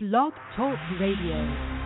Blog Talk Radio.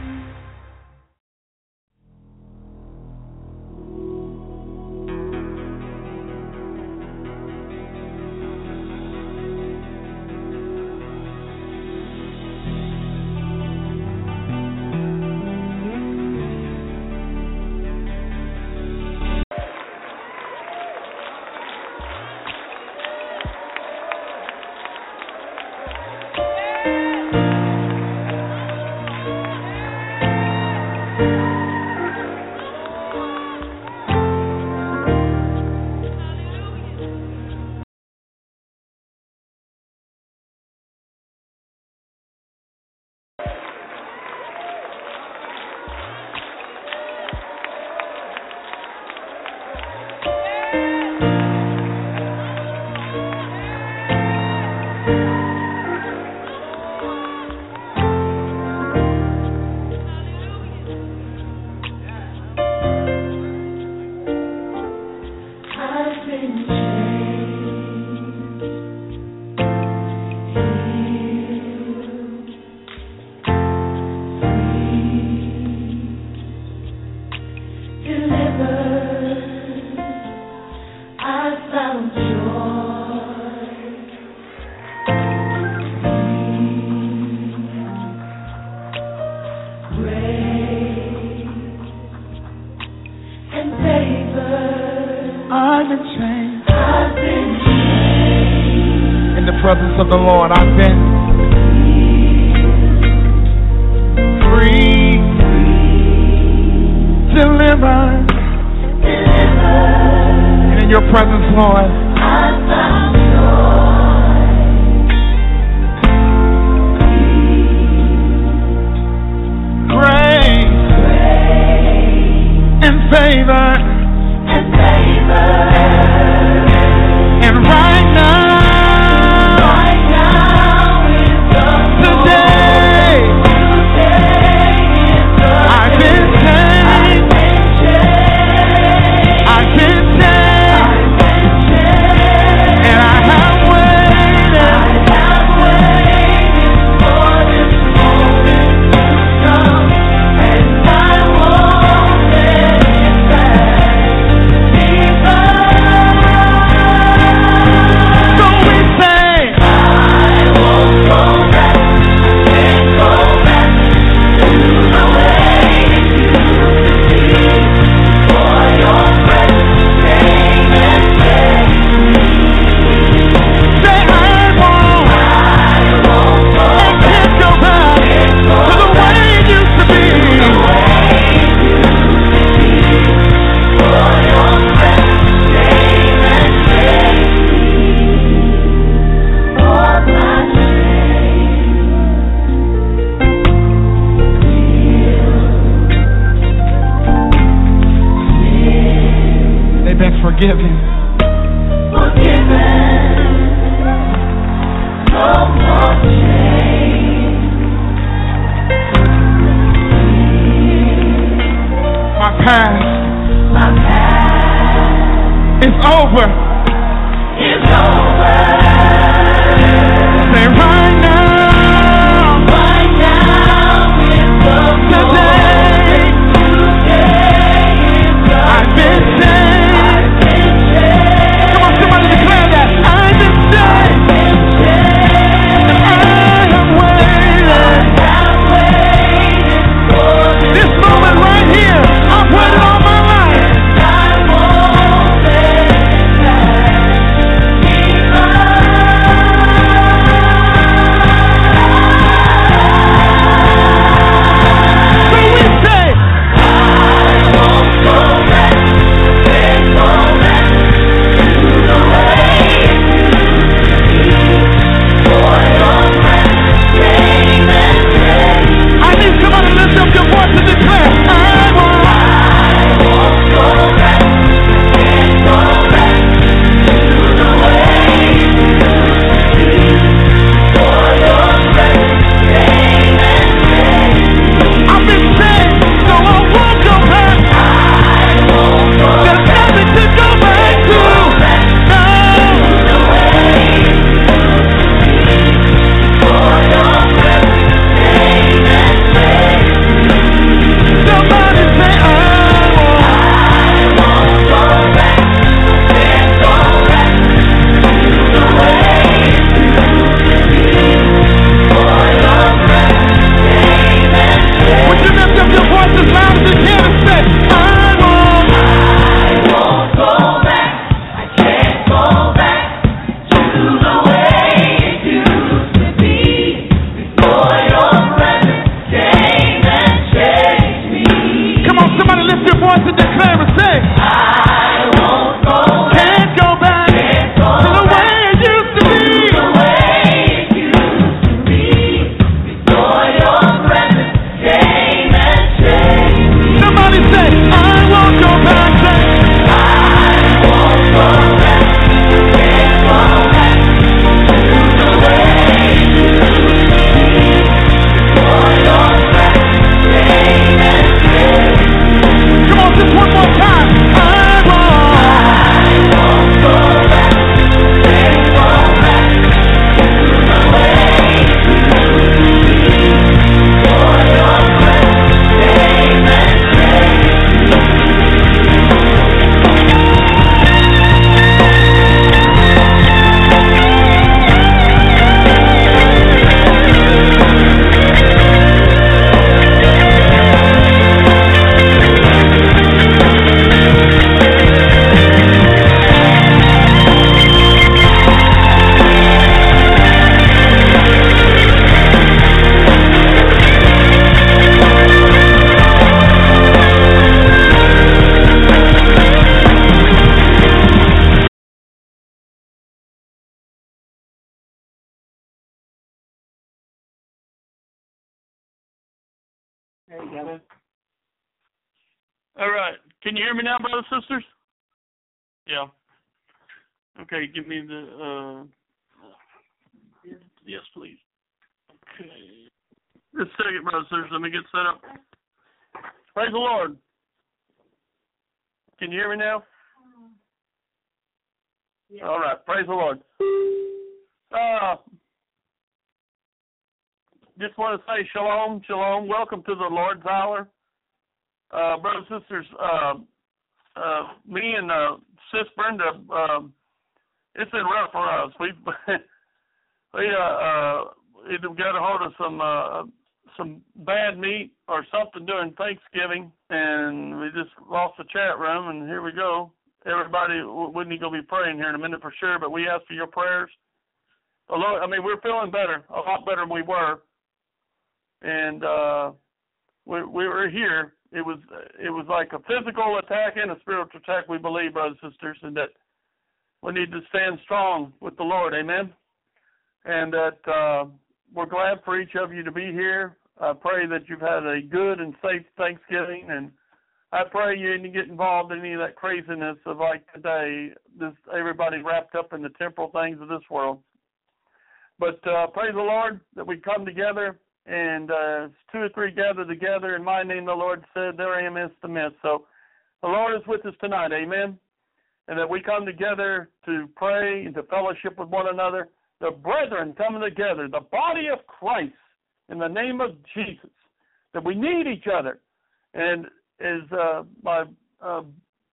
Can you hear me now, brothers and sisters? Yeah. Okay, give me the uh yes, please. Okay. Just a second, brothers and sisters. Let me get set up. Praise the Lord. Can you hear me now? Yeah. All right. Praise the Lord. Uh, just want to say shalom, shalom. Welcome to the Lord's Hour. Uh, brothers and sisters, uh, uh, me and uh, Sis Brenda, um, it's been rough for us. We we uh, uh, got a hold of some uh, some bad meat or something during Thanksgiving, and we just lost the chat room. And here we go. Everybody, Whitney gonna be praying here in a minute for sure. But we ask for your prayers. Lord, I mean, we're feeling better, a lot better than we were, and uh, we we were here. It was it was like a physical attack and a spiritual attack. We believe, brothers and sisters, and that we need to stand strong with the Lord. Amen. And that uh, we're glad for each of you to be here. I pray that you've had a good and safe Thanksgiving, and I pray you didn't get involved in any of that craziness of like today, this everybody wrapped up in the temporal things of this world. But uh, praise the Lord that we come together and uh, two or three gathered together in my name, the Lord said, there I am in the midst. So the Lord is with us tonight, amen. And that we come together to pray and to fellowship with one another. The brethren coming together, the body of Christ, in the name of Jesus. That we need each other. And as uh, my uh,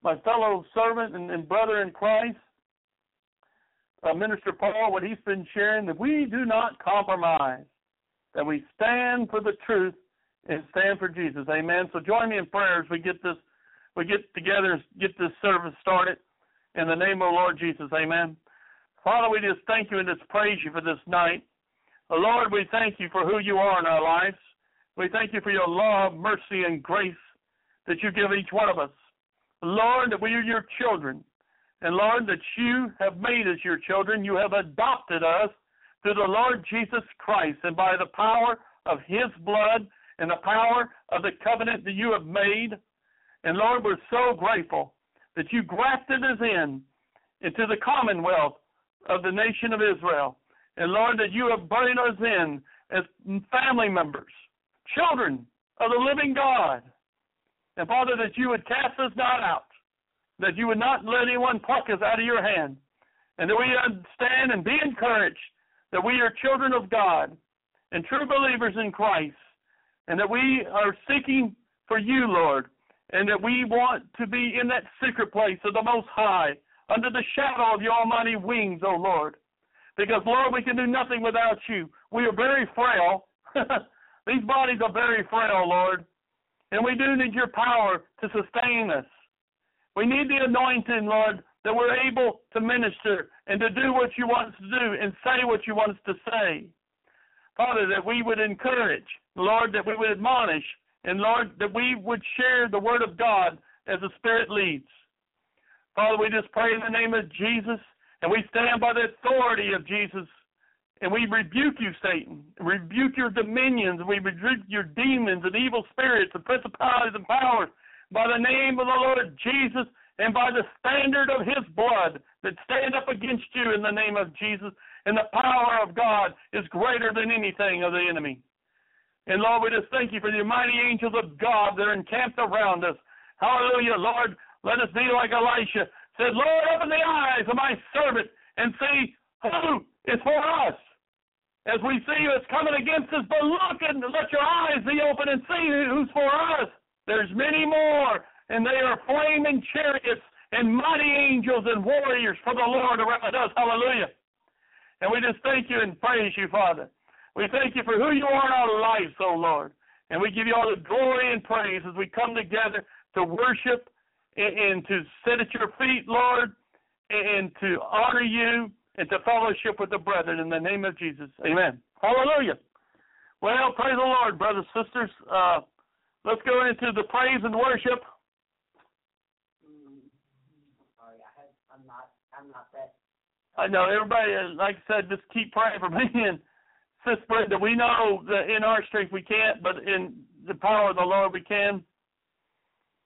my fellow servant and, and brother in Christ, uh, Minister Paul, what he's been sharing, that we do not compromise, that we stand for the truth and stand for Jesus. Amen. So join me in prayer as we get this, we get together and get this service started in the name of the Lord Jesus. Amen. Father, we just thank you and just praise you for this night. Lord, we thank you for who you are in our lives. We thank you for your love, mercy, and grace that you give each one of us. Lord, that we are your children. And Lord, that you have made us your children. You have adopted us through the Lord Jesus Christ. And by the power of his blood and the power of the covenant that you have made. And Lord, we're so grateful that you grafted us in into the commonwealth of the nation of Israel. And Lord, that you have brought us in as family members, children of the living God. And Father, that you would cast us not out, that you would not let anyone pluck us out of your hand, and that we understand and be encouraged that we are children of God and true believers in Christ, and that we are seeking for you, Lord, and that we want to be in that secret place of the Most High, under the shadow of your almighty wings, O Lord. Because, Lord, we can do nothing without you. We are very frail. These bodies are very frail, Lord. And we do need your power to sustain us. We need the anointing, Lord, that we're able to minister and to do what you want us to do and say what you want us to say. Father, that we would encourage, Lord, that we would admonish, and Lord, that we would share the word of God as the Spirit leads. Father, we just pray in the name of Jesus, and we stand by the authority of Jesus, and we rebuke you, Satan, rebuke your dominions, we rebuke your demons and evil spirits and principalities and powers by the name of the Lord Jesus and by the standard of his blood that stand up against you in the name of Jesus. And the power of God is greater than anything of the enemy. And Lord, we just thank you for the mighty angels of God that are encamped around us. Hallelujah, Lord. Let us be like Elisha said, Lord, open the eyes of my servant and see who is for us. As we see what's coming against us, but look and let your eyes be open and see who's for us. There's many more, and they are flaming chariots and mighty angels and warriors for the Lord around us. Hallelujah. And we just thank you and praise you, Father. We thank you for who you are in our lives, O Lord. And we give you all the glory and praise as we come together to worship and, to sit at your feet, Lord, and to honor you and to fellowship with the brethren in the name of Jesus. Amen. Hallelujah. Well, praise the Lord, brothers and sisters. Uh, let's go into the praise and worship. Sorry, I had, I'm not, I'm not that. I know everybody, uh, like I said, just keep praying for me and Sis Brenda. We know that in our strength we can't, but in the power of the Lord we can.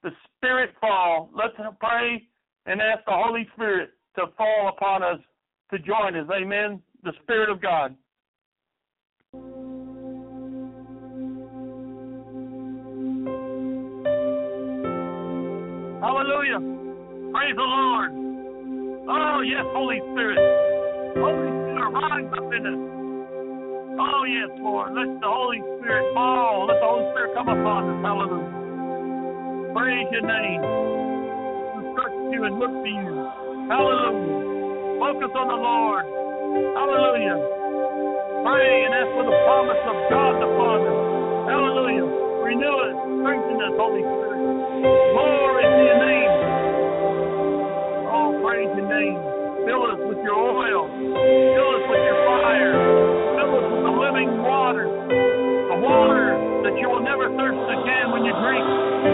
The Spirit fall. Let's pray and ask the Holy Spirit to fall upon us, to join us. Amen. The Spirit of God. Hallelujah. Praise the Lord. Oh, yes, Holy Spirit. Holy Spirit, rise up in us. Oh, yes, Lord. Let the Holy Spirit fall. Let the Holy Spirit come upon us. Hallelujah. Praise your name. We trust you and look to you. Hallelujah. Focus on the Lord. Hallelujah. Pray and ask for the promise of God upon us. Hallelujah. Renew us. Strengthen us, Holy Spirit. Glory to your name. Praise your name. Fill us with your oil. Fill us with your fire. Fill us with the living water. The water that you will never thirst again when you drink.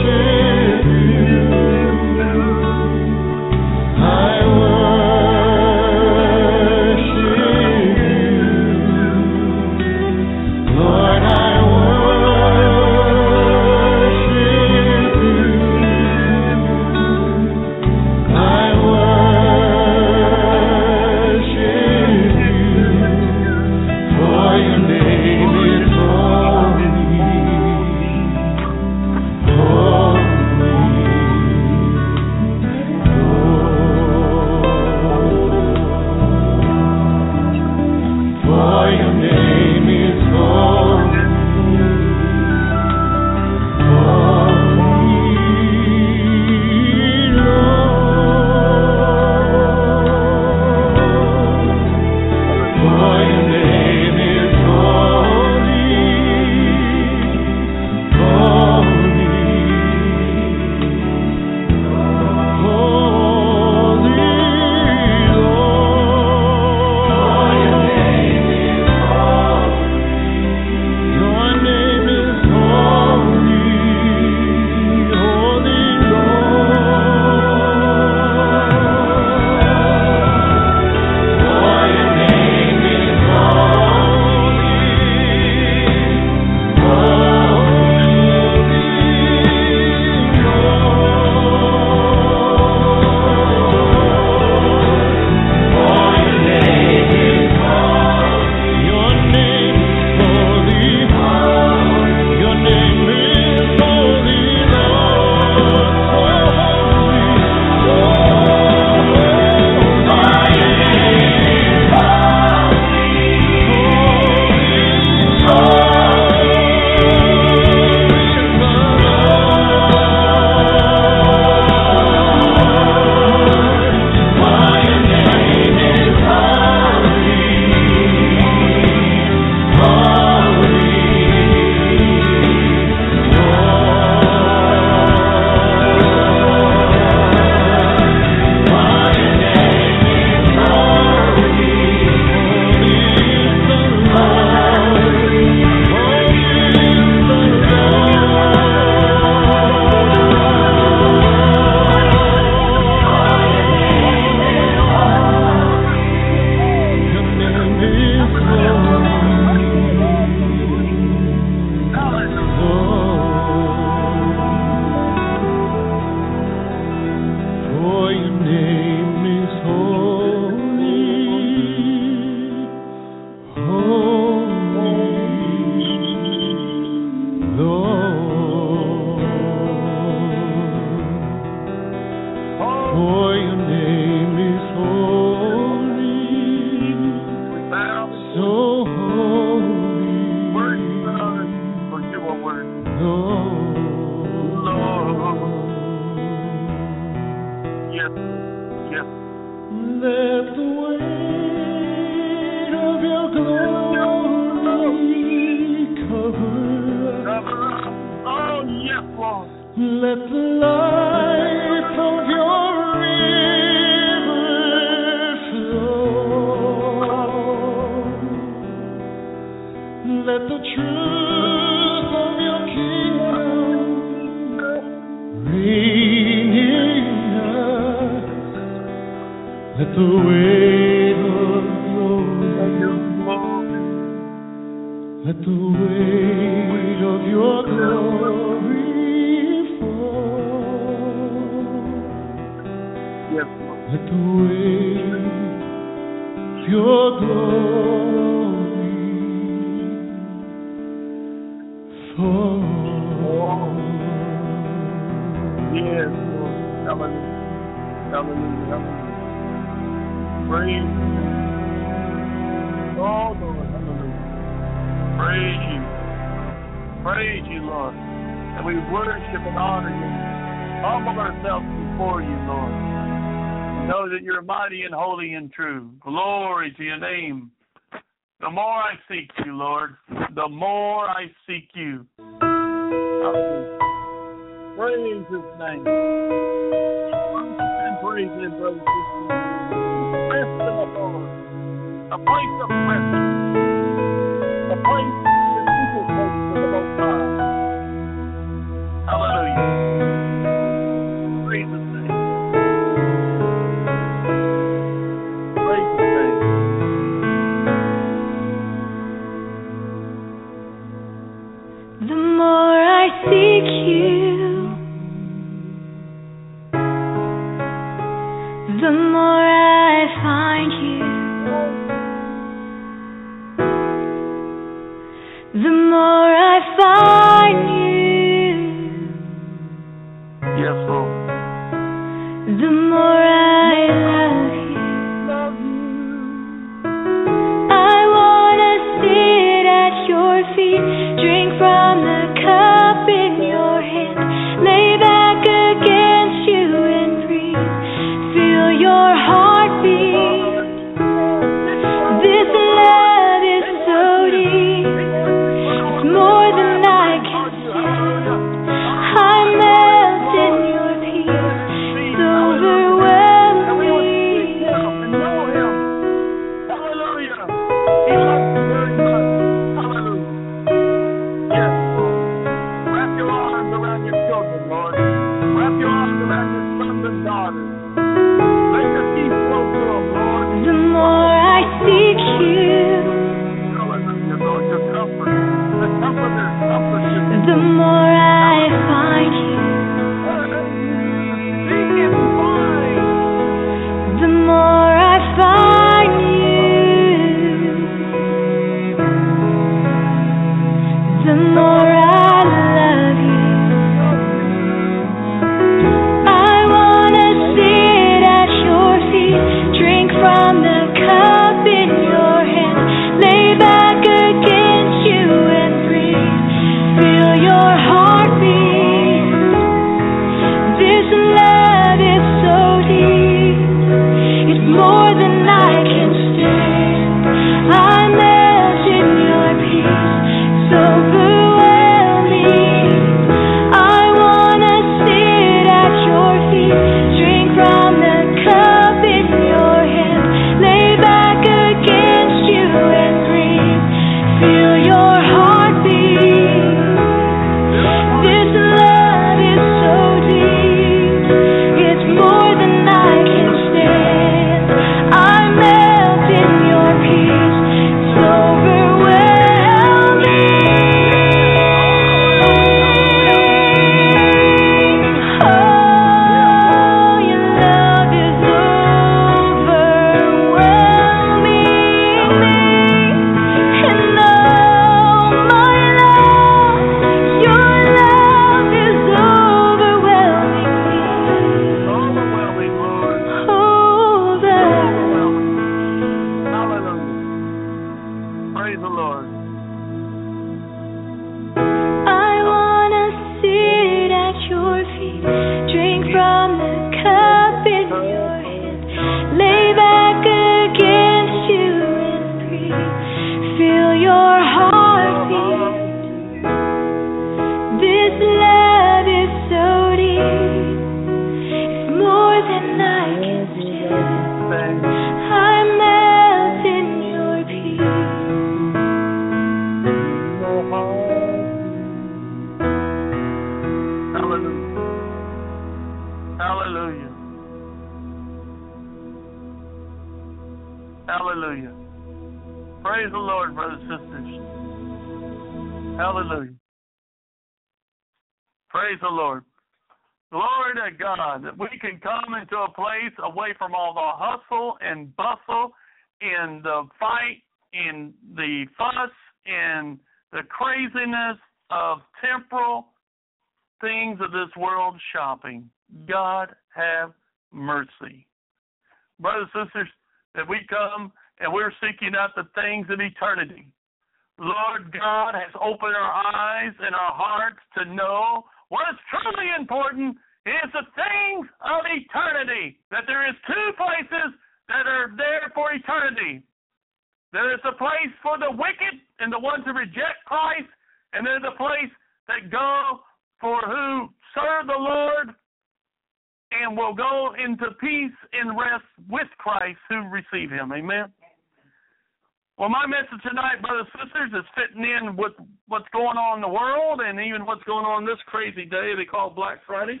Day they call Black Friday.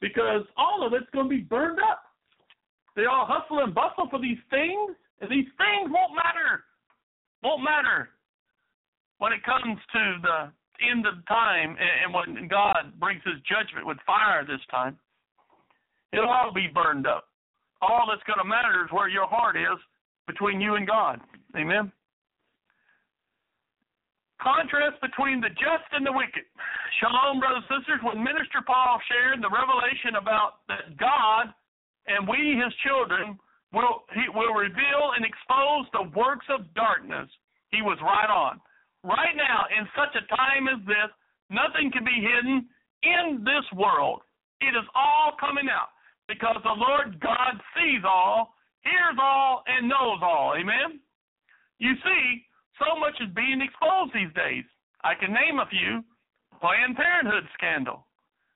Because all of it's going to be burned up. They all hustle and bustle for these things, and these things won't matter. Won't matter when it comes to the end of time and when God brings his judgment with fire this time. It'll all be burned up. All that's going to matter is where your heart is between you and God. Amen. Contrast between the just and the wicked. Shalom, brothers and sisters. When Minister Paul shared the revelation about that God and we, his children, will he will reveal and expose the works of darkness, he was right on. Right now, in such a time as this, nothing can be hidden in this world. It is all coming out because the Lord God sees all, hears all, and knows all. Amen. You see, so much is being exposed these days. I can name a few. Planned Parenthood scandal.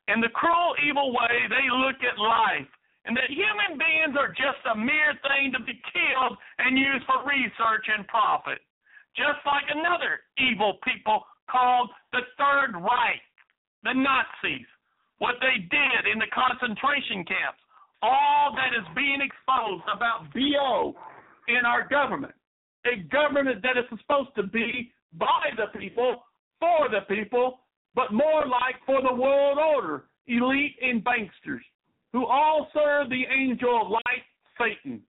And the cruel, evil way they look at life. And that human beings are just a mere thing to be killed and used for research and profit. Just like another evil people called the Third Reich, the Nazis, what they did in the concentration camps. All that is being exposed about BO in our government a government that is supposed to be by the people, for the people, but more like for the world order, elite and banksters, who all serve the angel of light, Satan.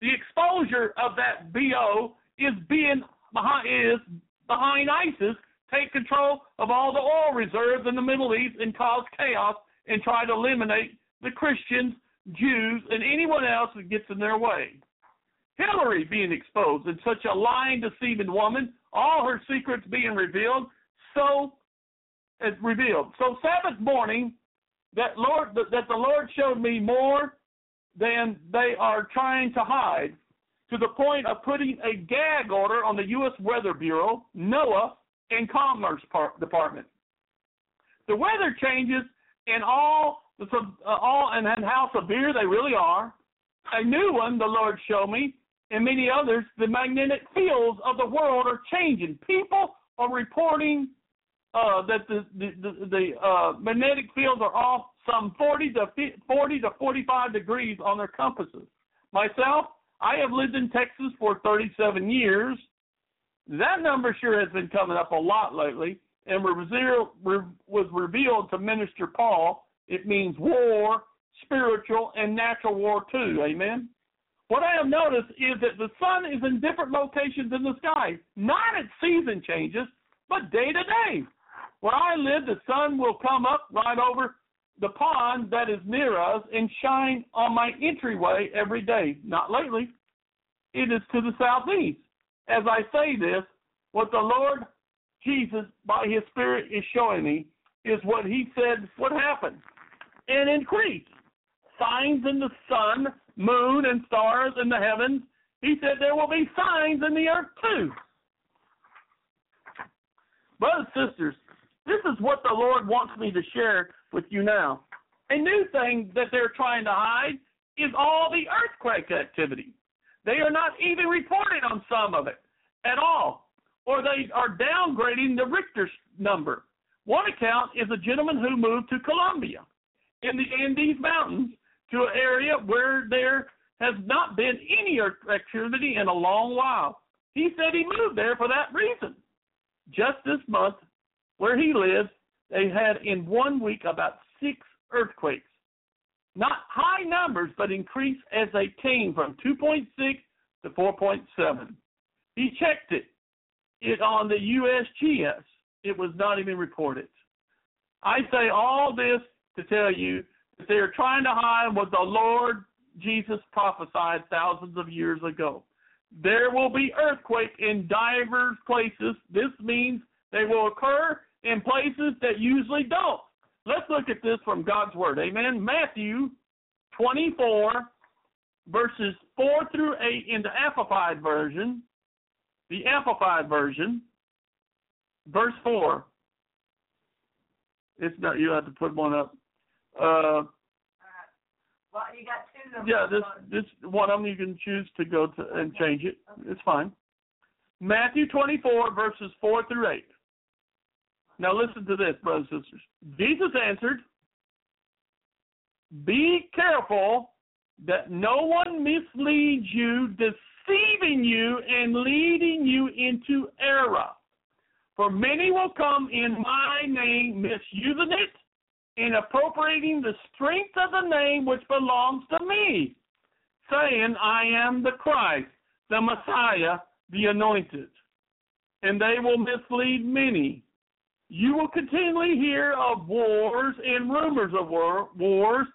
The exposure of that BO is being behind is behind ISIS take control of all the oil reserves in the Middle East and cause chaos and try to eliminate the Christians, Jews, and anyone else that gets in their way. Hillary being exposed and such a lying, deceiving woman, all her secrets being revealed, so it's revealed. So Sabbath morning, that Lord that the Lord showed me more than they are trying to hide, to the point of putting a gag order on the U.S. Weather Bureau, NOAA, and Commerce Department. The weather changes and all the uh, all and how severe they really are. A new one the Lord showed me and many others, the magnetic fields of the world are changing. People are reporting uh, that the the, the, the uh, magnetic fields are off some 40 to 40 to 45 degrees on their compasses. Myself, I have lived in Texas for 37 years. That number sure has been coming up a lot lately, and was revealed to Minister Paul. It means war, spiritual, and natural war too. Amen. What I have noticed is that the sun is in different locations in the sky, not at season changes, but day to day. Where I live, the sun will come up right over the pond that is near us and shine on my entryway every day. Not lately. It is to the southeast. As I say this, what the Lord Jesus, by his Spirit, is showing me is what he said would happen and increase. Signs in the sun moon and stars in the heavens. He said there will be signs in the earth too. Brothers sisters, this is what the Lord wants me to share with you now. A new thing that they're trying to hide is all the earthquake activity. They are not even reporting on some of it at all, or they are downgrading the Richter number. One account is a gentleman who moved to Colombia in the Andes Mountains to an area where there has not been any activity in a long while. He said he moved there for that reason. Just this month, where he lives, they had in one week about six earthquakes. Not high numbers, but increased as they came from 2.6 to 4.7. He checked it, it on the USGS. It was not even reported. I say all this to tell you that they are trying to hide what the Lord Jesus prophesied thousands of years ago. There will be earthquake in divers places. This means they will occur in places that usually don't. Let's look at this from God's Word. Amen. Matthew 24, verses 4 through 8 in the Amplified Version. The Amplified Version, verse 4. It's not, you have to put one up. Uh, Well, you got two of yeah, this this one of them you can choose to go to and change it. It's fine. Matthew 24 verses 4 through 8. Now listen to this, brothers and sisters. Jesus answered, "Be careful that no one misleads you, deceiving you and leading you into error. For many will come in my name, misusing it and appropriating the strength of the name which belongs to me, saying, I am the Christ, the Messiah, the anointed. And they will mislead many. You will continually hear of wars and rumors of war, wars.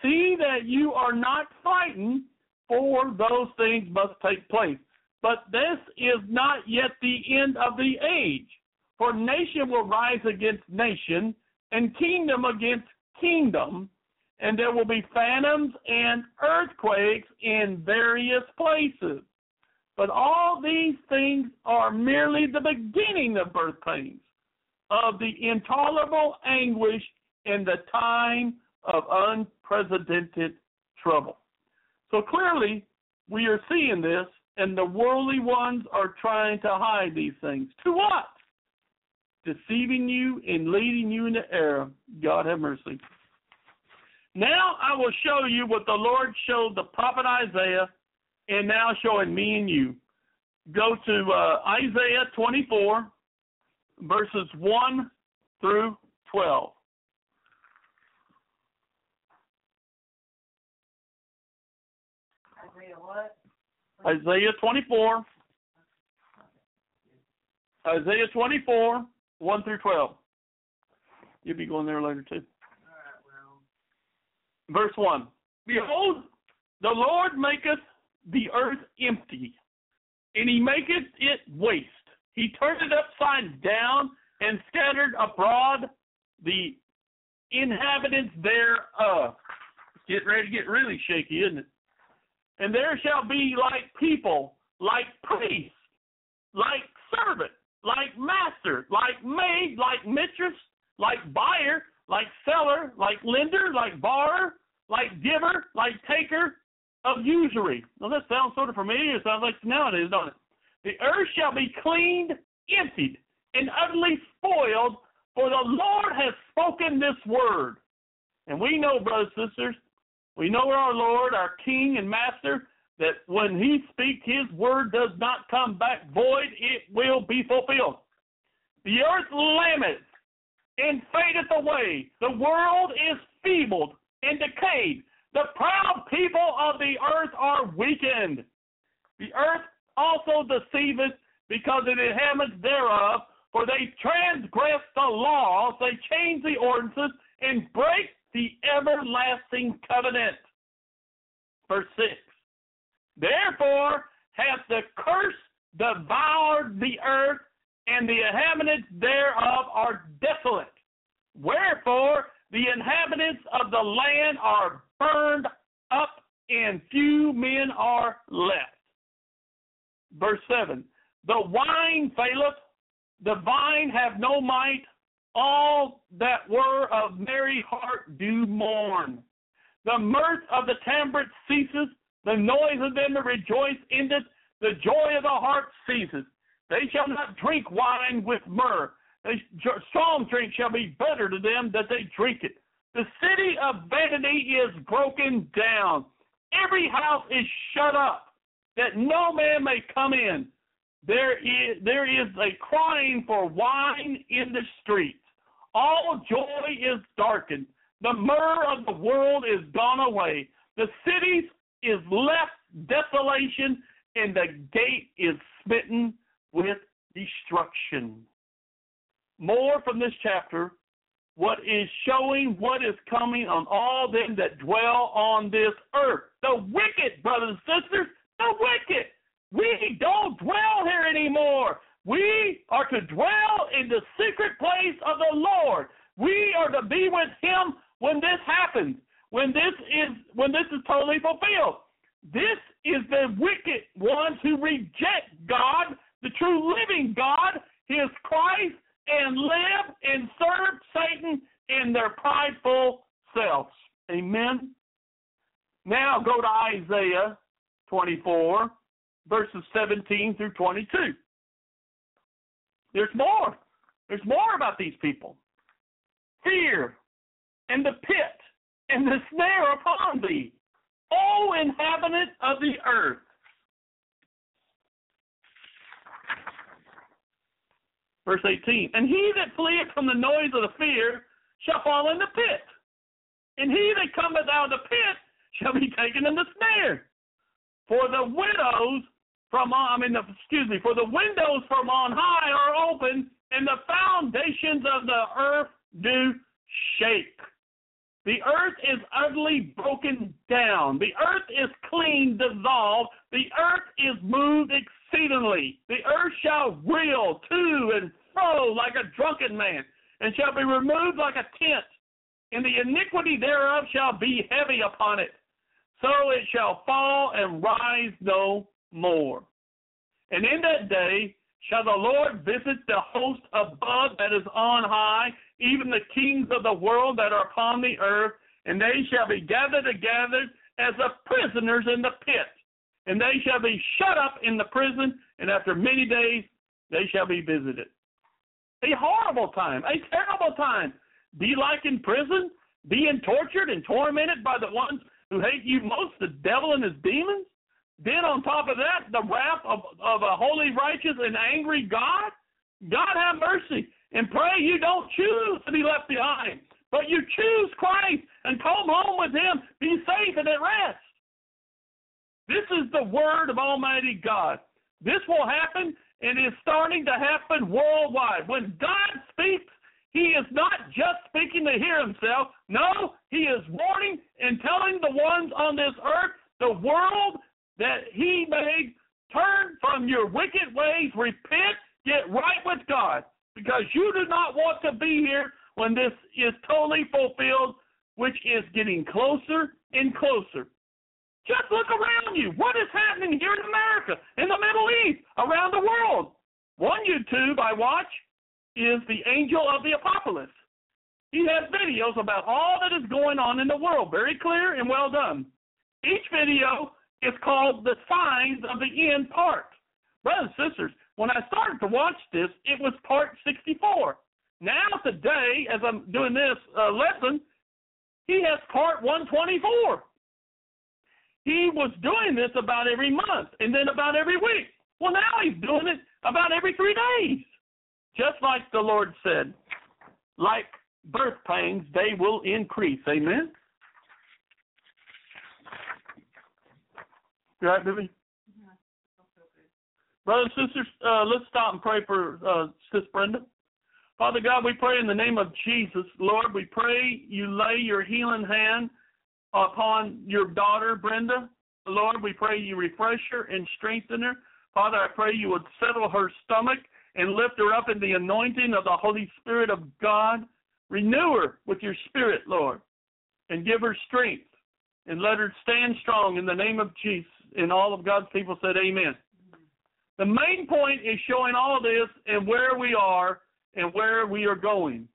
See that you are not frightened, for those things must take place. But this is not yet the end of the age. For nation will rise against nation, and kingdom against kingdom, and there will be phantoms and earthquakes in various places. But all these things are merely the beginning of birth pains, of the intolerable anguish in the time of unprecedented trouble. So clearly, we are seeing this, and the worldly ones are trying to hide these things. To what? Deceiving you and leading you into error. God have mercy. Now I will show you what the Lord showed the prophet Isaiah, and now showing me and you. Go to uh, Isaiah 24, verses 1 through 12. Isaiah what? Isaiah 24. Isaiah 24, 1 through 12. You'll be going there later too. Verse 1 Behold, the Lord maketh the earth empty, and he maketh it waste. He turned it upside down and scattered abroad the inhabitants thereof. Get ready to get really shaky, isn't it? And there shall be like people, like priests, like servant, like master, like maid, like mistress, like buyer, like seller, like lender, like borrower, like giver, like taker of usury. Now that sounds sort of familiar. It sounds like nowadays, don't it? The earth shall be cleaned, emptied, and utterly spoiled, for the Lord has spoken this word. And we know, brothers and sisters, we know our Lord, our King and Master, that when He speaks, His word does not come back void, it will be fulfilled. The earth lamenteth and fadeth away. The world is feebled and decayed. The proud people of the earth are weakened. The earth also deceiveth because it inhabits thereof, for they transgress the laws, they change the ordinances, and break the everlasting covenant. Verse 6 Therefore hath the curse devoured the earth, and the inhabitants thereof are desolate. Wherefore the inhabitants of the land are burned up, and few men are left. Verse 7 The wine faileth, the vine have no might, all that were of merry heart do mourn. The mirth of the timbrel ceases, the noise of them that rejoice endeth, the joy of the heart ceases. They shall not drink wine with myrrh. They, strong drink shall be better to them that they drink it. The city of vanity is broken down, every house is shut up, that no man may come in. There is there is a crying for wine in the streets. All joy is darkened. The myrrh of the world is gone away. The cities is left desolation, and the gate is smitten with destruction. More from this chapter, what is showing what is coming on all them that dwell on this earth. The wicked, brothers and sisters, the wicked. We don't dwell here anymore. We are to dwell in the secret place of the Lord. We are to be with Him when this happens, when this is when this is totally fulfilled. This is the wicked ones who reject God, the true living God, His Christ, and live and serve Satan in their prideful selves. Amen. Now go to Isaiah 24, verses 17 through 22. There's more. There's more about these people. Fear and the pit and the snare upon thee, O inhabitant of the earth. Verse 18 And he that fleeth from the noise of the fear shall fall in the pit, and he that cometh out of the pit shall be taken in the snare. For the widows from I mean, the, excuse me, for the windows from on high are open, and the foundations of the earth do shake. The earth is utterly broken down. The earth is clean, dissolved. The earth is moved exceedingly. The earth shall reel to and fro like a drunken man, and shall be removed like a tent, and the iniquity thereof shall be heavy upon it. So it shall fall and rise no more. And in that day shall the Lord visit the host above that is on high, even the kings of the world that are upon the earth, and they shall be gathered together as the prisoners in the pit. And they shall be shut up in the prison, and after many days they shall be visited. A horrible time, a terrible time. Be like in prison, being tortured and tormented by the ones who hate you most, the devil and his demons. Then on top of that, the wrath of, of a holy, righteous, and angry God. God have mercy and pray you don't choose to be left behind, but you choose Christ and come home with Him. Be safe and at rest. This is the word of Almighty God. This will happen and is starting to happen worldwide. When God speaks, He is not just speaking to hear Himself. No, He is warning and telling the ones on this earth, the world that He made, turn from your wicked ways, repent, get right with God, because you do not want to be here when this is totally fulfilled, which is getting closer and closer. Just look around you. What is happening here in America, in the Middle East, around the world? One YouTube I watch is the Angel of the Apocalypse. He has videos about all that is going on in the world, very clear and well done. Each video is called The Signs of the End Part. Brothers and sisters, when I started to watch this, it was part 64. Now, today, as I'm doing this uh, lesson, he has part 124. He was doing this about every month and then about every week. Well, now he's doing it about every three days. Just like the Lord said, like birth pains, they will increase. Amen? You right, Bibi? Brothers and sisters, uh, let's stop and pray for uh, Sis Brenda. Father God, we pray in the name of Jesus. Lord, we pray you lay your healing hand upon your daughter, Brenda. Lord, we pray you refresh her and strengthen her. Father, I pray you would settle her stomach and lift her up in the anointing of the Holy Spirit of God. Renew her with your spirit, Lord, and give her strength and let her stand strong in the name of Jesus. And all of God's people said, Amen. The main point is showing all this and where we are and where we are going.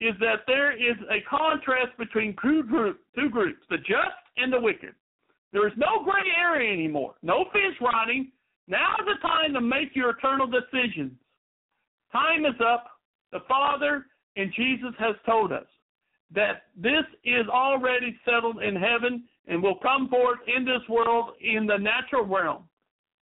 Is that there is a contrast between two groups, two groups, the just and the wicked. There is no gray area anymore, no fence riding. Now is the time to make your eternal decisions. Time is up. The Father and Jesus has told us. that this is already settled in heaven and will come forth in this world in the natural realm,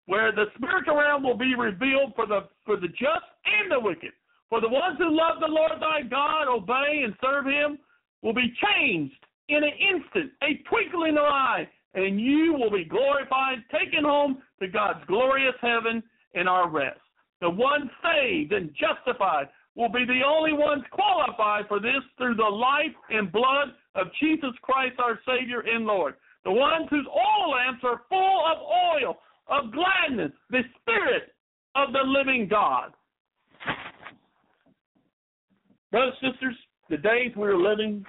where the spiritual realm will be revealed for the for the just and the wicked. For the ones who love the Lord thy God, obey and serve him, will be changed in an instant, a twinkling of an eye, and you will be glorified, taken home to God's glorious heaven and our rest. The ones saved and justified will be the only ones qualified for this through the life and blood of Jesus Christ our Savior and Lord. The ones whose oil lamps are full of oil, of gladness, the Spirit of the living God. Brothers and sisters, the days we're living,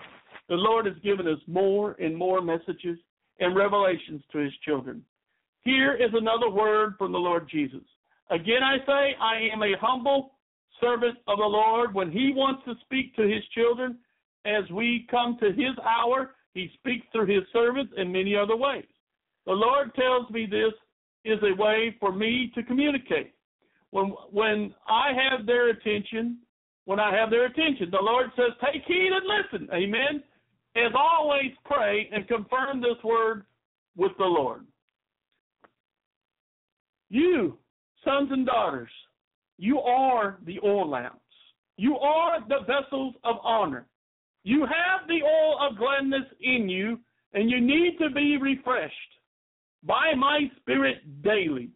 the Lord has given us more and more messages and revelations to his children. Here is another word from the Lord Jesus. Again, I say, I am a humble servant of the Lord. When he wants to speak to his children, as we come to his hour, he speaks through his servants in many other ways. The Lord tells me this is a way for me to communicate. When when I have their attention, when I have their attention, the Lord says, Take heed and listen. Amen. As always, pray and confirm this word with the Lord. You, sons and daughters, you are the oil lamps. You are the vessels of honor. You have the oil of gladness in you, and you need to be refreshed by my Spirit daily.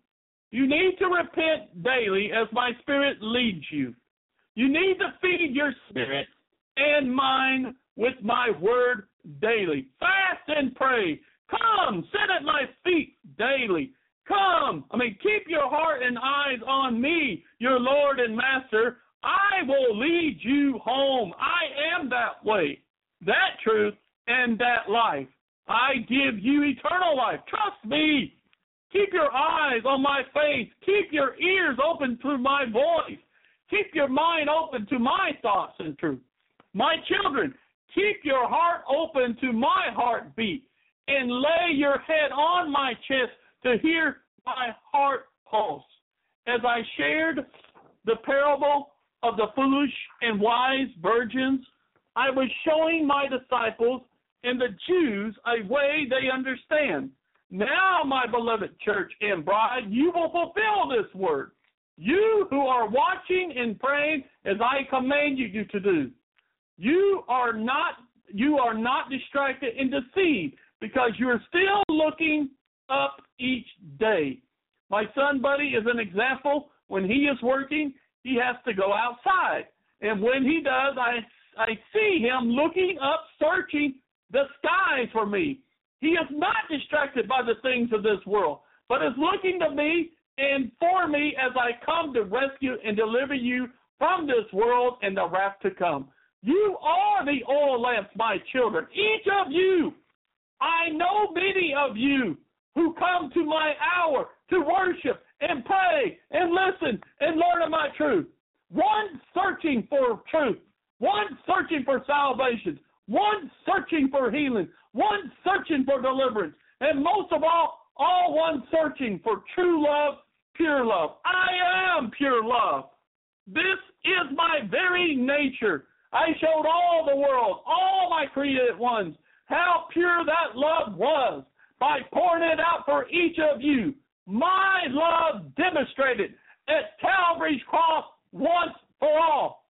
You need to repent daily as my Spirit leads you. You need to feed your spirit and mind with my word daily. Fast and pray. Come, sit at my feet daily. Come, I mean, keep your heart and eyes on me, your Lord and Master. I will lead you home. I am that way, that truth, and that life. I give you eternal life. Trust me. Keep your eyes on my face. Keep your ears open to my voice. Keep your mind open to my thoughts and truth. My children, keep your heart open to my heartbeat and lay your head on my chest to hear my heart pulse. As I shared the parable of the foolish and wise virgins, I was showing my disciples and the Jews a way they understand. Now, my beloved church and bride, you will fulfill this word. You who are watching and praying as I command you to do. You are not you are not distracted and deceived because you're still looking up each day. My son Buddy is an example. When he is working, he has to go outside. And when he does, I I see him looking up, searching the skies for me. He is not distracted by the things of this world, but is looking to me and for me as I come to rescue and deliver you from this world and the wrath to come. You are the oil lamps, my children. Each of you. I know many of you who come to my hour to worship and pray and listen and learn of my truth. One searching for truth, one searching for salvation, one searching for healing, one searching for deliverance, and most of all, all one searching for true love, pure love. I am pure love. This is my very nature. I showed all the world, all my created ones, how pure that love was by pouring it out for each of you. My love demonstrated at Calvary's cross once for all.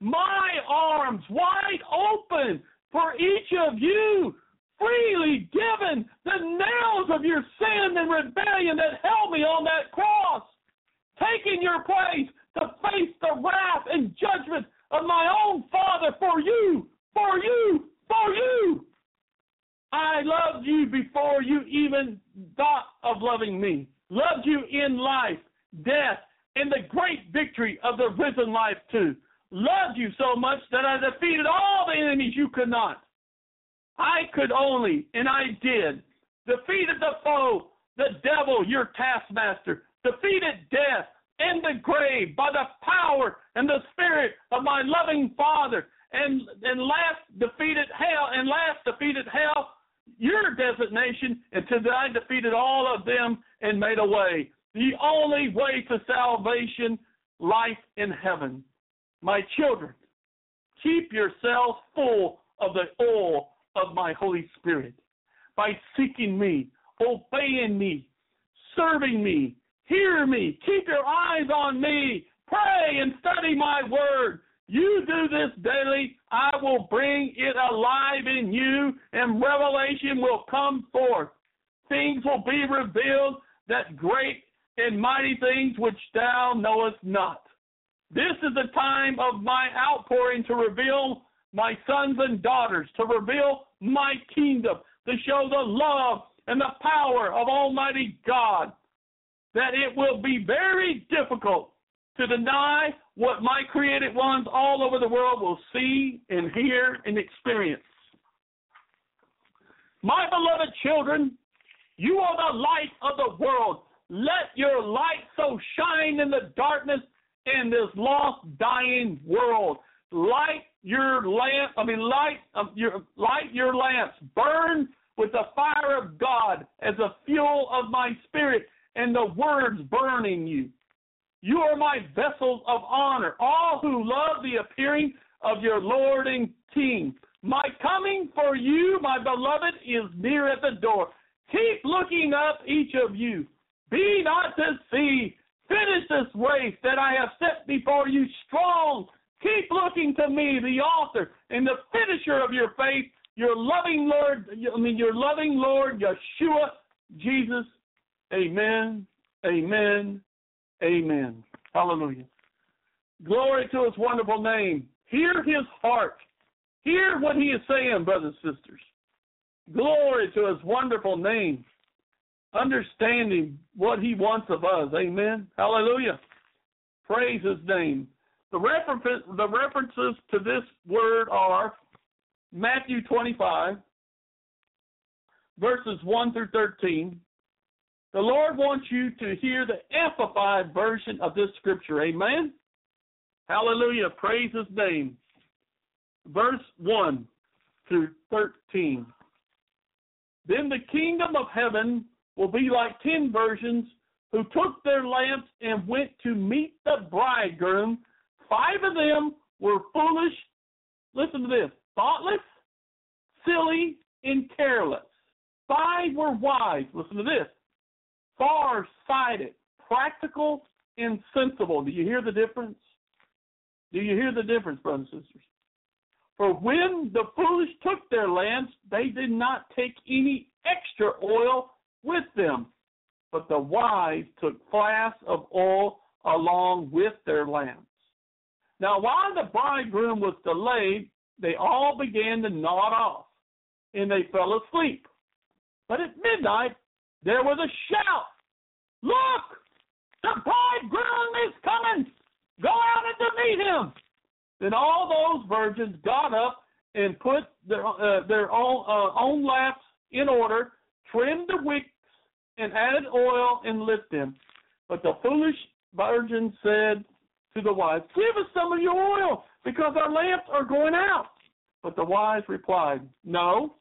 My arms wide open for each of you, freely given the nails of your sin and rebellion that held me on that cross, taking your place to face the wrath and judgment of my own Father for you, for you, for you. I loved you before you even thought of loving me. Loved you in life, death, and the great victory of the risen life too. Loved you so much that I defeated all the enemies you could not. I could only, and I did, defeated the foe, the devil, your taskmaster, defeated death and the grave by the power and the spirit of my loving Father, and and last defeated hell, and last defeated hell, your designation, until I defeated all of them and made a way. The only way to salvation, life in heaven. My children, keep yourselves full of the oil of my Holy Spirit by seeking me, obeying me, serving me, hear me, keep your eyes on me, pray and study my word. You do this daily, I will bring it alive in you, and revelation will come forth. Things will be revealed that great and mighty things which thou knowest not. This is the time of my outpouring to reveal my sons and daughters, to reveal my kingdom, to show the love and the power of Almighty God, that it will be very difficult to deny what my created ones all over the world will see and hear and experience. My beloved children, you are the light of the world. Let your light so shine in the darkness in this lost, dying world. Light your lamp. I mean, light um, your light your lamps. Burn with the fire of God as a fuel of my spirit, and the words burn in you. You are my vessels of honor, all who love the appearing of your Lord and King. My coming for you, my beloved, is near at the door. Keep looking up, each of you. Be not deceived. Finish this race that I have set before you strong. Keep looking to me, the author and the finisher of your faith, your loving Lord, I mean, your loving Lord, Yeshua, Jesus. Amen, amen, amen. Hallelujah. Glory to his wonderful name. Hear his heart. Hear what he is saying, brothers and sisters. Glory to his wonderful name. Understanding what he wants of us. Amen. Hallelujah. Praise his name. The, refer- the references to this word are Matthew 25, verses 1 through 13. The Lord wants you to hear the amplified version of this scripture. Amen. Hallelujah. Praise his name. Verse 1 through 13. Then the kingdom of heaven will be like ten virgins who took their lamps and went to meet the bridegroom. Five of them were foolish. Listen to this thoughtless, silly, and careless. Five were wise. Listen to this far sighted, practical, and sensible. Do you hear the difference? Do you hear the difference, brothers and sisters? For when the foolish took their lamps, they did not take any extra oil with them, but the wise took flasks of oil along with their lamps. Now, while the bridegroom was delayed, they all began to nod off, and they fell asleep. But at midnight, there was a shout Look! The bridegroom is coming! Go out and to meet him! Then all those virgins got up and put their, uh, their own, uh, own lamps in order, trimmed the wicks, and added oil and lit them. But the foolish virgins said to the wise, Give us some of your oil, because our lamps are going out. But the wise replied, No.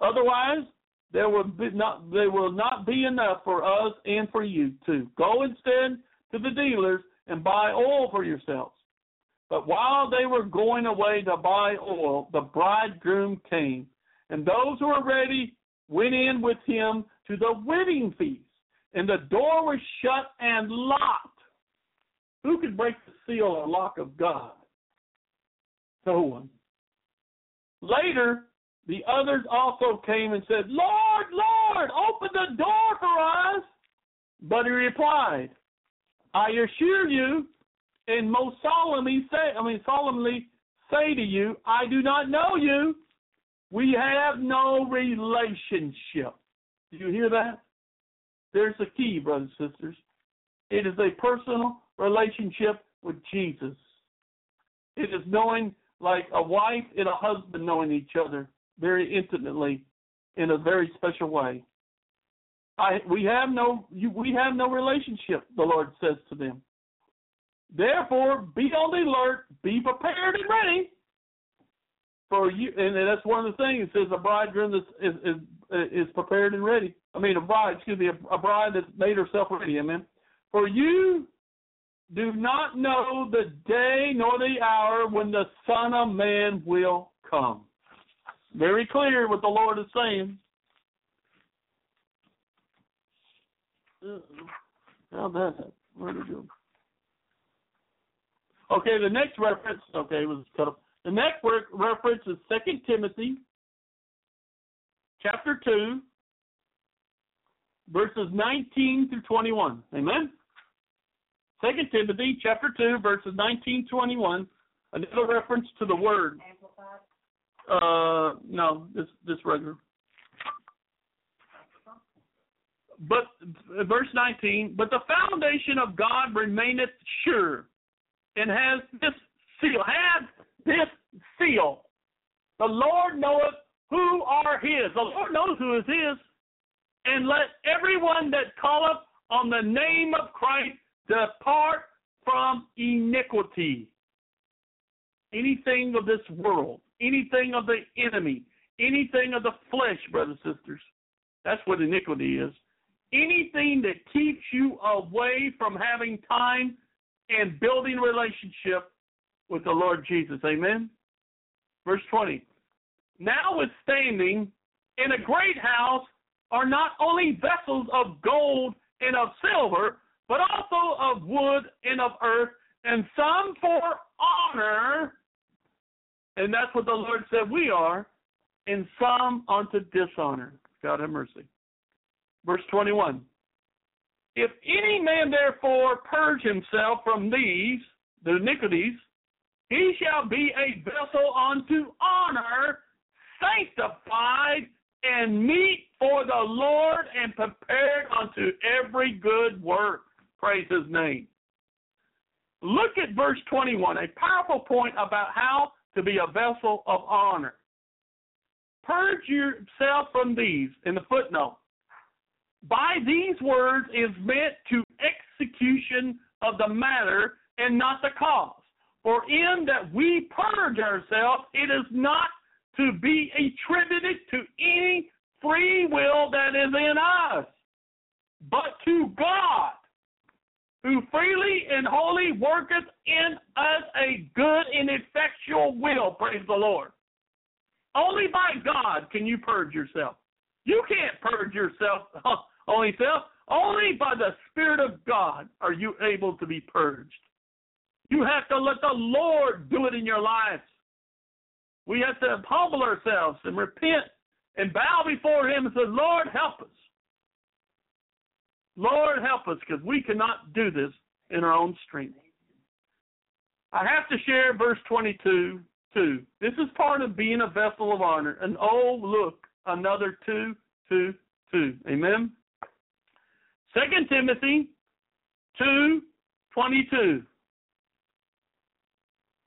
Otherwise, there will be not there will not be enough for us and for you too. Go instead to the dealers and buy oil for yourselves. But while they were going away to buy oil, the bridegroom came, and those who were ready went in with him to the wedding feast, and the door was shut and locked. Who could break the seal or lock of God? No one. Later, the others also came and said, Lord, Lord, open the door for us. But he replied, I assure you, and most solemnly say, I mean, solemnly say to you, I do not know you. We have no relationship. Do you hear that? There's the key, brothers and sisters. It is a personal relationship with Jesus. It is knowing like a wife and a husband knowing each other very intimately in a very special way. I, we have no you, we have no relationship, the Lord says to them. Therefore, be on the alert, be prepared and ready. For you, and that's one of the things. It says a bridegroom is is is, is prepared and ready. I mean, a bride, excuse me, a, a bride that's made herself ready. Amen. For you do not know the day nor the hour when the Son of Man will come. Very clear what the Lord is saying. How that? Where did go? Okay, the next reference. Okay, it was cut up. The next re- reference is Second Timothy, chapter two, verses nineteen through twenty-one. Amen. Second Timothy, chapter two, verses nineteen twenty-one. Another reference to the word. Uh, no, this this regular. But verse 19, but the foundation of God remaineth sure, and has this seal. Has this seal. The Lord knoweth who are His. The Lord knows who is His. And let everyone that calleth on the name of Christ depart from iniquity. Anything of this world, anything of the enemy, anything of the flesh, brothers and sisters. That's what iniquity is. Anything that keeps you away from having time and building relationship with the Lord Jesus. Amen. Verse 20. Notwithstanding, in a great house are not only vessels of gold and of silver, but also of wood and of earth, and some for honor, and that's what the Lord said we are, and some unto dishonor. God have mercy. Verse 21. If any man therefore purge himself from these, the iniquities, he shall be a vessel unto honor, sanctified and meet for the Lord and prepared unto every good work. Praise his name. Look at verse 21, a powerful point about how to be a vessel of honor. Purge yourself from these in the footnote. By these words is meant to execution of the matter and not the cause. For in that we purge ourselves, it is not to be attributed to any free will that is in us, but to God, who freely and wholly worketh in us a good and effectual will. Praise the Lord. Only by God can you purge yourself. You can't purge yourself only self. Only by the Spirit of God are you able to be purged. You have to let the Lord do it in your lives. We have to humble ourselves and repent and bow before Him and say, Lord, help us. Lord, help us because we cannot do this in our own strength. I have to share verse 22 too. This is part of being a vessel of honor. And oh, look, another two, two, two. Amen. Second Timothy two twenty two.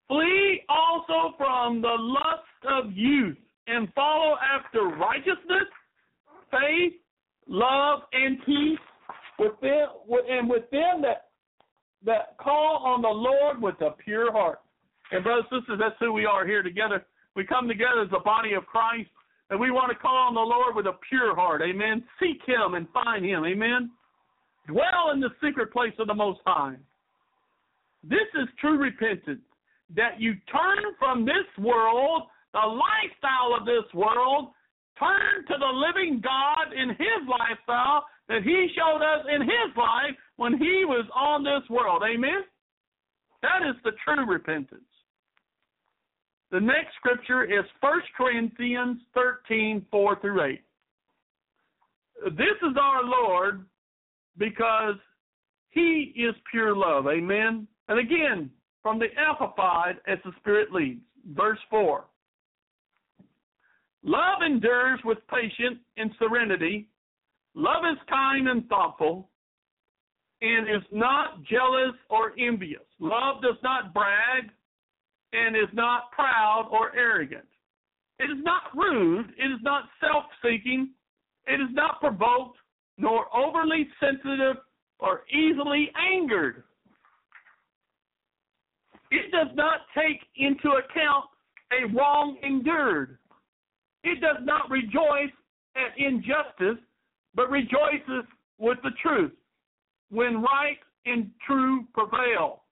Flee also from the lust of youth and follow after righteousness, faith, love, and peace within and within that that call on the Lord with a pure heart. And brothers and sisters, that's who we are here together. We come together as a body of Christ, and we want to call on the Lord with a pure heart. Amen. Seek Him and find Him. Amen. Dwell in the secret place of the Most High. This is true repentance. That you turn from this world, the lifestyle of this world, turn to the living God in His lifestyle that He showed us in His life when He was on this world. Amen? That is the true repentance. The next scripture is 1 Corinthians 13, 4 through 8. This is our Lord because He is pure love. Amen? And again, from the Amplified as the Spirit leads. Verse 4. Love endures with patience and serenity. Love is kind and thoughtful and is not jealous or envious. Love does not brag and is not proud or arrogant. It is not rude. It is not self seeking. It is not provoked, nor overly sensitive or easily angered. It does not take into account a wrong endured. It does not rejoice at injustice, but rejoices with the truth. When right and true prevail.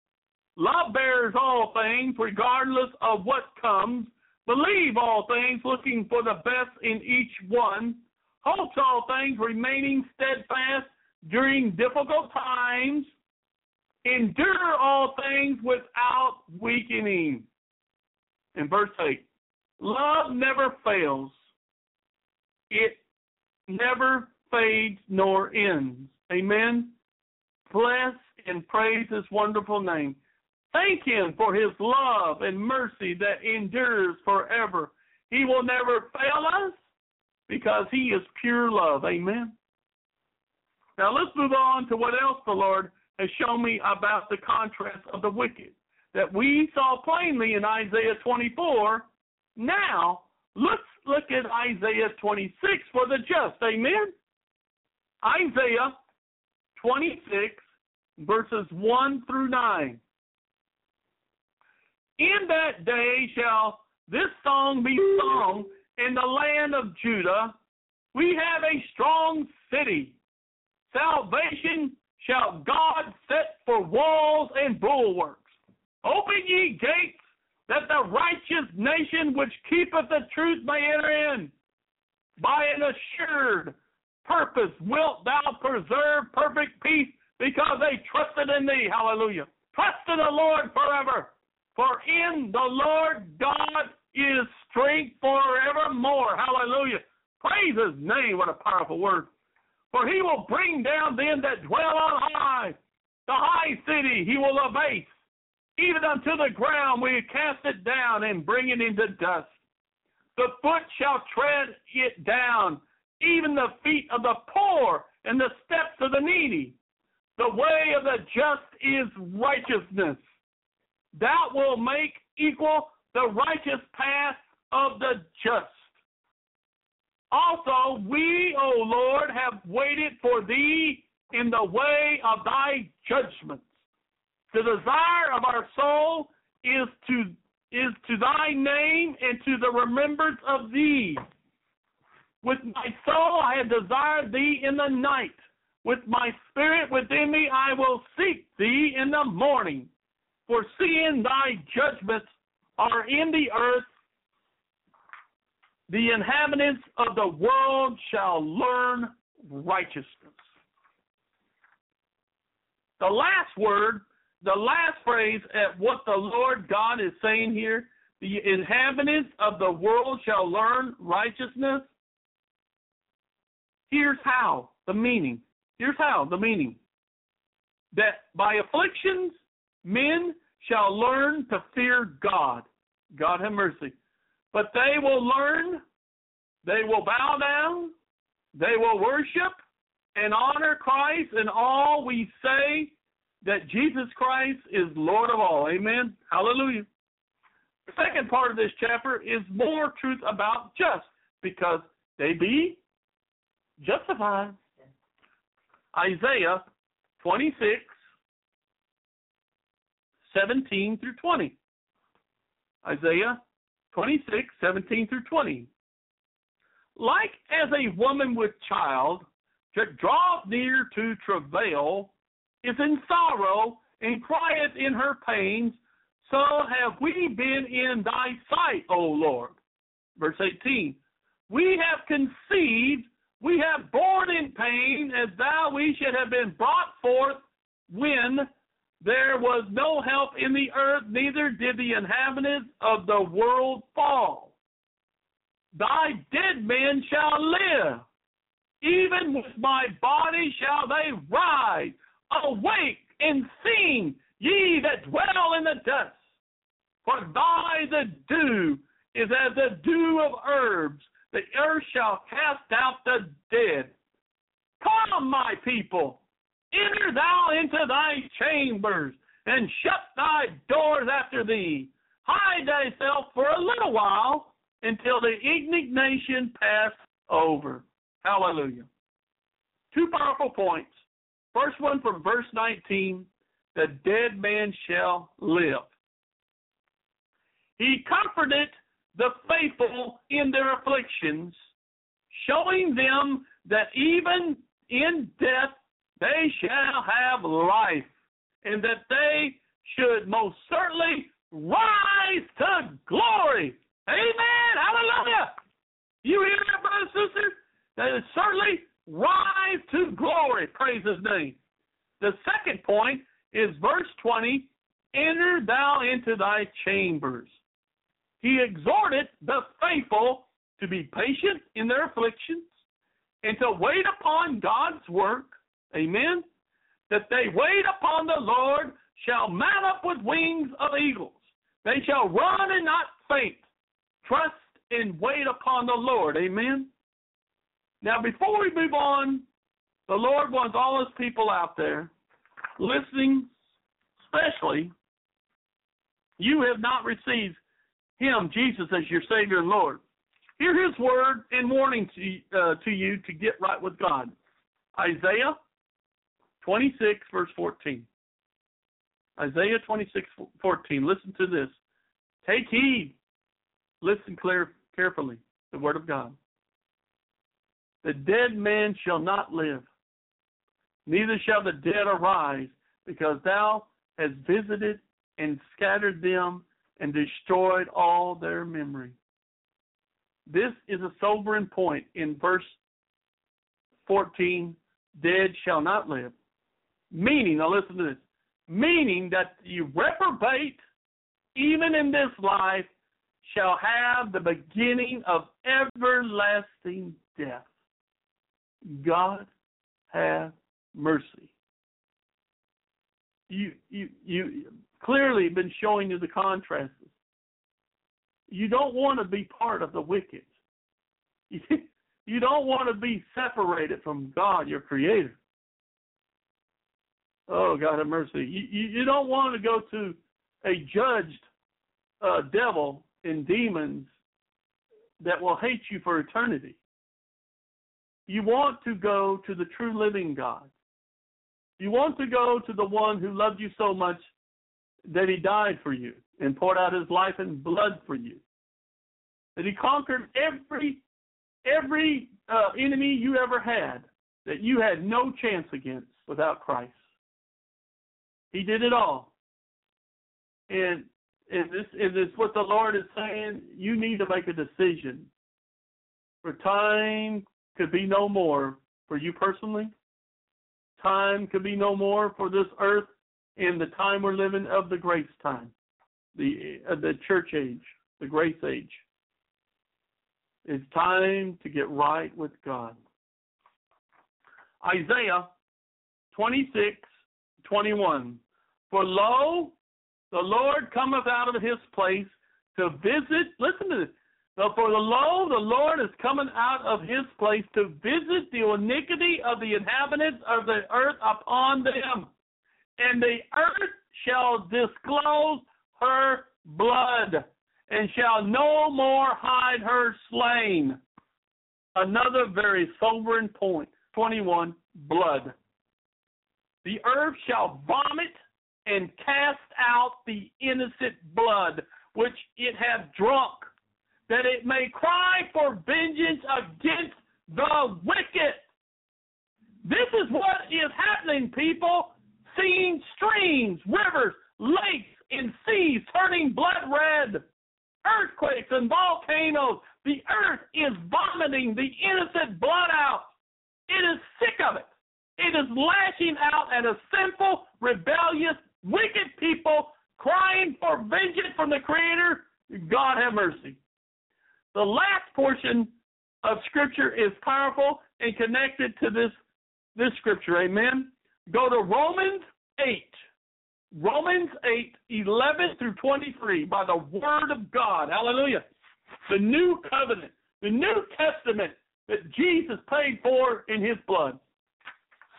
Love bears all things, regardless of what comes. Believe all things, looking for the best in each one. Hopes all things, remaining steadfast during difficult times. Endure all things without weakening. In verse 8, love never fails. It never fades nor ends. Amen. Bless and praise his wonderful name. Thank him for his love and mercy that endures forever. He will never fail us because he is pure love. Amen. Now let's move on to what else the Lord has shown me about the contrast of the wicked that we saw plainly in Isaiah 24. Now, let's look at Isaiah 26 for the just. Amen. Isaiah 26, verses 1 through 9. In that day shall this song be sung in the land of Judah. We have a strong city. Salvation shall God set for walls and bulwarks. Open ye gates, that the righteous nation which keepeth the truth may enter in. By an assured purpose wilt thou preserve perfect peace because they trusted in thee. Hallelujah. Trust in the Lord forever. For in the Lord God is strength forevermore. Hallelujah. Praise his name. What a powerful word. For he will bring down them that dwell on high. The high city he will abase. Even unto the ground will he cast it down and bring it into dust. The foot shall tread it down, even the feet of the poor and the steps of the needy. The way of the just is righteousness. That will make equal the righteous path of the just. Also, we, O Lord, have waited for thee in the way of thy judgments. The desire of our soul is to is to thy name and to the remembrance of thee. With my soul I have desired thee in the night. With my spirit within me I will seek thee in the morning. For seeing thy judgments are in the earth, the inhabitants of the world shall learn righteousness. The last word, the last phrase at what the Lord God is saying here, the inhabitants of the world shall learn righteousness. Here's how, the meaning. Here's how, the meaning. That by afflictions, men shall learn to fear God. God have mercy. But they will learn, they will bow down, they will worship and honor Christ and all we say that Jesus Christ is Lord of all. Amen. Hallelujah. The second part of this chapter is more truth about just because they be justified. Isaiah 26, 17 through 20. Isaiah 26, 17 through 20. Like as a woman with child that draweth near to travail is in sorrow and crieth in her pains, so have we been in thy sight, O Lord. Verse 18. We have conceived, we have borne in pain, as thou we should have been brought forth when there was no help in the earth, neither did the inhabitants of the world fall. Thy dead men shall live, even with my body shall they rise. Awake and sing, ye that dwell in the dust. For thy the dew is as the dew of herbs. The earth shall cast out the dead. Come, my people, enter thou into thy chambers, and shut thy doors after thee. Hide thyself for a little while until the indignation pass over. Hallelujah. Two powerful points. First one from verse 19 the dead man shall live. He comforted the faithful in their afflictions, showing them that even in death they shall have life. and that they should most certainly rise to glory. Amen. Hallelujah. You hear that, brothers and sisters? They certainly rise to glory. Praise his name. The second point is verse 20 Enter thou into thy chambers. He exhorted the faithful to be patient in their afflictions and to wait upon God's work. Amen. That they wait upon the Lord shall mount up with wings of eagles. They shall run and not faint. Trust and wait upon the Lord. Amen. Now, before we move on, the Lord wants all his people out there listening, especially, you have not received him, Jesus, as your Savior and Lord. Hear his word and warning to, uh, to you to get right with God. Isaiah 26, verse 14. Isaiah 26, 14. Listen to this. Take heed. Listen clear, carefully. The word of God. The dead man shall not live, neither shall the dead arise, because thou hast visited and scattered them and destroyed all their memory. This is a sobering point in verse 14 dead shall not live. Meaning, now listen to this, meaning that the reprobate, even in this life, shall have the beginning of everlasting death. God have mercy. You you you clearly been showing you the contrasts. You don't want to be part of the wicked. You don't want to be separated from God, your creator. Oh, God have mercy. You, you, you don't want to go to a judged uh, devil and demons that will hate you for eternity. You want to go to the true living God. You want to go to the one who loved you so much that he died for you and poured out his life and blood for you. That he conquered every every uh, enemy you ever had that you had no chance against without Christ. He did it all. And and this and this what the Lord is saying, you need to make a decision. For time could be no more for you personally. Time could be no more for this earth in the time we're living of the grace time, the uh, the church age, the grace age. It's time to get right with God. Isaiah 26, 21. For lo, the Lord cometh out of his place to visit. Listen to this. For the lo, the Lord is coming out of his place to visit the iniquity of the inhabitants of the earth upon them. And the earth shall disclose her blood, and shall no more hide her slain. Another very sobering point. 21. Blood. The earth shall vomit and cast out the innocent blood which it hath drunk, that it may cry for vengeance against the wicked. This is what is happening, people. Seeing streams, rivers, lakes, and seas turning blood red, earthquakes and volcanoes. The earth is vomiting the innocent blood out. It is sick of it. It is lashing out at a sinful, rebellious, wicked people crying for vengeance from the Creator. God have mercy. The last portion of Scripture is powerful and connected to this, this Scripture. Amen. Go to Romans 8. Romans 8, 11 through 23, by the Word of God. Hallelujah. The new covenant, the New Testament that Jesus paid for in His blood.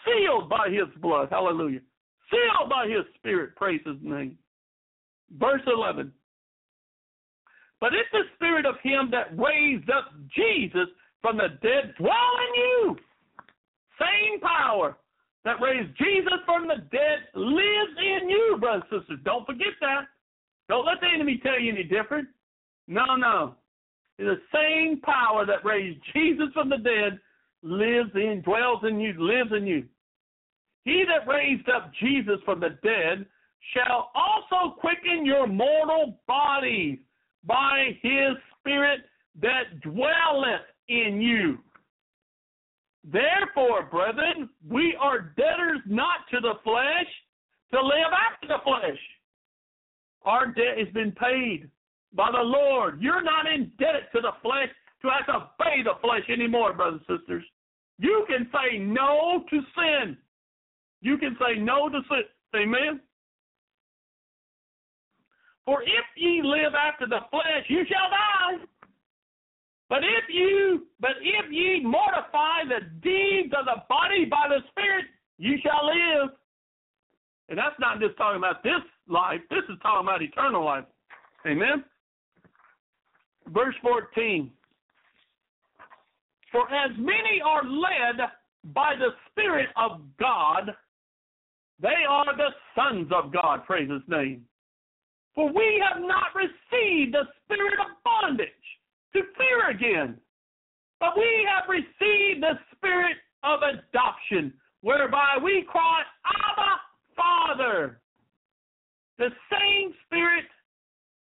Sealed by His blood. Hallelujah. Sealed by His Spirit. Praise His name. Verse 11. But if the Spirit of Him that raised up Jesus from the dead dwell in you, same power that raised Jesus from the dead lives in you, brothers and sisters. Don't forget that. Don't let the enemy tell you any different. No, no. The same power that raised Jesus from the dead lives in, dwells in you, lives in you. he that raised up Jesus from the dead shall also quicken your mortal bodies by his Spirit that dwelleth in you. Therefore, brethren, we are debtors not to the flesh to live after the flesh. Our debt has been paid by the Lord. You're not indebted to the flesh to have to obey the flesh anymore, brothers and sisters. You can say no to sin. You can say no to sin. Amen. For if ye live after the flesh, you shall die. But if you but if ye mortify the deeds of the body by the Spirit, you shall live. And that's not just talking about this life, this is talking about eternal life. Amen. Verse 14. For as many are led by the Spirit of God, they are the sons of God, praise his name. For we have not received the spirit of bondage to fear again, but we have received the spirit of adoption, whereby we cry, Abba, Father. The same Spirit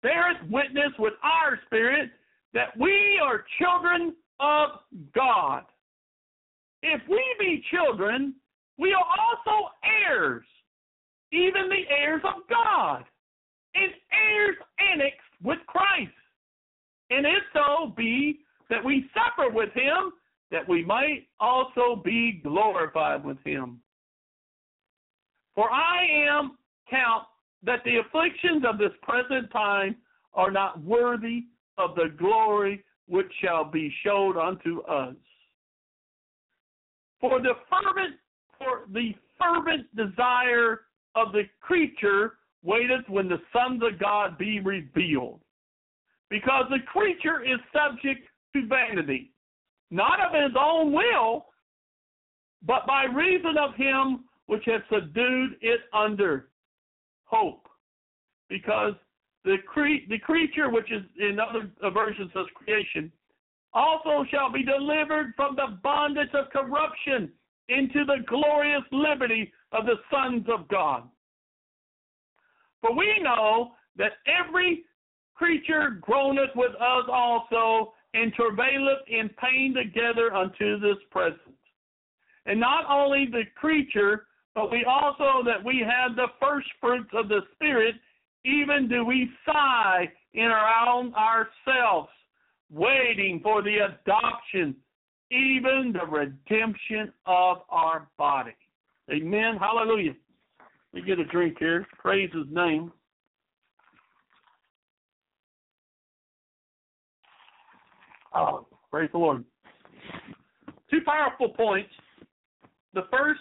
beareth witness with our spirit that we are children of God. If we be children, we are also heirs, even the heirs of God, and heirs annexed with Christ. And if so be that we suffer with him, that we might also be glorified with him. For I am count that the afflictions of this present time are not worthy of the glory which shall be showed unto us. For the fervent for the fervent desire of the creature waiteth when the sons of God be revealed. Because the creature is subject to vanity, not of his own will, but by reason of him which has subdued it under hope. Because the, cre- the creature, which is in other versions says creation, also shall be delivered from the bondage of corruption into the glorious liberty of the sons of God. For we know that every creature groaneth with us also, and travaileth in pain together unto this present. And not only the creature, but we also that we have the first fruits of the Spirit, even do we sigh in our own ourselves, waiting for the adoption, even the redemption of our body. Amen. Hallelujah. Me get a drink here. Praise his name. Oh, praise the Lord. Two powerful points. The first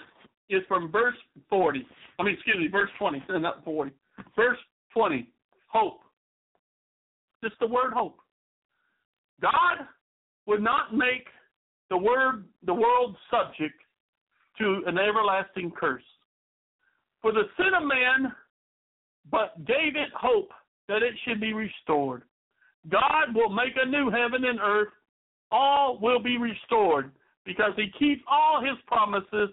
is from verse 40. I mean, excuse me, verse 20, not 40. Verse 20, hope. Just the word hope. God would not make the word the world subject to an everlasting curse. For the sin of man, but gave it hope that it should be restored. God will make a new heaven and earth. All will be restored because he keeps all his promises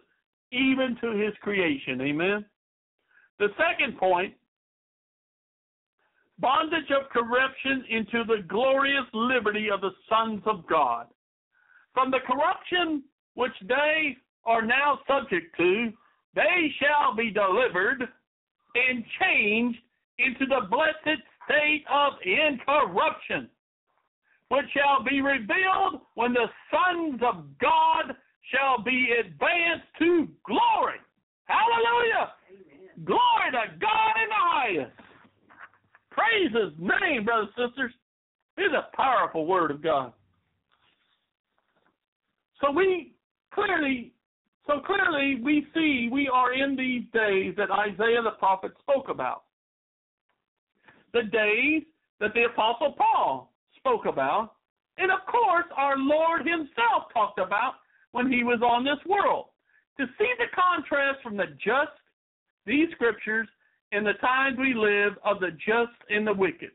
even to his creation. Amen. The second point bondage of corruption into the glorious liberty of the sons of God. From the corruption which they are now subject to, they shall be delivered and changed into the blessed state of incorruption, which shall be revealed when the sons of God shall be advanced to glory. Hallelujah! Amen. Glory to God in the highest. Praise his name, brothers and sisters. It's a powerful word of God. So we clearly so clearly we see we are in these days that Isaiah the prophet spoke about. The days that the apostle Paul spoke about, and of course our Lord himself talked about when he was on this world. To see the contrast from the just, these scriptures, and the times we live of the just and the wicked.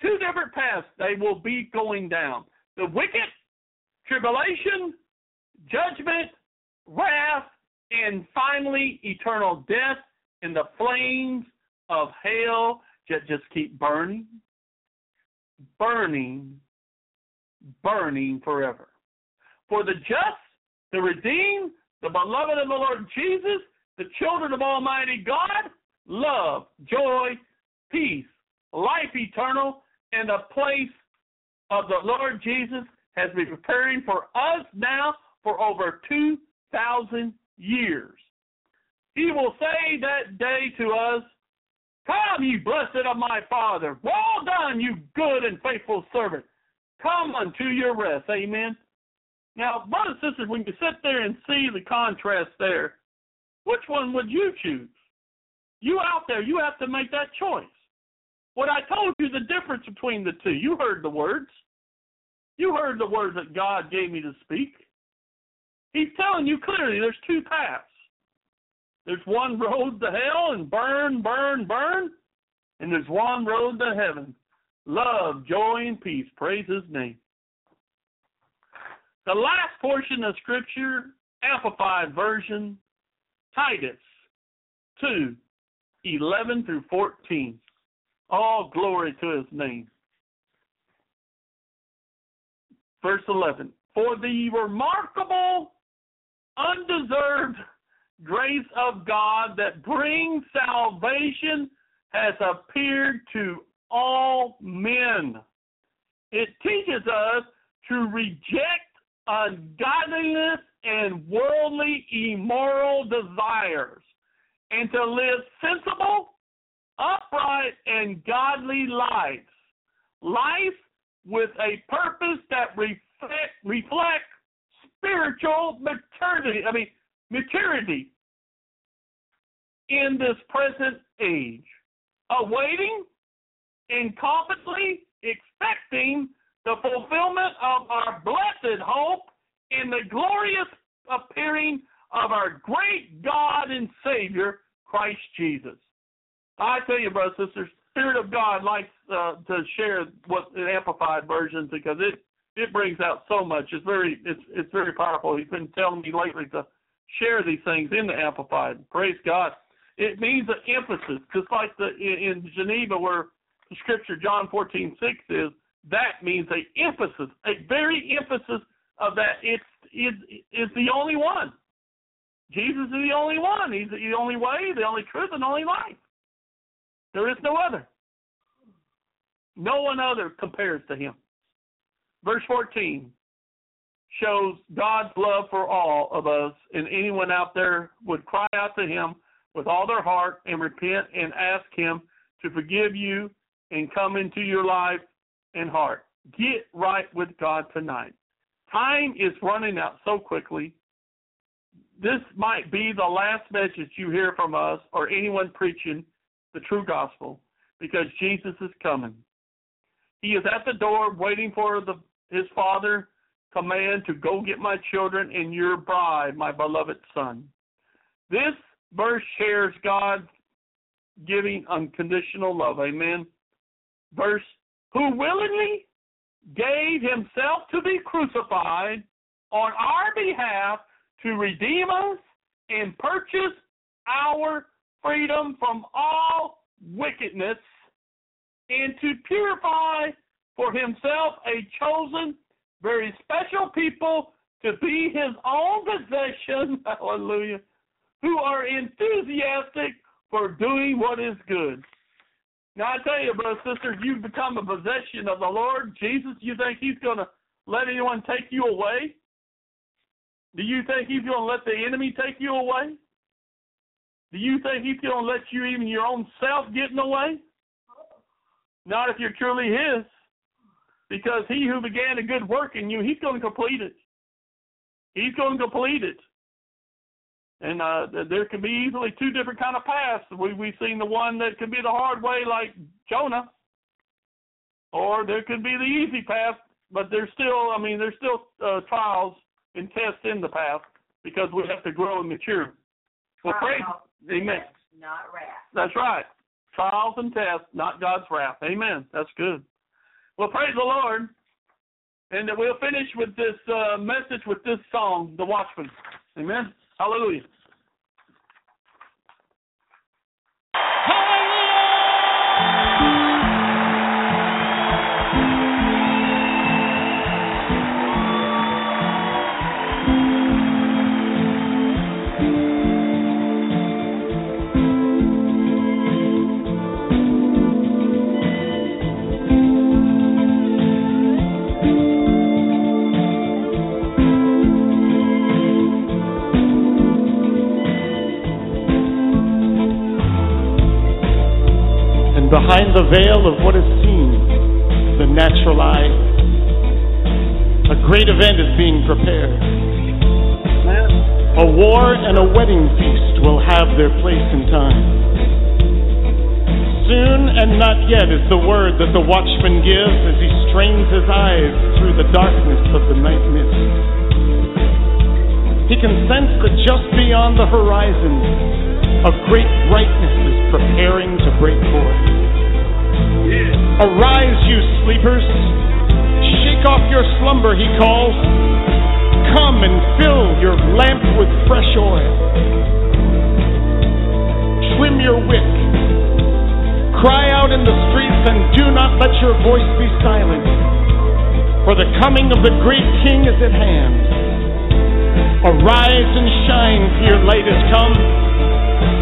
Two different paths they will be going down. The wicked, tribulation, judgment, wrath, and finally eternal death in the flames of hell that just keep burning, burning, burning forever. For the just, the redeemed, the beloved of the Lord Jesus, the children of Almighty God, love, joy, peace, life eternal, and the place of the Lord Jesus has been preparing for us now for over 2,000 years. He will say that day to us, Come, ye blessed of my Father. Well done, you good and faithful servant. Come unto your rest. Amen. Now, brothers and sisters, when you sit there and see the contrast there, which one would you choose? You out there, you have to make that choice. What I told you, the difference between the two, you heard the words. You heard the words that God gave me to speak. He's telling you clearly there's two paths. There's one road to hell and burn, burn, burn, and there's one road to heaven. Love, joy, and peace. Praise his name. The last portion of Scripture, Amplified Version, Titus 2, 11 through 14. All glory to his name. Verse 11. For the remarkable, undeserved grace of God that brings salvation has appeared to all men. It teaches us to reject ungodliness and worldly immoral desires and to live sensible, upright, and godly lives. Life with a purpose that reflect, spiritual maturity. I mean, maturity in this present age, awaiting and confidently expecting the fulfillment of our blessed hope in the glorious appearing of our great God and Savior, Christ Jesus. I tell you, brothers and sisters, Spirit of God likes uh, to share what an amplified version because it it brings out so much. It's very it's it's very powerful. He's been telling me lately to share these things in the amplified. Praise God. It means an emphasis, just like the in, in Geneva where the scripture John fourteen six is. That means a emphasis, a very emphasis of that. It's is is the only one. Jesus is the only one. He's the only way, the only truth, and the only life. There is no other. No one other compares to him. Verse 14 shows God's love for all of us, and anyone out there would cry out to him with all their heart and repent and ask him to forgive you and come into your life and heart. Get right with God tonight. Time is running out so quickly. This might be the last message you hear from us or anyone preaching the true gospel because Jesus is coming. He is at the door waiting for the, his father command to go get my children and your bride, my beloved son. This verse shares God's giving unconditional love. Amen. Verse, who willingly gave himself to be crucified on our behalf to redeem us and purchase our freedom from all wickedness and to purify for himself a chosen, very special people to be his own possession, hallelujah, who are enthusiastic for doing what is good. Now, I tell you, brothers and sisters, you've become a possession of the Lord Jesus. You think he's going to let anyone take you away? Do you think he's going to let the enemy take you away? Do you think he's going to let you even your own self get in the way? Not if you're truly his. Because he who began a good work in you, he's going to complete it. He's going to complete it. And uh, there can be easily two different kind of paths. We we've seen the one that can be the hard way, like Jonah, or there could be the easy path. But there's still, I mean, there's still uh, trials and tests in the path because we have to grow and mature. Well, praise, Amen. Not wrath. That's right. Trials and tests, not God's wrath. Amen. That's good. Well, praise the Lord. And we'll finish with this uh, message with this song, The Watchman. Amen. Hallelujah. Behind the veil of what is seen, the natural eye, a great event is being prepared. A war and a wedding feast will have their place in time. Soon and not yet is the word that the watchman gives as he strains his eyes through the darkness of the night mist. He can sense that just beyond the horizon, a great brightness is preparing to break forth. Arise, you sleepers. Shake off your slumber, he calls. Come and fill your lamp with fresh oil. Trim your wick. Cry out in the streets and do not let your voice be silent. For the coming of the great King is at hand. Arise and shine, for your light has come,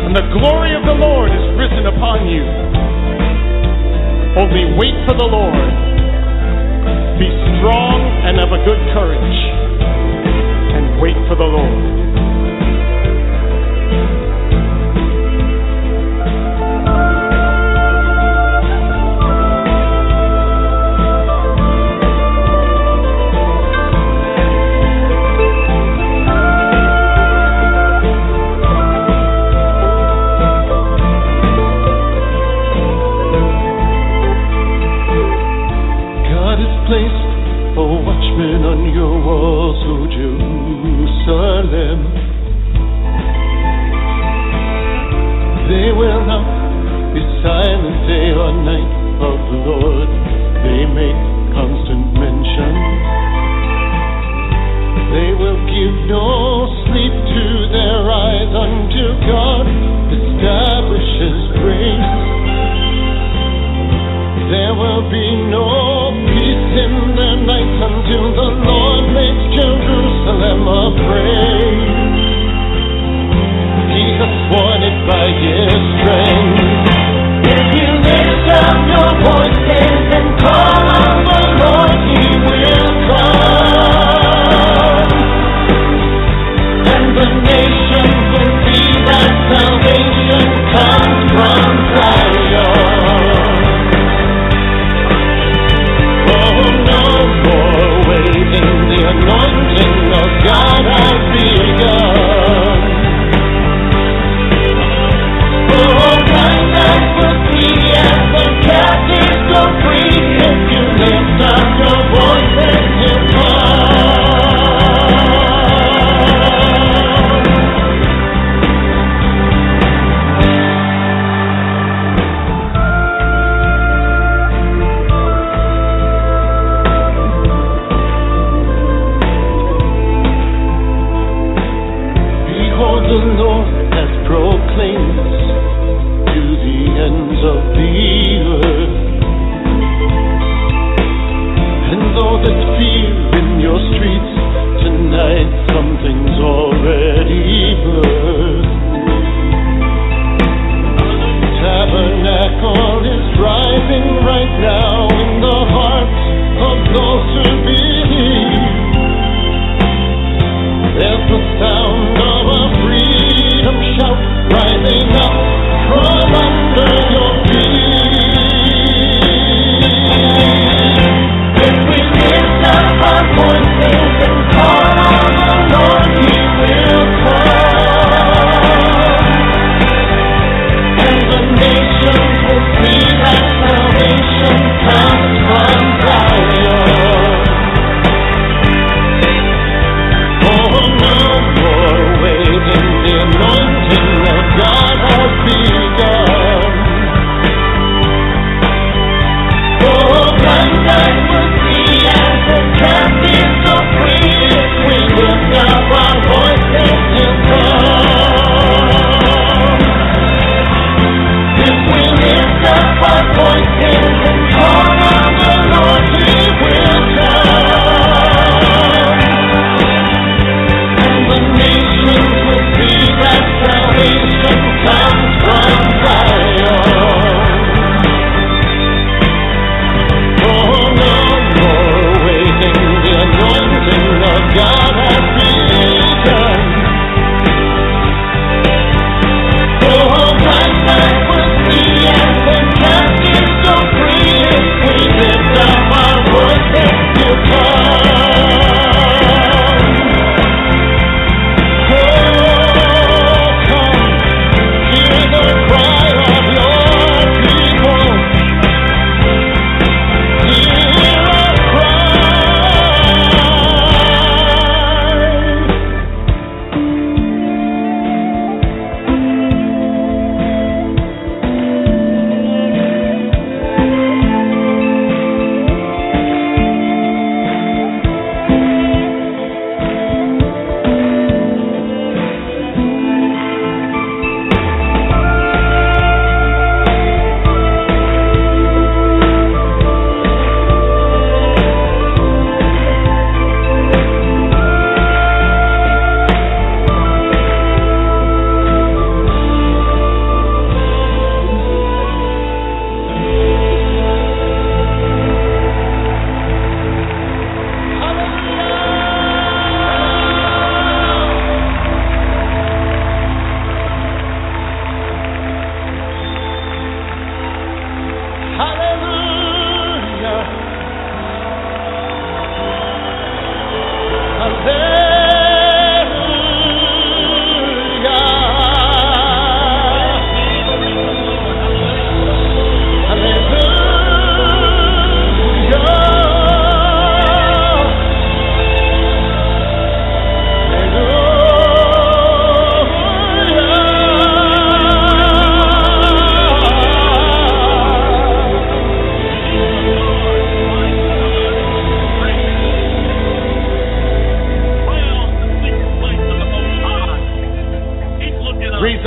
and the glory of the Lord is risen upon you. Only wait for the Lord. Be strong and of a good courage, and wait for the Lord.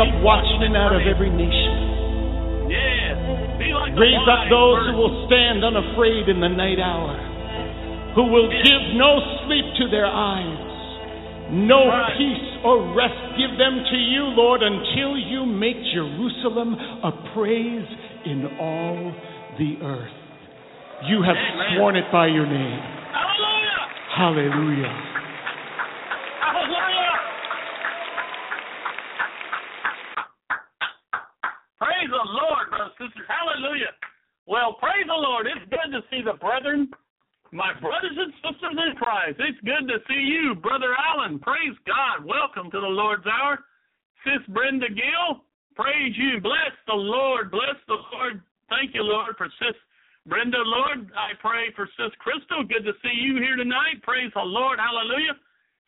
Of every nation. Yes. Be like the Raise up those who will stand unafraid in the night hour, who will give no sleep to their eyes, no peace or rest. Give them to you, Lord, until you make Jerusalem a praise in all the earth. You have sworn it by your name. Hallelujah. Hallelujah. Praise the Lord, brothers and sisters. Hallelujah. Well, praise the Lord. It's good to see the brethren, my brothers and sisters in Christ. It's good to see you, Brother Allen. Praise God. Welcome to the Lord's Hour. Sis Brenda Gill, praise you. Bless the Lord. Bless the Lord. Thank you, Lord, for Sis Brenda, Lord. I pray for Sis Crystal. Good to see you here tonight. Praise the Lord. Hallelujah.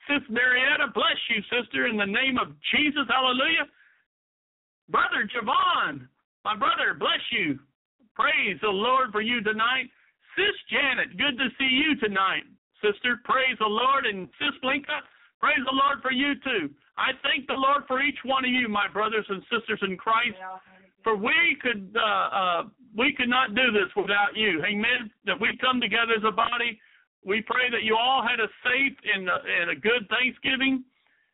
Sis Marietta, bless you, sister, in the name of Jesus. Hallelujah. Brother Javon, my brother, bless you. Praise the Lord for you tonight. Sis Janet, good to see you tonight, sister. Praise the Lord. And Sis Blinka, praise the Lord for you too. I thank the Lord for each one of you, my brothers and sisters in Christ. For we could uh, uh, we could not do this without you. Amen. That we come together as a body. We pray that you all had a safe and a, and a good Thanksgiving,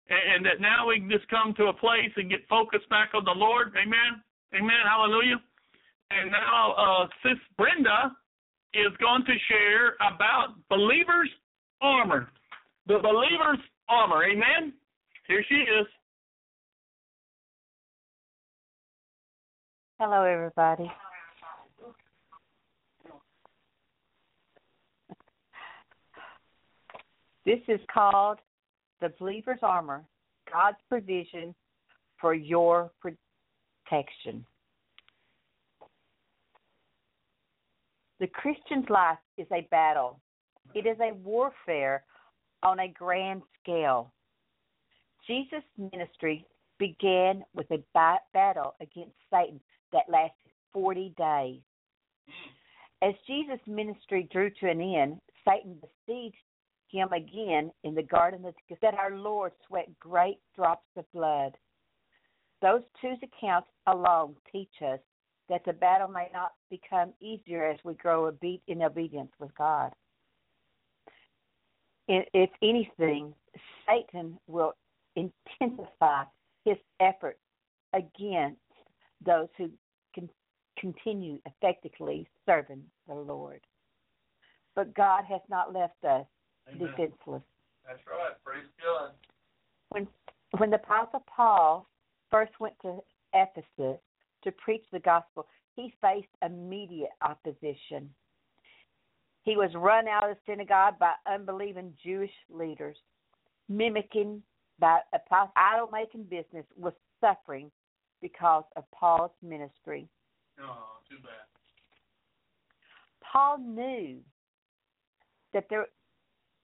and, and that now we can just come to a place and get focused back on the Lord. Amen. Amen. Hallelujah. And now, uh, Sis Brenda is going to share about believers' armor. The believer's armor. Amen. Here she is. Hello, everybody. This is called the believer's armor, God's provision for your protection. The Christian's life is a battle. It is a warfare on a grand scale. Jesus' ministry began with a battle against Satan that lasted 40 days. As Jesus' ministry drew to an end, Satan besieged him again in the Garden of that our Lord sweat great drops of blood. Those two accounts alone teach us that the battle may not become easier as we grow in obedience with God. If anything, Satan will intensify his efforts against those who can continue effectively serving the Lord. But God has not left us defenseless. That's right. Praise God. When when the Apostle Paul first went to Ephesus to preach the gospel, he faced immediate opposition. He was run out of the synagogue by unbelieving Jewish leaders, mimicking by idol making business was suffering because of Paul's ministry. Oh, too bad. Paul knew that there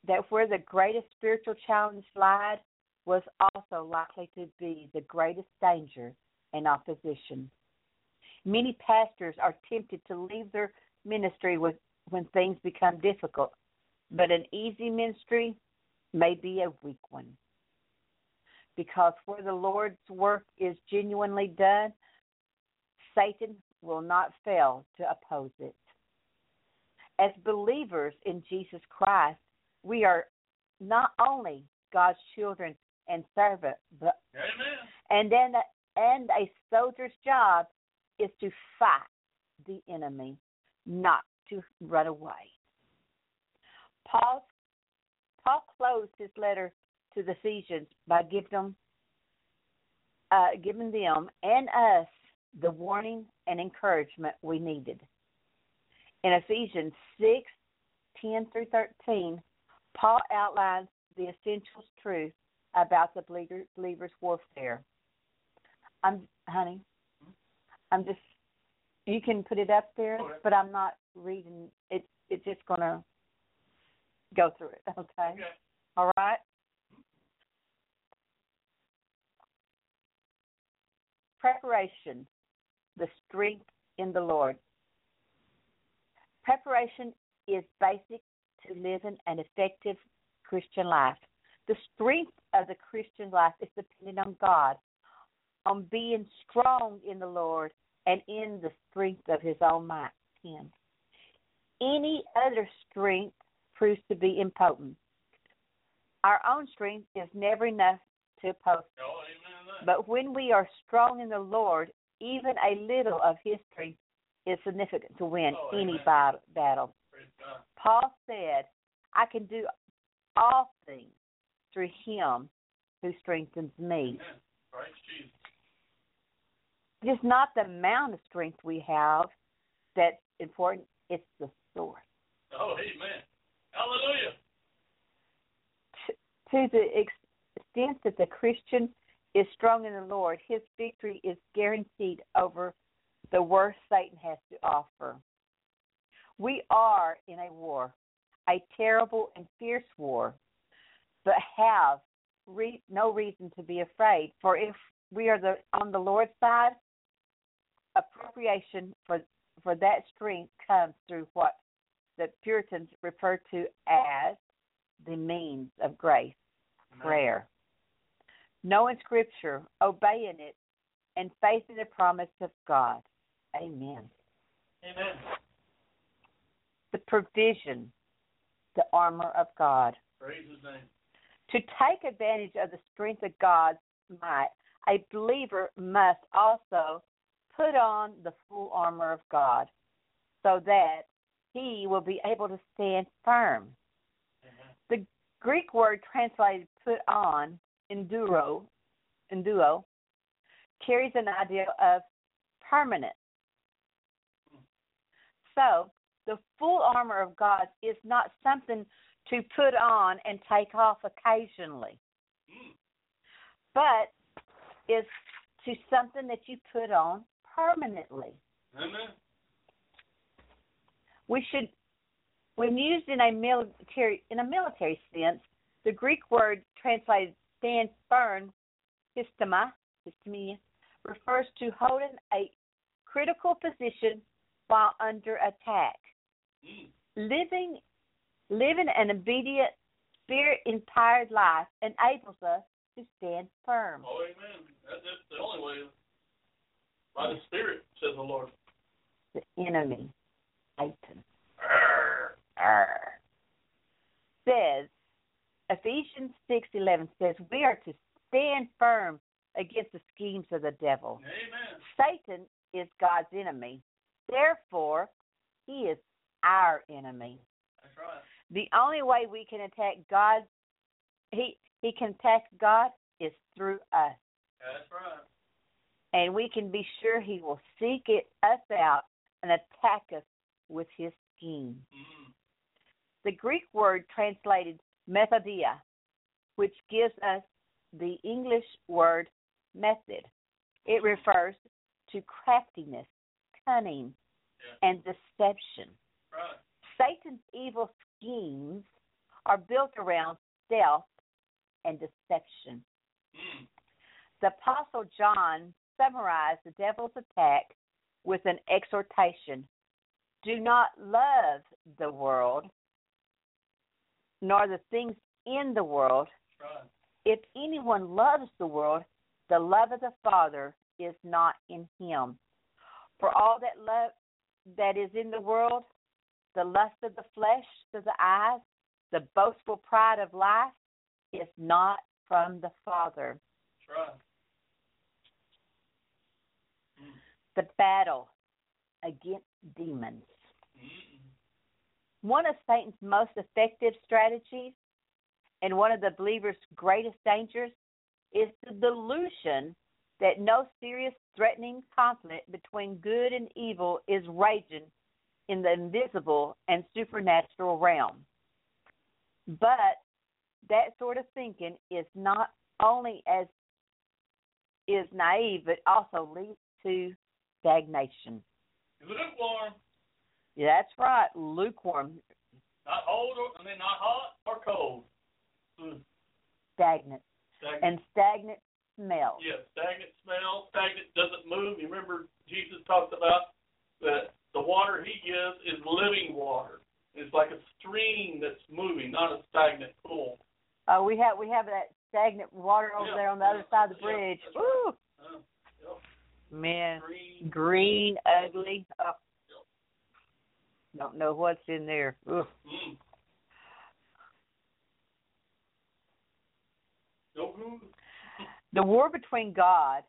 that where the greatest spiritual challenge lied was also likely to be the greatest danger and opposition. Many pastors are tempted to leave their ministry with, when things become difficult, but an easy ministry may be a weak one. Because where the Lord's work is genuinely done, Satan will not fail to oppose it. As believers in Jesus Christ, we are not only God's children and servant, but Amen. and then and a soldier's job is to fight the enemy, not to run away. Paul Paul closed his letter to the Ephesians by giving them uh, giving them and us the warning and encouragement we needed. In Ephesians six, ten through thirteen, Paul outlines the essential truth about the believer, believer's warfare. I'm, honey, I'm just. You can put it up there, Okay. but I'm not reading. It, it's just gonna go through it. Okay. Okay. All right. Preparation, the strength in the Lord. Preparation is basic to living an effective Christian life. The strength of the Christian life is dependent on God. on being strong in the Lord and in the strength of his own might. 10. Any other strength proves to be impotent. Our own strength is never enough to oppose. Oh, amen. to that. But when we are strong in the Lord, even a little of his strength is significant to win Oh, any battle. Paul said, I can do all things through him who strengthens me. It's not the amount of strength we have that's important, it's the source. Oh, amen. Hallelujah. To the extent that the Christian is strong in the Lord, his victory is guaranteed over the worst Satan has to offer. We are in a war, a terrible and fierce war, but have re- no reason to be afraid. For if we are the, on the Lord's side, appropriation for for that strength comes through what the Puritans refer to as the means of grace, prayer. Knowing Scripture, obeying it, and facing the promise of God. Amen. Amen. The provision, the armor of God. Praise his name. To take advantage of the strength of God's might, a believer must also put on the full armor of God so that he will be able to stand firm. Mm-hmm. The Greek word translated put on, enduro, enduo, carries an idea of permanent. Hmm. So, the full armor of God is not something to put on and take off occasionally, but is to something that you put on permanently. Amen. We should, when used in a military in a military sense, the Greek word translated "stand firm," histema, histemia, refers to holding a critical position while under attack. Mm. Living, living an obedient, spirit-inspired life enables us to stand firm. Oh, amen. That, that's the only way. By the Spirit, says the Lord. The enemy, Satan. Arr. Arr. says Ephesians six eleven says we are to stand firm against the schemes of the devil. Amen. Satan is God's enemy. Therefore, he is our enemy. That's right. The only way we can attack God he he can attack God is through us. That's right. And we can be sure he will seek it us out and attack us with his scheme. Mm. the Greek word translated methodia, which gives us the English word method. It refers to craftiness, cunning, and deception. Right. Satan's evil schemes are built around stealth and deception. Mm. The Apostle John summarized the devil's attack with an exhortation Do not love the world, nor the things in the world. Right. If anyone loves the world, the love of the Father is not in him. For all that love that is in the world, the lust of the flesh, to the eyes, the boastful pride of life, is not from the Father. Right. The battle against demons. One of Satan's most effective strategies and one of the believer's greatest dangers is the delusion that no serious threatening conflict between good and evil is raging in the invisible and supernatural realm. But that sort of thinking is not only as is naive, but also leads to stagnation. Lukewarm. Yeah, that's right, lukewarm, Not old or, I mean, not hot or cold. Mm. stagnant, Stagnant. and stagnant smell. Yeah, stagnant smell, stagnant doesn't move. You remember Jesus talked about that the water he gives is living water. It's like a stream that's moving, not a stagnant pool. Uh, we have we have that stagnant water over Yeah, there on the other side of the yeah, bridge. Woo! Uh, Man, green. green, ugly. Oh. Don't know what's in there. Ugh. Mm. The war between God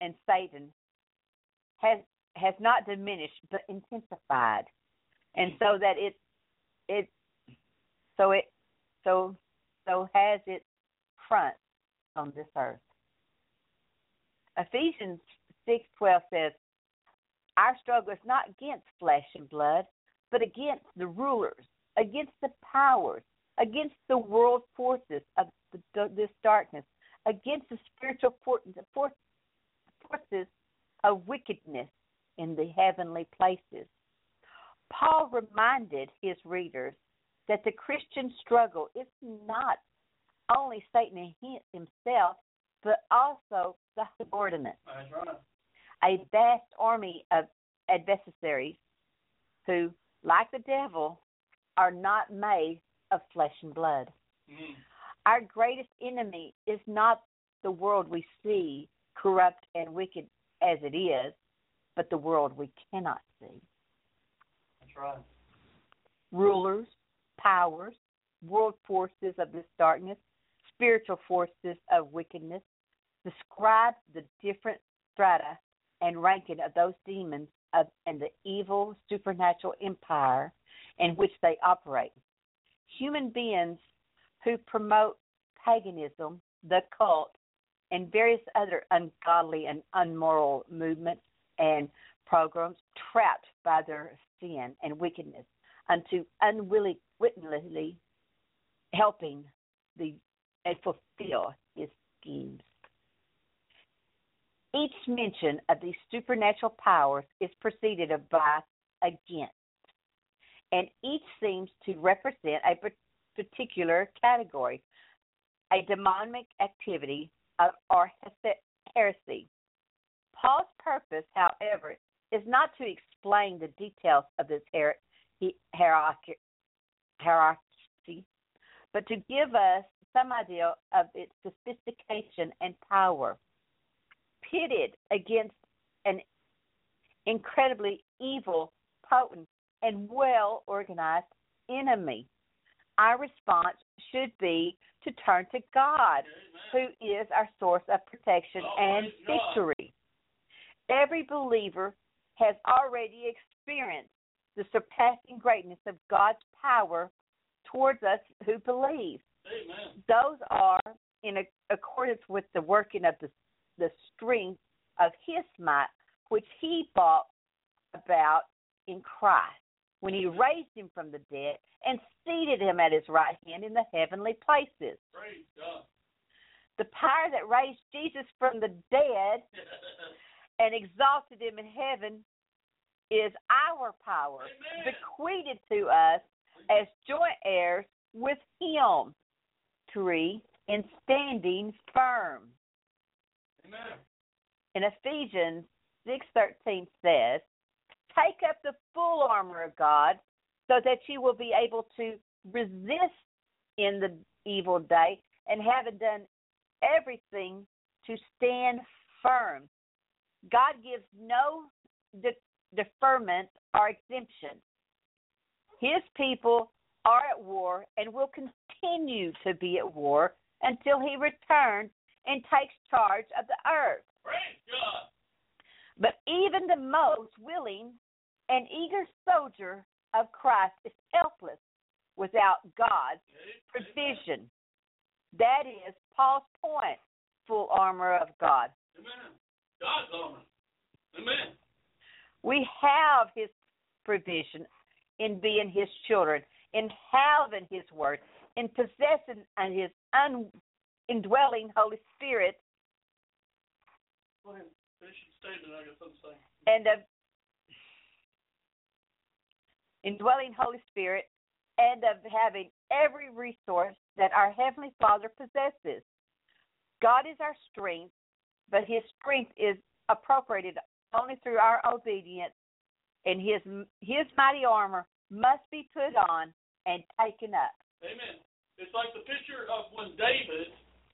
and Satan has has not diminished but intensified, and so that it it so it so so has its front on this earth. Ephesians six twelve says, "Our struggle is not against flesh and blood, but against the rulers, against the powers, against the world forces of the, this darkness, against the spiritual for- for- forces of wickedness in the heavenly places." Paul reminded his readers that the Christian struggle is not only Satan himself, but also the subordinates right. a vast army of adversaries who, like the devil, are not made of flesh and blood. Mm. Our greatest enemy is not the world we see, corrupt and wicked as it is, but the world we cannot see. That's right. Rulers, powers, world forces of this darkness, spiritual forces of wickedness, describe the different strata and ranking of those demons of, and the evil supernatural empire in which they operate. Human beings who promote paganism, the cult, and various other ungodly and unmoral movements and programs trapped by their sin and wickedness unto unwillingly helping the and fulfill his schemes. Each mention of these supernatural powers is preceded by against, and each seems to represent a particular category, a demonic activity of, or heresy. Paul's purpose, however, is not to explain the details of this hier- hierarchy, hierarchy, but to give us some idea of its sophistication and power. Pitted against an incredibly evil, potent, and well organized enemy, our response should be to turn to God, who is our source of protection oh, and victory. God. Every believer has already experienced the surpassing greatness of God's power towards us who believe. Amen. Those are in a, accordance with the working of the, the strength of His might, which He brought about in Christ when He raised Him from the dead and seated Him at His right hand in the heavenly places. Praise God. The power that raised Jesus from the dead and exalted Him in heaven is our power, Amen. bequeathed to us as joint heirs with Him. Three, in standing firm. Amen. In Ephesians six thirteen says, "Take up the full armor of God, so that you will be able to resist in the evil day, and having done everything to stand firm." God gives no de- deferment or exemption. His people are at war and will continue to be at war until he returns and takes charge of the earth. But even the most willing and eager soldier of Christ is helpless without God's provision. That is Paul's point full armor of God. Amen. God's armor. Amen. We have his provision in being his children, in having his word, in possessing and his un- indwelling Holy Spirit, Go ahead. Finish your statement. I got something to say. and of indwelling Holy Spirit, and of having every resource that our Heavenly Father possesses. God is our strength, but His strength is appropriated only through our obedience, and His His mighty armor must be put on and taken up. Amen. It's like the picture of when David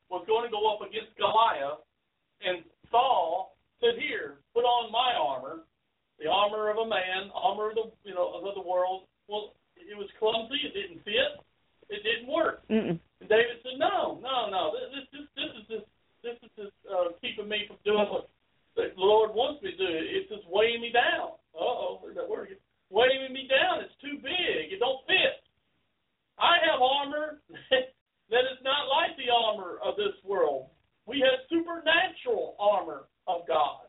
was going to go up against Goliath, and Saul said, "Here, put on my armor, the armor of a man, armor of the you know of the world." Well, it was clumsy. It didn't fit. It didn't work. Mm-mm. And David said, "No, no, no. This, this, this is just, this is just uh, keeping me from doing what the Lord wants me to do. It's just weighing me down. Uh oh, there's that word again. Weighing me down. It's too big. It don't fit. I have armor that is not like the armor of this world. We have supernatural armor of God.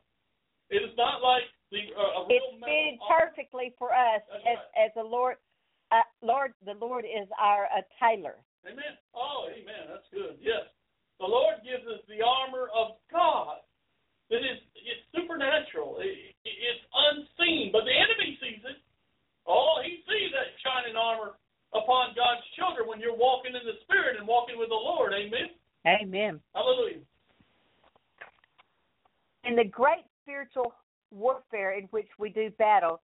It is not like the uh, a It's real metal fitted perfectly for us That's as as the Lord. Uh, Lord, the Lord is our uh, tailor. Amen. Oh, amen. That's good. Yes. The Lord gives us the armor of God. That is, it's supernatural. It, it's unseen, but the enemy sees it. Oh, he sees that shining armor upon God's children when you're walking in the Spirit and walking with the Lord. Amen. Amen. Hallelujah. In the great spiritual warfare in which we do battle,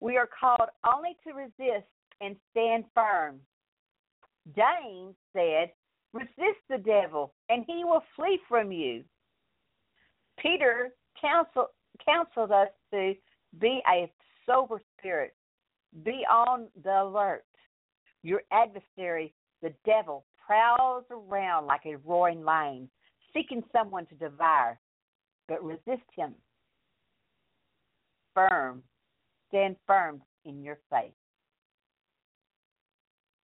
we are called only to resist and stand firm. James said, Resist the devil, and he will flee from you. Peter counsel, counseled us to be a sober spirit, be on the alert. Your adversary, the devil, prowls around like a roaring lion, seeking someone to devour but resist him. Firm. Stand firm in your faith.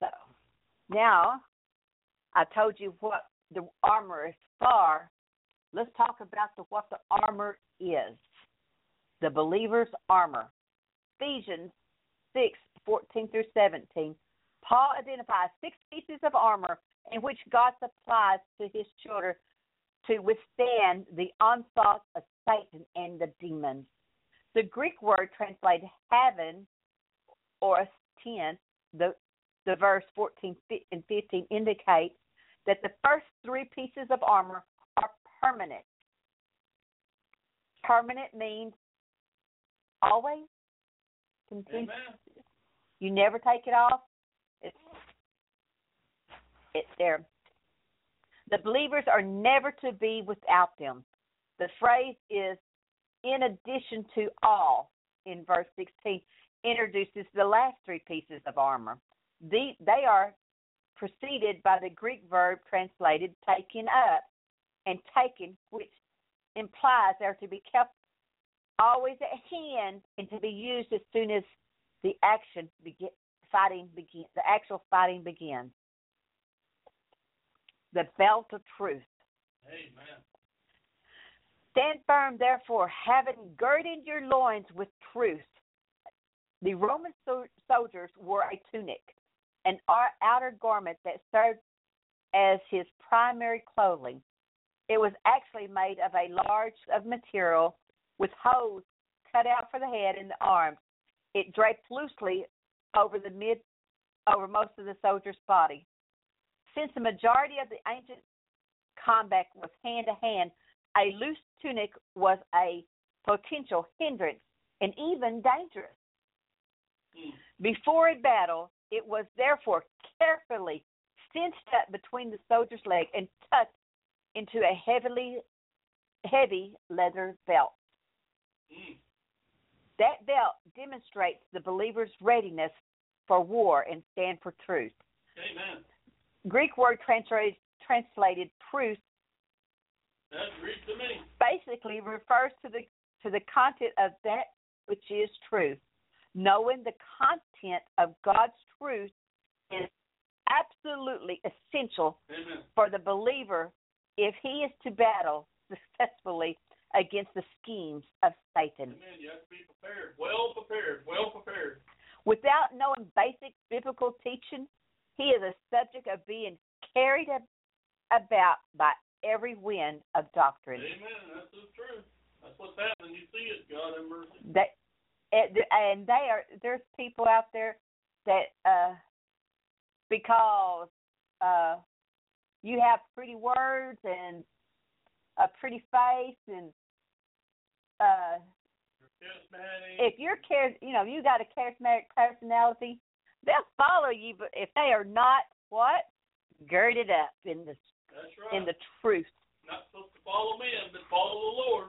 So, now I told you what the armor is for. Let's talk about the, what the armor is. The believer's armor. Ephesians 6 14 through 17. Paul identifies six pieces of armor in which God supplies to his children to withstand the onslaught of Satan and the demons. The Greek word translated heaven or ten, the, the verse 14 and 15 indicate that the first three pieces of armor are permanent. Permanent means always, continue. Amen. You never take it off. It's it's there. The believers are never to be without them. The phrase is in addition to all in verse 16 introduces the last three pieces of armor. The, they are preceded by the Greek verb translated taken up and taken, which implies they're to be kept always at hand and to be used as soon as the action begin, fighting begins. The actual fighting begins. The belt of truth. Amen. Stand firm, therefore, having girded your loins with truth. The Roman so- soldiers wore a tunic, an outer garment that served as his primary clothing. It was actually made of a large of material with holes cut out for the head and the arms. It draped loosely over the mid over most of the soldier's body. Since the majority of the ancient combat was hand to hand, a loose tunic was a potential hindrance and even dangerous. Mm. Before a battle, it was therefore carefully cinched up between the soldier's leg and tucked into a heavily heavy leather belt. Mm. That belt demonstrates the believer's readiness for war and stand for truth. Amen. Greek word translated, translated truth That's Greek to me. basically refers to the to the content of that which is truth. Knowing the content of God's truth is absolutely essential Amen. for the believer if he is to battle successfully against the schemes of Satan. Amen. You have to be prepared. Well prepared. Well prepared. Without knowing basic biblical teaching, he is a subject of being carried ab- about by every wind of doctrine. Amen. That's the truth. That's what's happening. You see it. God have mercy. That it- and they are there's people out there that uh because uh you have pretty words and a pretty face and uh if you're char you know you got a charismatic personality they'll follow you but if they are not what girded up in the right. in the truth Not supposed to follow men, but follow the Lord.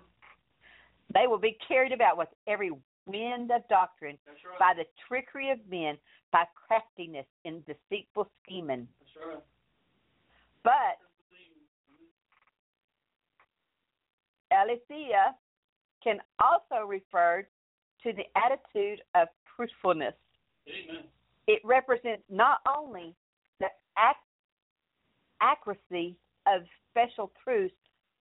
They will be carried about with every wind of doctrine right. by the trickery of men, by craftiness in deceitful scheming. Right. But aletheia can also refer to the attitude of truthfulness. Amen. It represents not only the ac- accuracy of special truths,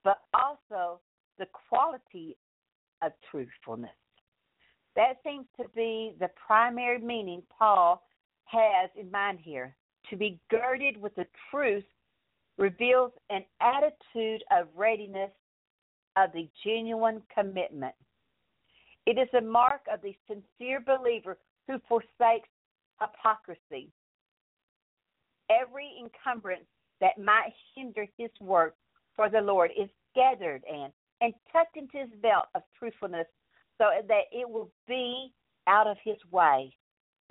but also the quality of truthfulness. That seems to be the primary meaning Paul has in mind here. To be girded with the truth reveals an attitude of readiness of the genuine commitment. It is a mark of the sincere believer who forsakes hypocrisy. Every encumbrance that might hinder his work for the Lord is gathered and, and tucked into his belt of truthfulness so that it will be out of his way.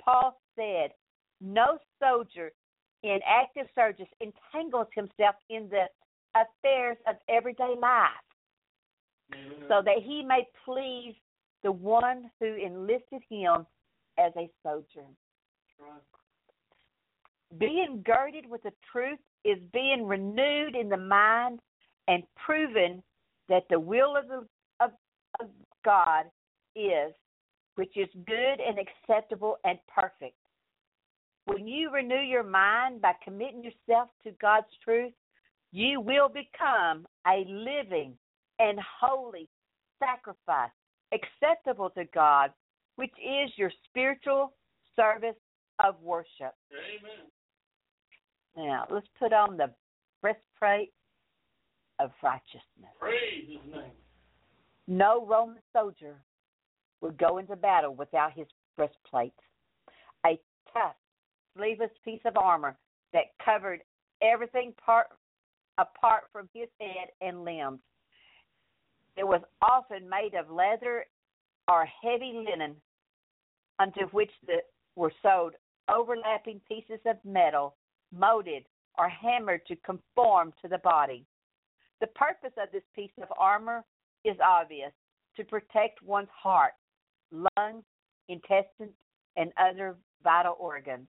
Paul said, No soldier in active service entangles himself in the affairs of everyday life Amen. so that he may please the one who enlisted him as a soldier. Right. Being girded with the truth is being renewed in the mind and proven that the will of, the, of, of God is, which is good and acceptable and perfect. When you renew your mind by committing yourself to God's truth, you will become a living and holy sacrifice acceptable to God, which is your spiritual service of worship. Amen. Now, let's put on the breastplate of righteousness. Praise his name. No Roman soldier would go into battle without his breastplate. A tough, sleeveless piece of armor that covered everything part apart from his head and limbs. It was often made of leather or heavy linen, unto which the, were sewed overlapping pieces of metal, molded or hammered to conform to the body. The purpose of this piece of armor is obvious to protect one's heart, lungs, intestines, and other vital organs.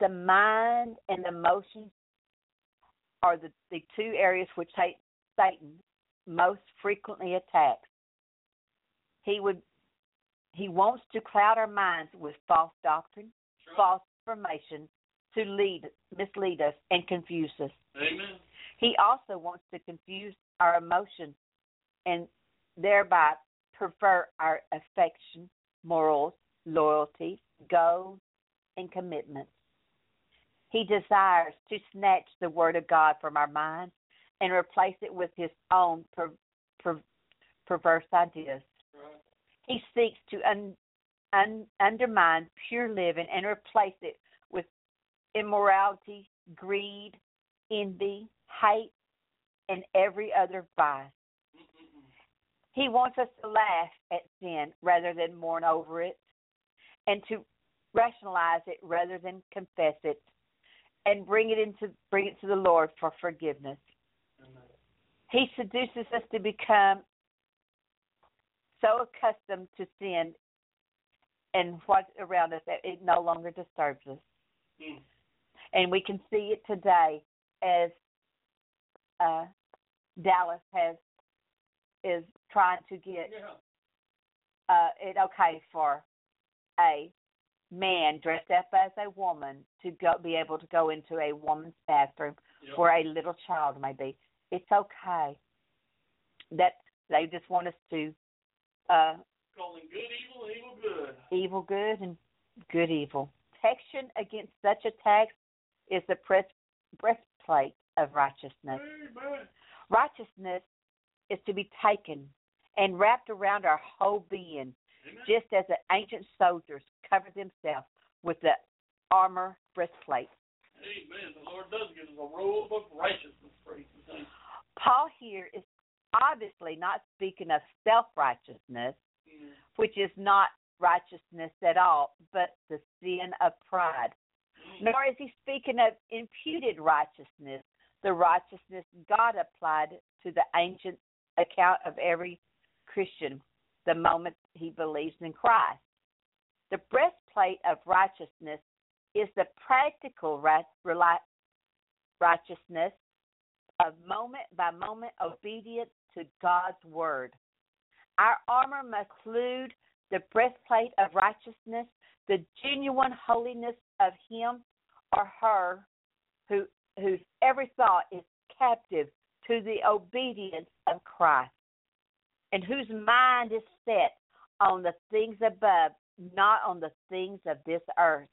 The mind and emotions are the, the two areas which Satan most frequently attacks. He would he wants to cloud our minds with false doctrine, false information to lead mislead us and confuse us. Amen. He also wants to confuse our emotions and thereby pervert our affection, morals, loyalty, goals, and commitments. He desires to snatch the Word of God from our minds and replace it with his own per, per, perverse ideas. He seeks to un, un, undermine pure living and replace it with immorality, greed, envy, hate, and every other vice. He wants us to laugh at sin rather than mourn over it, and to rationalize it rather than confess it, and bring it into bring it to the Lord for forgiveness. He seduces us to become so accustomed to sin and what's around us that it no longer disturbs us. Mm. And we can see it today as uh, Dallas has is trying to get Yeah. uh, it okay for a man dressed up as a woman to go be able to go into a woman's bathroom Yep. where a little child may be. It's okay. That they just want us to uh, Calling good evil, evil good. evil good and good evil. Protection against such attacks is the breastplate of righteousness. Amen. Righteousness is to be taken and wrapped around our whole being, Amen. just as the ancient soldiers covered themselves with the armor breastplate. Amen. The Lord does give us a robe of righteousness. Praise His. Paul here is obviously not speaking of self righteousness, Mm. which is not righteousness at all, but the sin of pride. Nor is he speaking of imputed righteousness, the righteousness God applied to the ancient account of every Christian the moment he believes in Christ. The breastplate of righteousness is the practical righteousness of moment by moment obedience to God's word. Our armor must include the breastplate of righteousness, the genuine holiness of him or her who whose every thought is captive to the obedience of Christ, and whose mind is set on the things above, not on the things of this earth.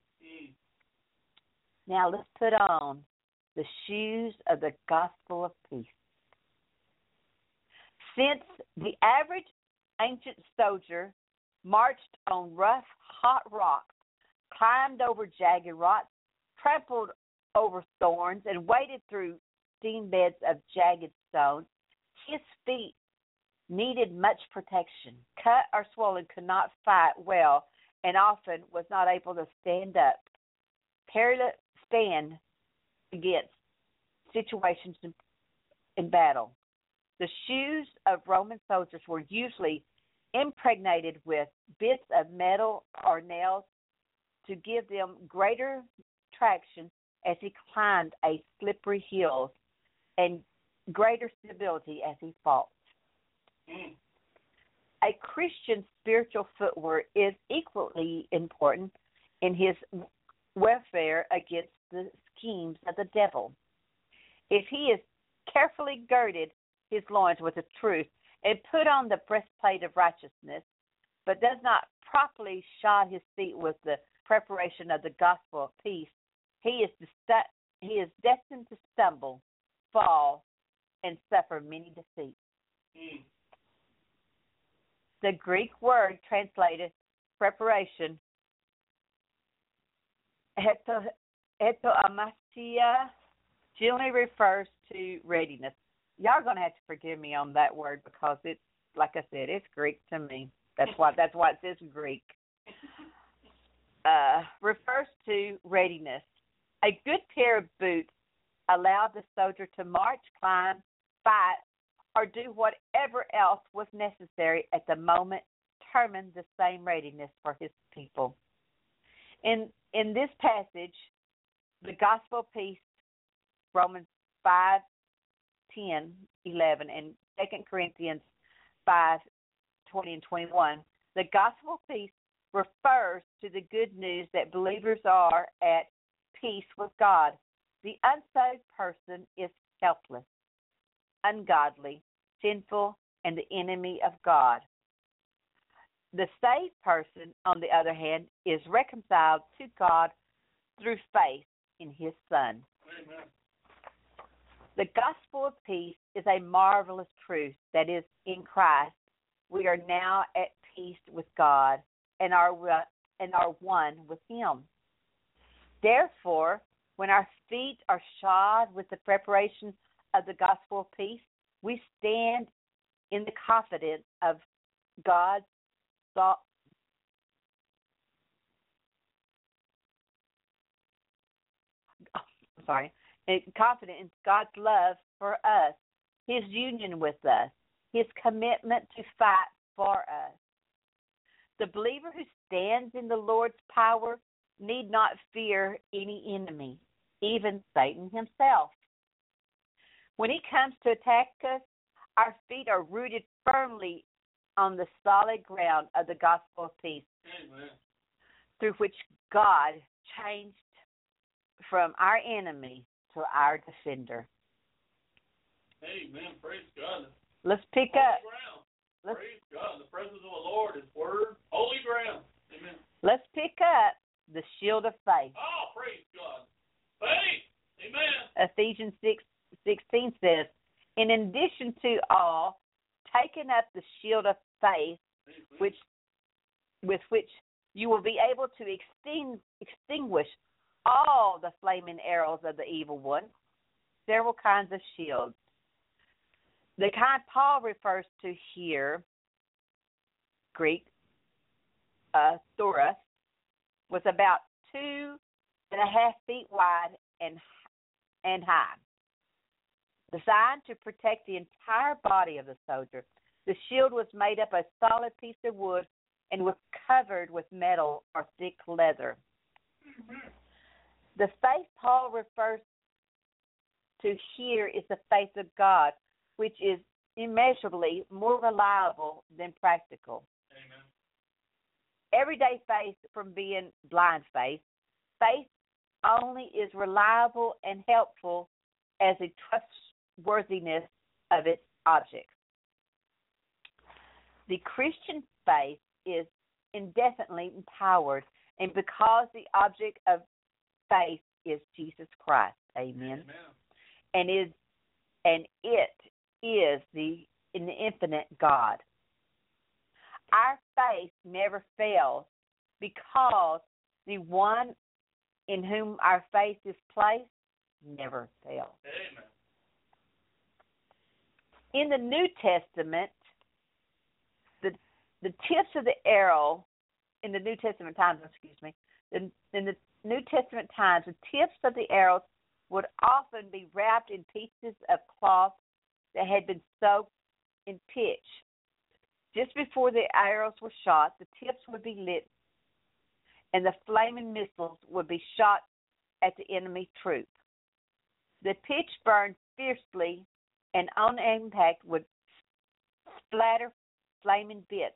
Now let's put on the shoes of the gospel of peace. Since the average ancient soldier marched on rough, hot rocks, climbed over jagged rocks, trampled over thorns, and waded through steam beds of jagged stones, his feet needed much protection. Cut or swollen could not fight well and often was not able to stand up. Perilous stand against situations in, in battle. The shoes of Roman soldiers were usually impregnated with bits of metal or nails to give them greater traction as he climbed a slippery hill and greater stability as he fought. A Christian spiritual footwear is equally important in his warfare against the schemes of the devil. If he is carefully girded his loins with the truth and put on the breastplate of righteousness, but does not properly shod his feet with the preparation of the gospel of peace, he is he is destined to stumble, fall, and suffer many defeats. Mm. The Greek word translated preparation, etoamasia, generally refers to readiness. Y'all are gonna have to forgive me on that word because it's like I said, it's Greek to me. That's why that's why it says Greek. Uh, refers to readiness. A good pair of boots allowed the soldier to march, climb, fight, or do whatever else was necessary at the moment, determined the same readiness for his people. In in this passage, the gospel peace, Romans 5, 10, 11, and 2 Corinthians 5, 20 and 21, the gospel peace refers to the good news that believers are at peace with God. The unsaved person is helpless, ungodly, sinful, and the enemy of God. The saved person, on the other hand, is reconciled to God through faith in his Son. Amen. The gospel of peace is a marvelous truth that is in Christ. We are now at peace with God and are and are one with Him. Therefore, when our feet are shod with the preparation of the gospel of peace, we stand in the confidence of God's thought. sorry, confident in God's love for us, His union with us, His commitment to fight for us. The believer who stands in the Lord's power need not fear any enemy, even Satan himself. When he comes to attack us, our feet are rooted firmly on the solid ground of the gospel of peace, Amen. through which God changed from our enemy to our defender. Amen. Praise God. Let's pick holy up. Ground. Let's, Praise God. The presence of the Lord is word, holy ground. Amen. Let's pick up the shield of faith. Oh, praise God. Faith. Amen. Ephesians 6 16 says, In addition to all, taking up the shield of faith, which with which you will be able to extinguish all the flaming arrows of the evil one. Several kinds of shields. The kind Paul refers to here, Greek, uh, thoros, was about two and a half feet wide and and high designed to protect the entire body of the soldier. The shield was made up of a solid piece of wood and was covered with metal or thick leather. The faith Paul refers to here is the faith of God, which is immeasurably more reliable than practical. Everyday faith from being blind faith, faith only is reliable and helpful as a trustworthiness of its object. The Christian faith is indefinitely empowered, and because the object of faith is Jesus Christ. Amen. Amen. And is and it is the an infinite God. Our faith never fails because the one in whom our faith is placed never fails. Amen. In the New Testament, the the tips of the arrow in the New Testament times, excuse me, in, in the New Testament times, the tips of the arrows would often be wrapped in pieces of cloth that had been soaked in pitch. Just before the arrows were shot, the tips would be lit and the flaming missiles would be shot at the enemy troop. The pitch burned fiercely and on impact would splatter flaming bits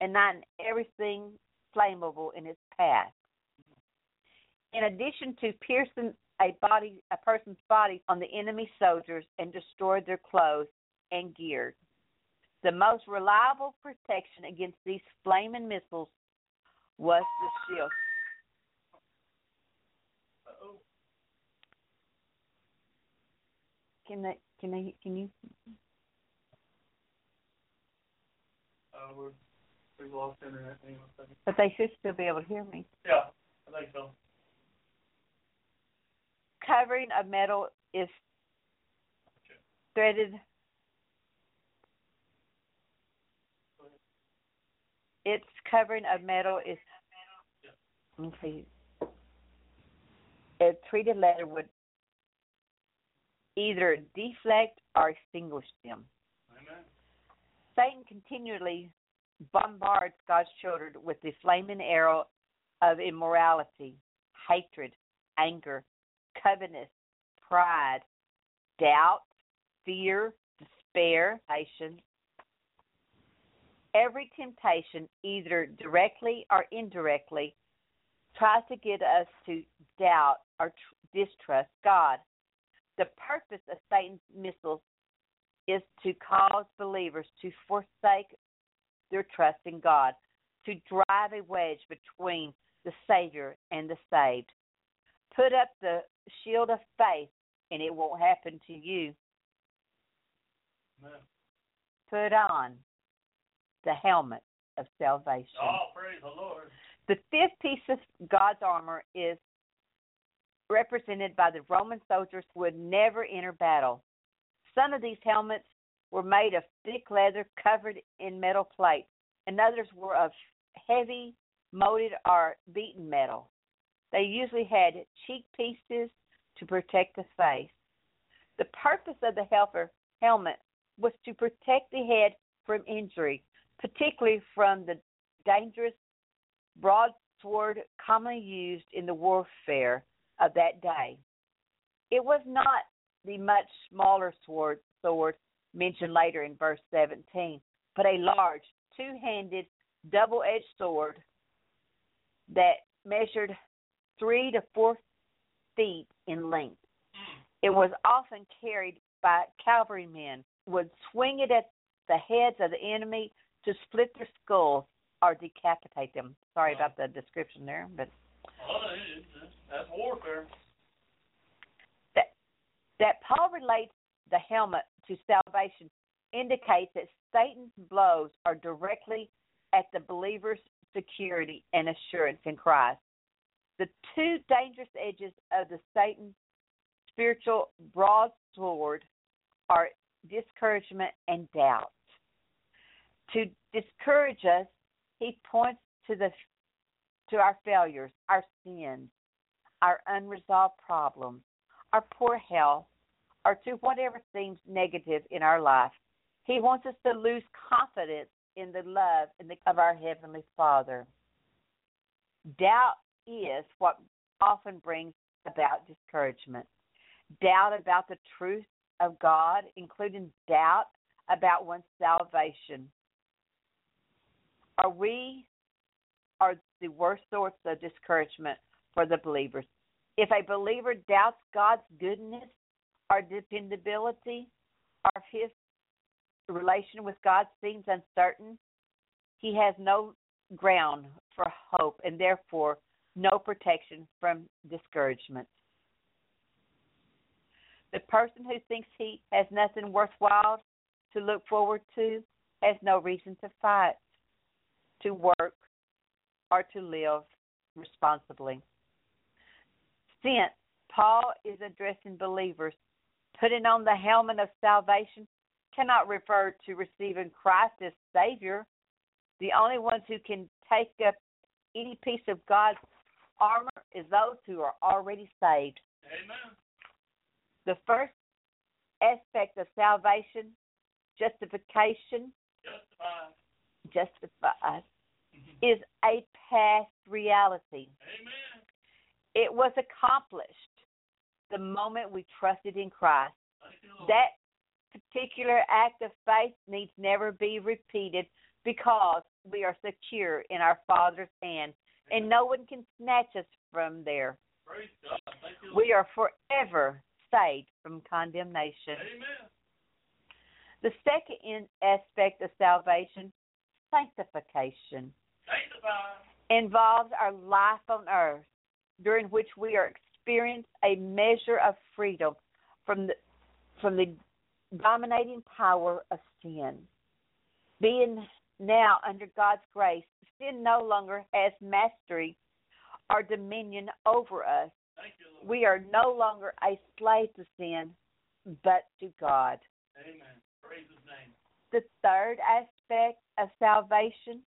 and not everything flammable in its path. In addition to piercing a body a person's body on the enemy soldiers and destroyed their clothes and gear. The most reliable protection against these flaming missiles was the shield. Uh-oh. Can they can they can you Uh, we're, we've lost internet. Hang on but they should still be able to hear me. Yeah, I think so. Covering of metal is threaded its covering of metal is let me see. A treated letter would either deflect or extinguish them. Amen. Satan continually bombards God's children with the flaming arrow of immorality, hatred, anger, covetousness, pride, doubt, fear, despair, patience. Every temptation, either directly or indirectly, tries to get us to doubt or tr- distrust God. The purpose of Satan's missiles is to cause believers to forsake their trust in God, to drive a wedge between the Savior and the saved. Put up the shield of faith, and it won't happen to you. Put on the helmet of salvation. Oh, praise the Lord. The fifth piece of God's armor is represented by the Roman soldiers who would never enter battle. Some of these helmets were made of thick leather covered in metal plate, and others were of heavy molded or beaten metal. They usually had cheek pieces to protect the face. The purpose of the helper helmet was to protect the head from injury, particularly from the dangerous broadsword commonly used in the warfare of that day. It was not the much smaller sword, sword mentioned later in verse 17, but a large, two handed, double edged sword that measured three to four feet in length. It was often carried by cavalrymen, would swing it at the heads of the enemy to split their skulls or decapitate them. Sorry about the description there, but Well, that's warfare. that that Paul relates the helmet to salvation indicates that Satan's blows are directly at the believer's security and assurance in Christ. The two dangerous edges of the Satan's spiritual broadsword are discouragement and doubt. To discourage us, he points to the to our failures, our sins, our unresolved problems, our poor health, or to whatever seems negative in our life. He wants us to lose confidence in the love and the, of our Heavenly Father. Doubt is what often brings about discouragement. Doubt about the truth of God, including doubt about one's salvation. Are we are the worst source of discouragement for the believers? If a believer doubts God's goodness our dependability, or his relation with God seems uncertain, he has no ground for hope and therefore no protection from discouragement. The person who thinks he has nothing worthwhile to look forward to has no reason to fight, to work, or to live responsibly. Since Paul is addressing believers, putting on the helmet of salvation cannot refer to receiving Christ as Savior. The only ones who can take up any piece of God's armor is those who are already saved. Amen. The first aspect of salvation, justification, Justified. Justified, mm-hmm. is a past reality. Amen. It was accomplished the moment we trusted in Christ. Thank you, Lord. That particular act of faith needs never be repeated because we are secure in our Father's hand and no one can snatch us from there. You, We are forever saved from condemnation. Amen. The second aspect of salvation, sanctification, involves our life on earth, during which we are experience a measure of freedom from the from the dominating power of sin. Being now under God's grace, sin no longer has mastery or dominion over us. You, We are no longer a slave to sin, but to God. Amen. Praise His name. The third aspect of salvation,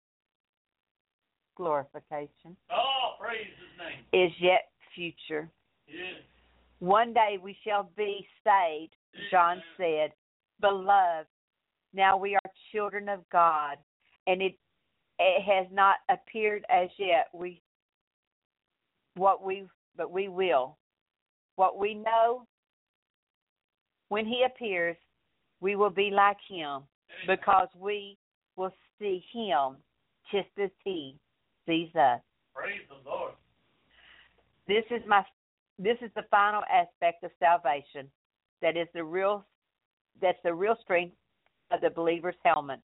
glorification, Oh, praise His name. is yet future. Yes. One day we shall be saved, John said. Beloved, now we are children of God, and it it has not appeared as yet. We what we but we will. What we know when he appears, we will be like him because we will see him just as he sees us. Praise the Lord. This is my this is the final aspect of salvation that is the real that's the real strength of the believer's helmet.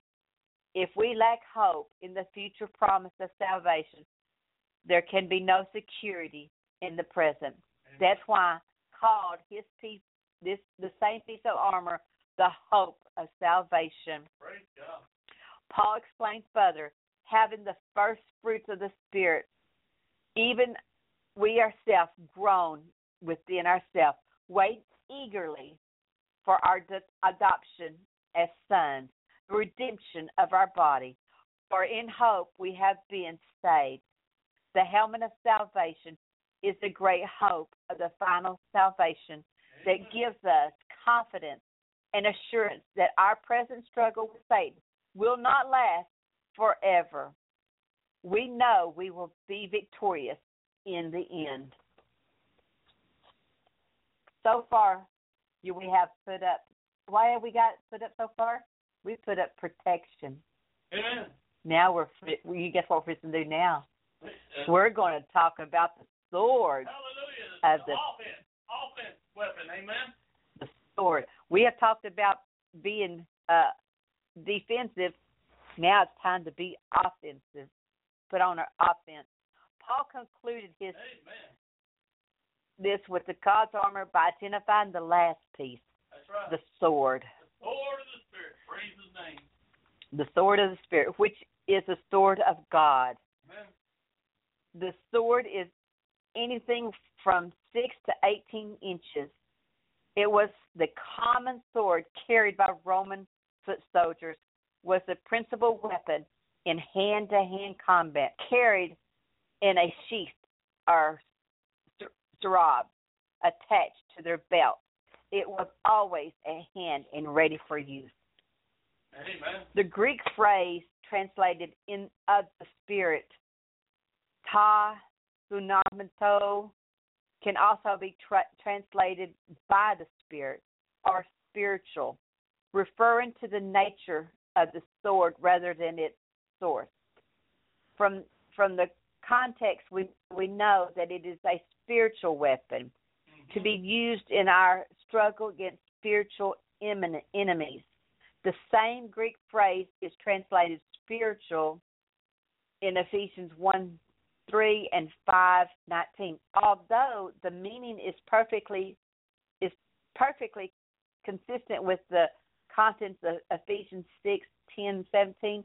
If we lack hope in the future promise of salvation, there can be no security in the present. That's why called his piece this the same piece of armor the hope of salvation. Praise God. Paul explains further, having the first fruits of the Spirit, even we ourselves grown within ourselves, wait eagerly for our adoption as sons, the redemption of our body. For in hope we have been saved. The helmet of salvation is the great hope of the final salvation that gives us confidence and assurance that our present struggle with Satan will not last forever. We know we will be victorious in the end. So far, you we have put up. Why have we got put up so far? We put up protection. Amen. Now we're. You guess what we're going to do now? Uh, We're going to talk about the sword. Hallelujah. Of the- offense. Offense weapon. Amen. The sword. We have talked about being uh, defensive. Now it's time to be offensive. Put on our offense. Paul concluded his Amen. this with the God's armor by identifying the last piece, That's right. the sword. The sword of the Spirit. Praise His name. The sword of the Spirit, which is the sword of God. Amen. The sword is anything from six to eighteen inches. It was the common sword carried by Roman foot soldiers, was the principal weapon in hand to hand combat, carried in a sheath or sarab attached to their belt. It was always at hand and ready for use. Amen. The Greek phrase translated in of the spirit, ta sunamato, can also be tra- translated by the spirit or spiritual, referring to the nature of the sword rather than its source. From from the context, we we know that it is a spiritual weapon to be used in our struggle against spiritual enemies. The same Greek phrase is translated spiritual in Ephesians 1 3 and 5 19. Although the meaning is perfectly is perfectly consistent with the contents of Ephesians 6 10 17,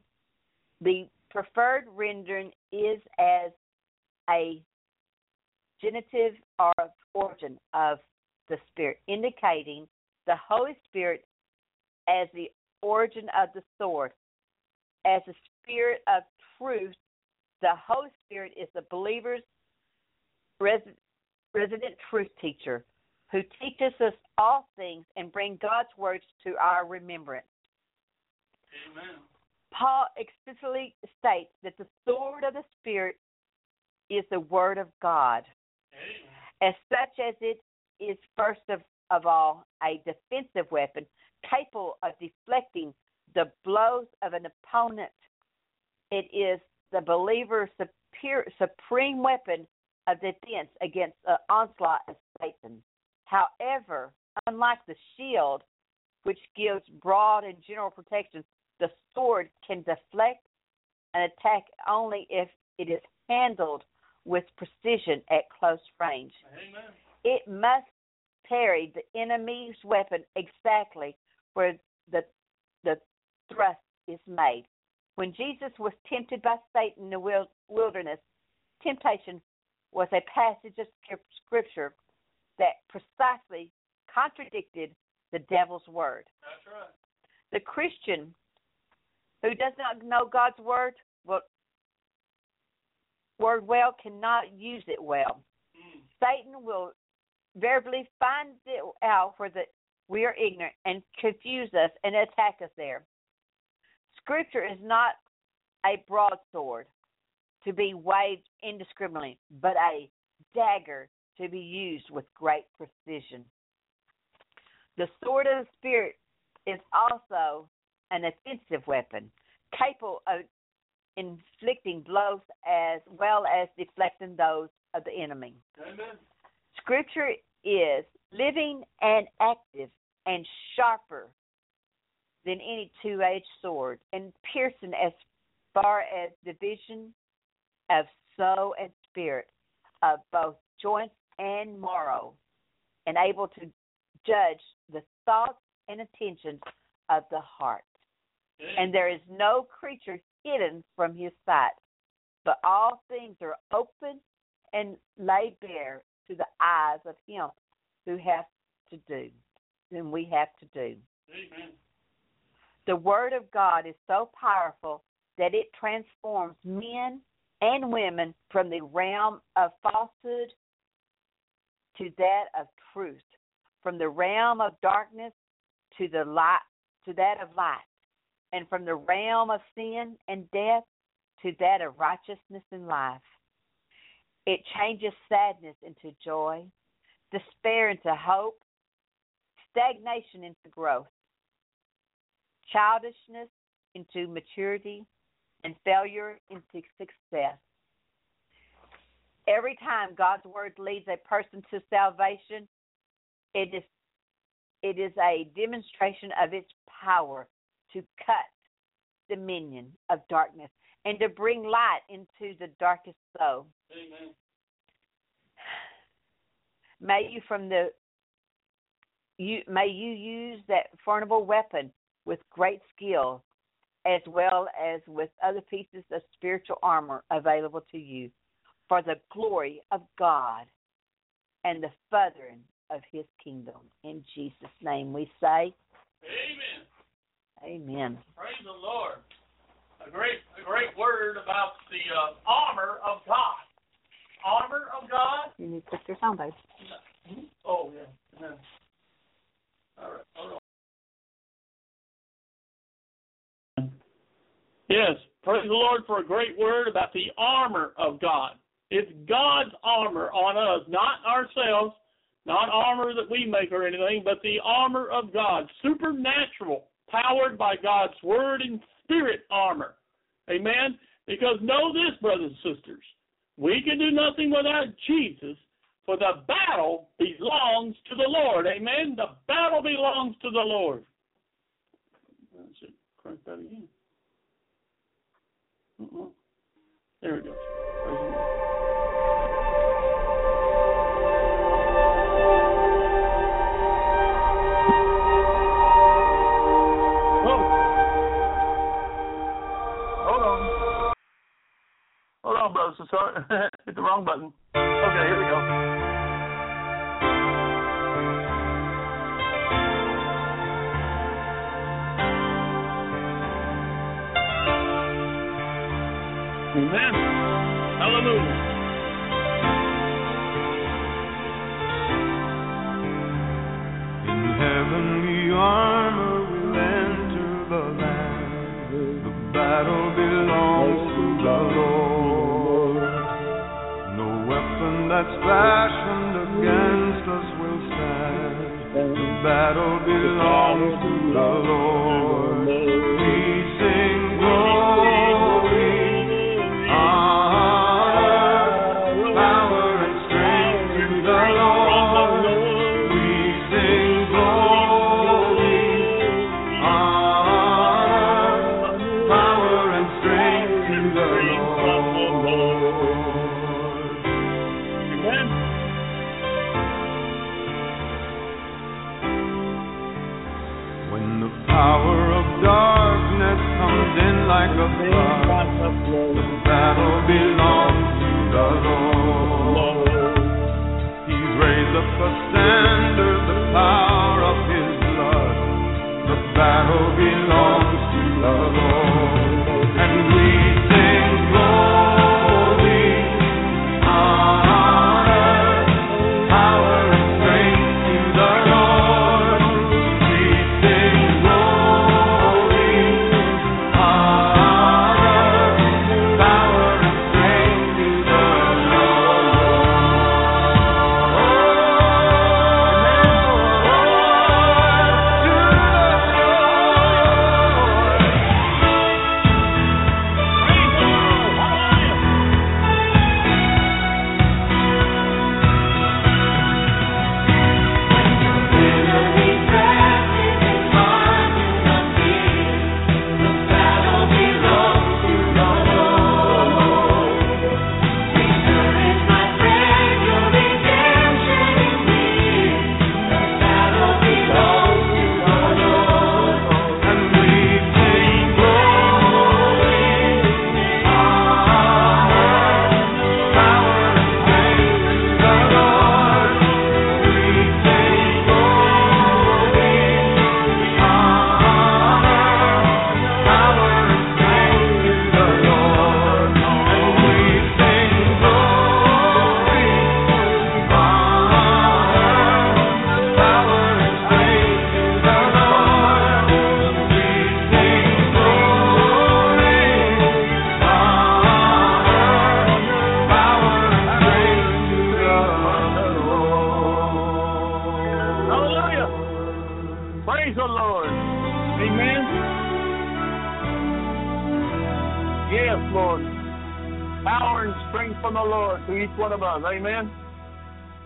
the preferred rendering is as a genitive or origin of the Spirit, indicating the Holy Spirit as the origin of the source. As the Spirit of truth, the Holy Spirit is the believer's resident, resident truth teacher who teaches us all things and bring God's words to our remembrance. Amen. Paul explicitly states that the sword of the Spirit is the Word of God. Amen. As such as it is first of, of all a defensive weapon capable of deflecting the blows of an opponent. It is the believer's superior, supreme weapon of defense against the onslaught of Satan. However, unlike the shield, which gives broad and general protection, the sword can deflect an attack only if it is handled with precision at close range. Amen. It must parry the enemy's weapon exactly where the the thrust is made. When Jesus was tempted by Satan in the wilderness, temptation was a passage of scripture that precisely contradicted the devil's word. That's right. The Christian who does not know God's word well, word well cannot use it well. Mm. Satan will verbally find it out where the, we are ignorant and confuse us and attack us there. Scripture is not a broadsword to be waved indiscriminately, but a dagger to be used with great precision. The sword of the Spirit is also an offensive weapon, capable of inflicting blows as well as deflecting those of the enemy. Amen. Scripture is living and active and sharper than any two edged sword and piercing as far as division of soul and spirit, of both joints and moral, and able to judge the thoughts and intentions of the heart. And there is no creature hidden from his sight, but all things are open and laid bare to the eyes of him who has to do, and we have to do. Amen. The Word of God is so powerful that it transforms men and women from the realm of falsehood to that of truth, from the realm of darkness to the light to that of light, and from the realm of sin and death to that of righteousness and life. It changes sadness into joy, despair into hope, stagnation into growth, childishness into maturity, and failure into success. Every time God's word leads a person to salvation, it is it is a demonstration of its power to cut dominion of darkness and to bring light into the darkest soul. Amen. May you from the you may you use that formidable weapon with great skill as well as with other pieces of spiritual armor available to you for the glory of God and the furthering of his kingdom. In Jesus' name we say, Amen. Amen. Praise the Lord. A great, a great word about the uh, armor of God. Armor of God. You need to put yours on, babe. Oh yeah. Amen. All right. Hold on. Yes, praise the Lord for a great word about the armor of God. It's God's armor on us, not ourselves, not armor that we make or anything, but the armor of God, supernatural, powered by God's word and spirit armor. Amen. Because know this, brothers and sisters, we can do nothing without Jesus, for the battle belongs to the Lord. Amen. The battle belongs to the Lord. I should crank that again. Uh-uh. There it goes. So sorry. Hit the wrong button. Okay, here we go. Amen. Hallelujah. That's fashioned against us will stand. The battle belongs to the Lord.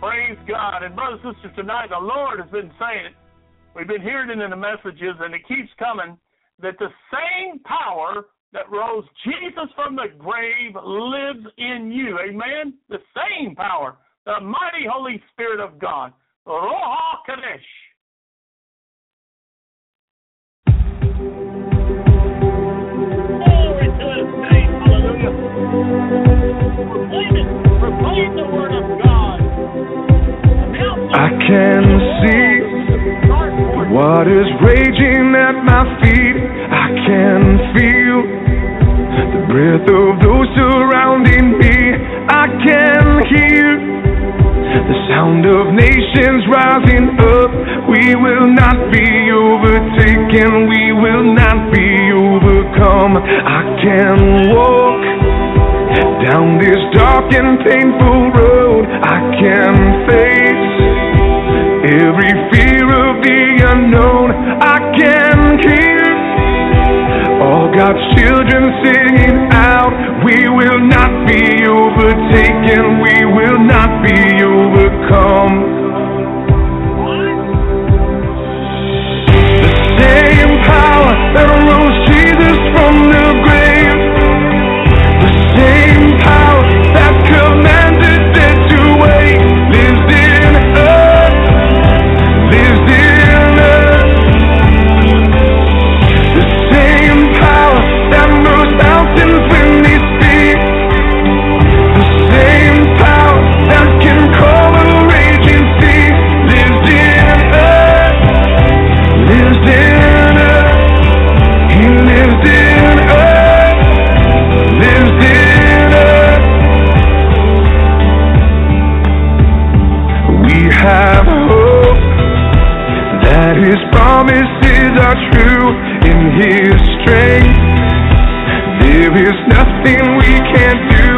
Praise God. And brothers and sisters, tonight the Lord has been saying it. We've been hearing it in the messages, and it keeps coming that the same power that rose Jesus from the grave lives in you. Amen. The same power. The mighty Holy Spirit of God. Roha Kadesh. Glory to. Hallelujah. Proclaim it. Proclaim the word I can see what is raging at my feet. I can feel the breath of those surrounding me. I can hear the sound of nations rising up. We will not be overtaken. We will not be overcome. I can walk down this dark and painful road. I can face every fear of the unknown. I can hear all God's children singing out. We will not be overtaken. We will not be overcome. The same power that rose are true in His strength. There is nothing we can't do.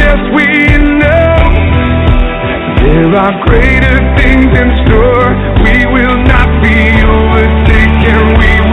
Yes, we know there are greater things in store. We will not be overtaken. We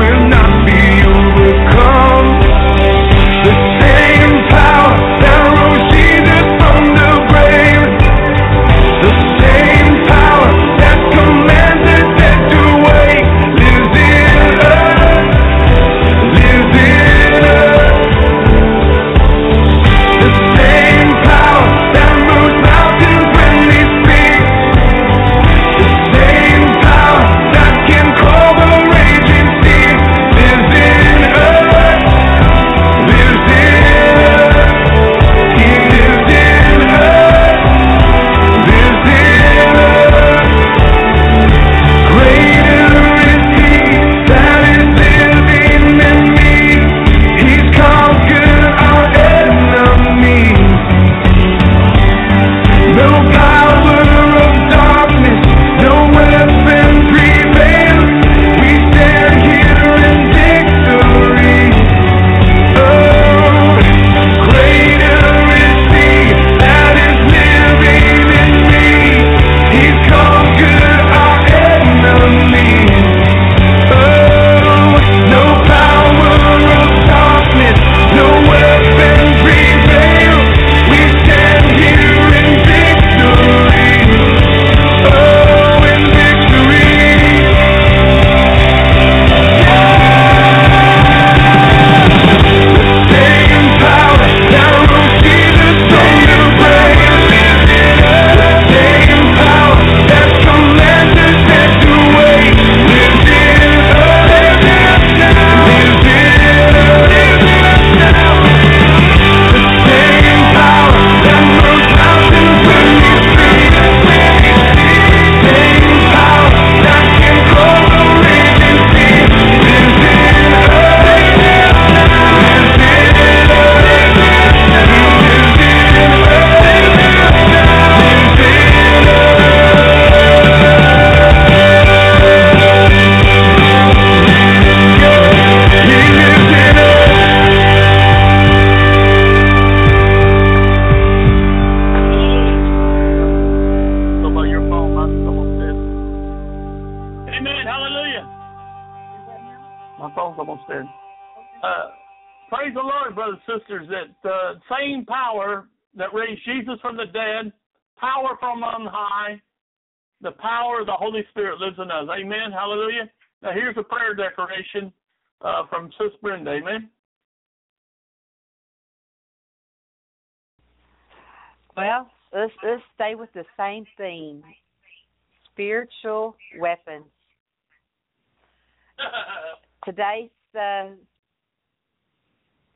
Amen. Hallelujah. Now here's a prayer declaration uh, from Sis Brenda. Amen. Well, let's let's stay with the same theme. Spiritual weapons. Today's uh,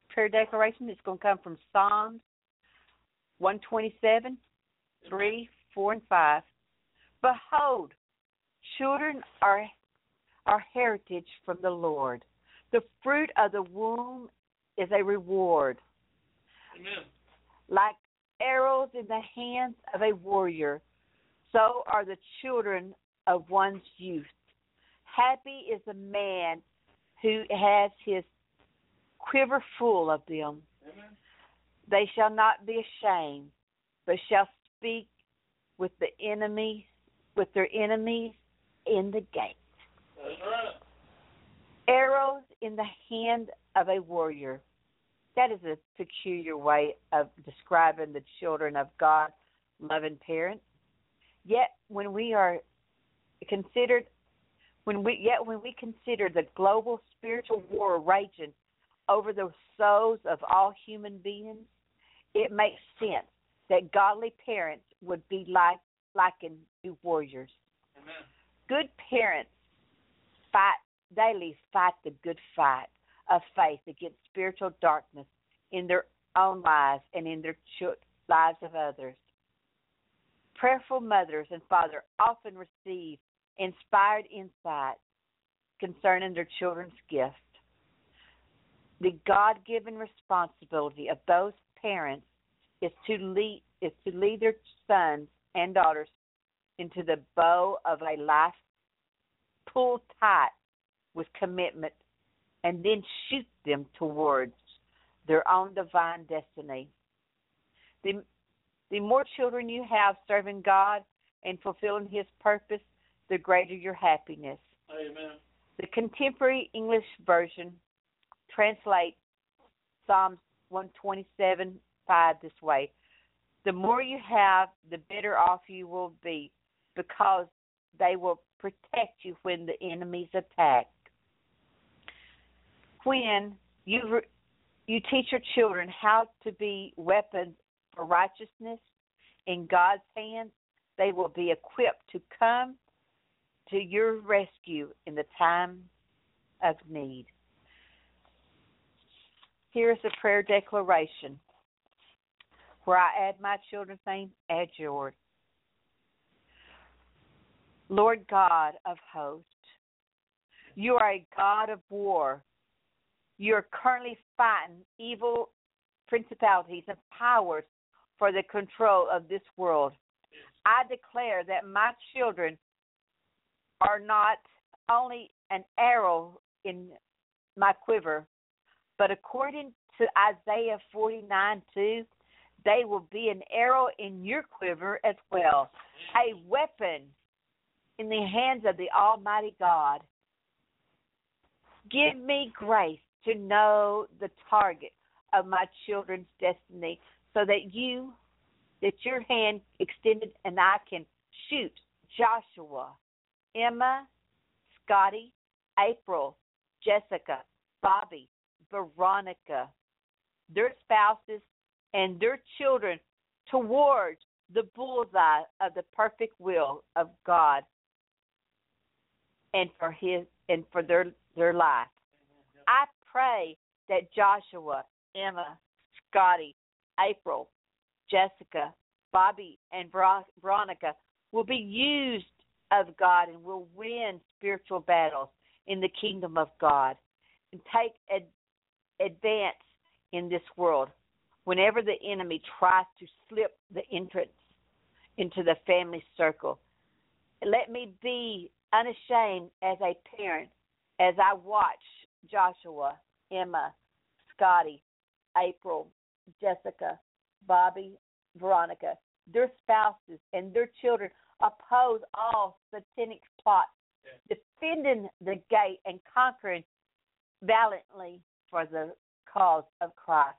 prayer declaration is going to come from Psalms 127, 3, 4, and 5. Behold, children are our heritage from the Lord. The fruit of the womb is a reward. Amen. Like arrows in the hands of a warrior, so are the children of one's youth. Happy is the man who has his quiver full of them. They shall not be ashamed, but shall speak with the enemy, with their enemies in the gate. Arrows in the hand of a warrior. That is a peculiar way of describing the children of God, loving parents. Yet when we are considered when we yet when we consider the global spiritual war raging over the souls of all human beings, it makes sense that godly parents would be like likened to warriors. Amen. Good parents fight daily fight the good fight of faith against spiritual darkness in their own lives and in their ch- lives of others. Prayerful mothers and fathers often receive inspired insight concerning their children's gift. The God given responsibility of those parents is to lead is to lead their sons and daughters into the bow of a life pull tight with commitment and then shoot them towards their own divine destiny. The, the more children you have serving God and fulfilling His purpose, the greater your happiness. Amen. The contemporary English version translates Psalms 127 5 this way The more you have, the better off you will be, because they will protect you when the enemies attack. When you you teach your children how to be weapons for righteousness in God's hands, they will be equipped to come to your rescue in the time of need. Here is a prayer declaration where I add my children's name, add yours. Lord God of hosts, you are a God of war. You are currently fighting evil principalities and powers for the control of this world. I declare that my children are not only an arrow in my quiver, but according to Isaiah 49 2, they will be an arrow in your quiver as well, a weapon in the hands of the Almighty God. Give me grace to know the target of my children's destiny so that you, that your hand extended and I can shoot Joshua, Emma, Scotty, April, Jessica, Bobby, Veronica, their spouses, and their children towards the bullseye of the perfect will of God and for his and for their their life. I pray that Joshua, Emma, Scotty, April, Jessica, Bobby, and Veronica will be used of God and will win spiritual battles in the kingdom of God and take ad- advance in this world whenever the enemy tries to slip the entrance into the family circle. Let me be unashamed as a parent as I watch Joshua, Emma, Scotty, April, Jessica, Bobby, Veronica, their spouses, and their children oppose all satanic plots, defending the gate and conquering valiantly for the cause of Christ.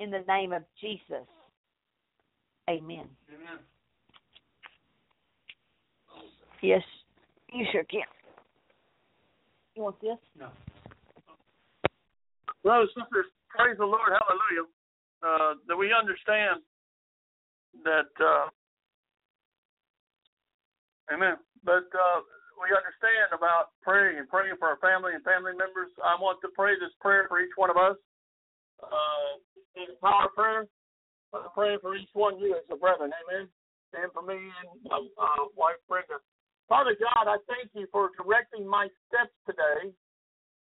In the name of Jesus. Amen. Amen. Yes, you sure can. You want this? No. Brothers sisters, praise the Lord, hallelujah. Uh, that we understand that, uh, amen. But uh, we understand about praying and praying for our family and family members. I want to pray this prayer for each one of us. Uh, in power of prayer, I'm praying for each one of you as a brethren, amen. And for me and my uh, wife Brenda. Father God, I thank you for directing my steps today.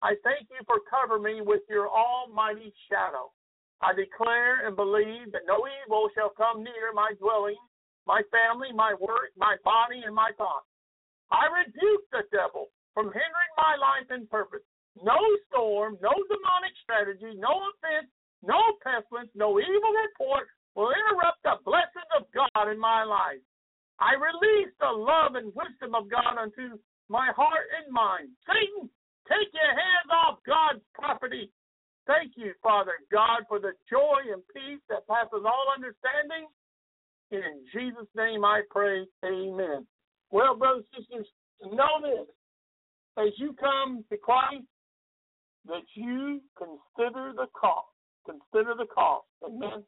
I thank you for covering me with your almighty shadow. I declare and believe that no evil shall come near my dwelling, my family, my work, my body, and my thoughts. I rebuke the devil from hindering my life and purpose. No storm, no demonic strategy, no offense, no pestilence, no evil report will interrupt the blessings of God in my life. I release the love and wisdom of God unto my heart and mind. Satan, take your hands off God's property. Thank you, Father God, for the joy and peace that passes all understanding. In Jesus' name I pray, amen. Well, brothers and sisters, know this. As you come to Christ, that you consider the cost. Consider the cost. Amen.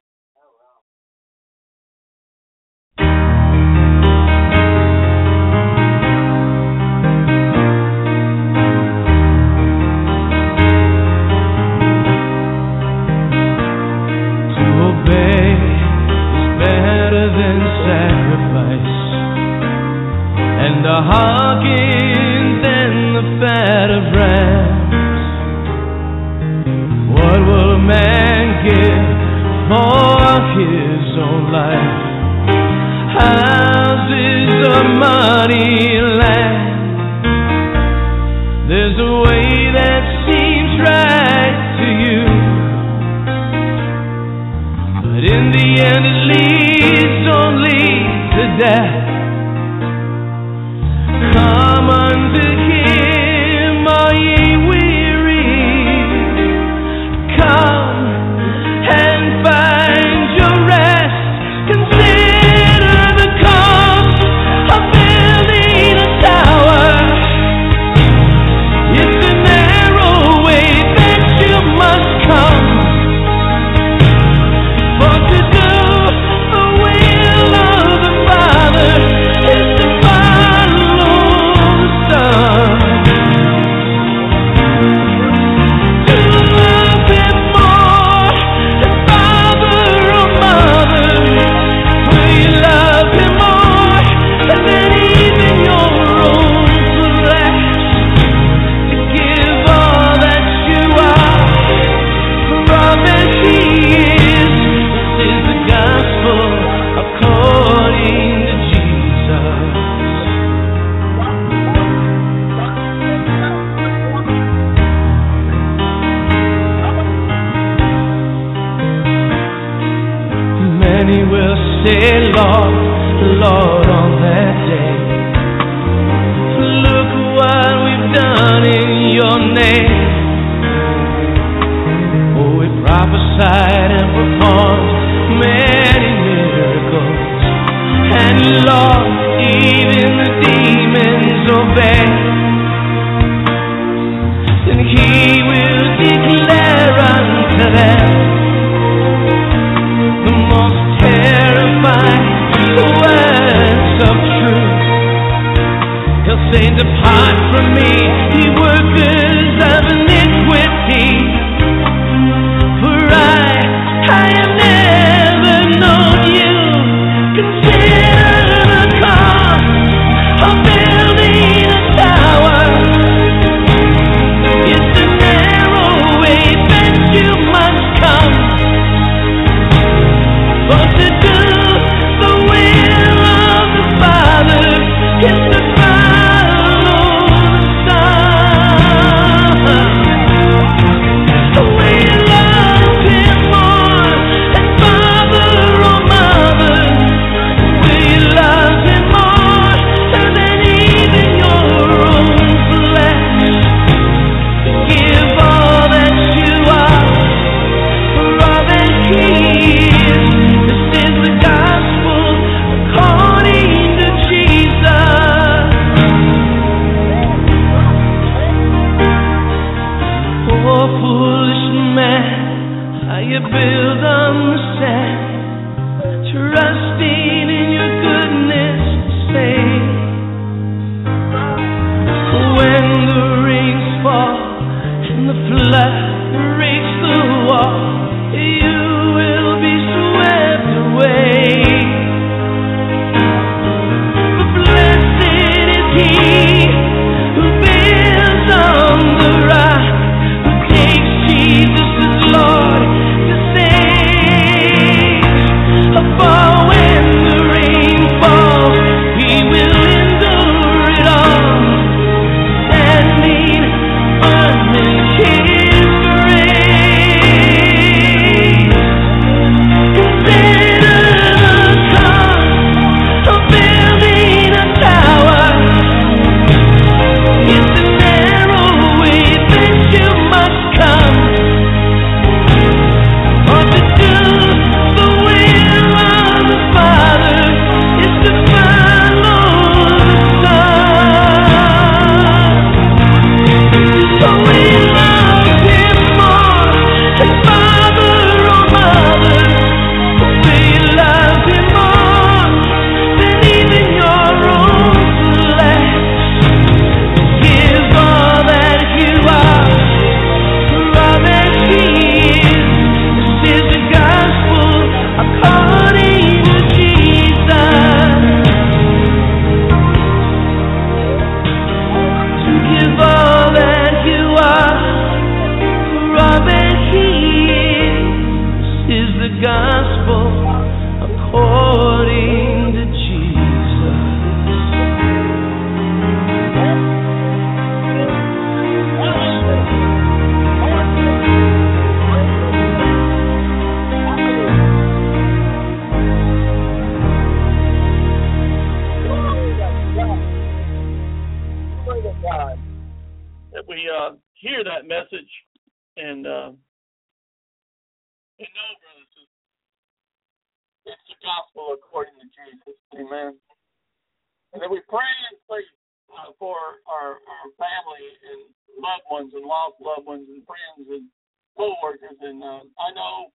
And uh, I know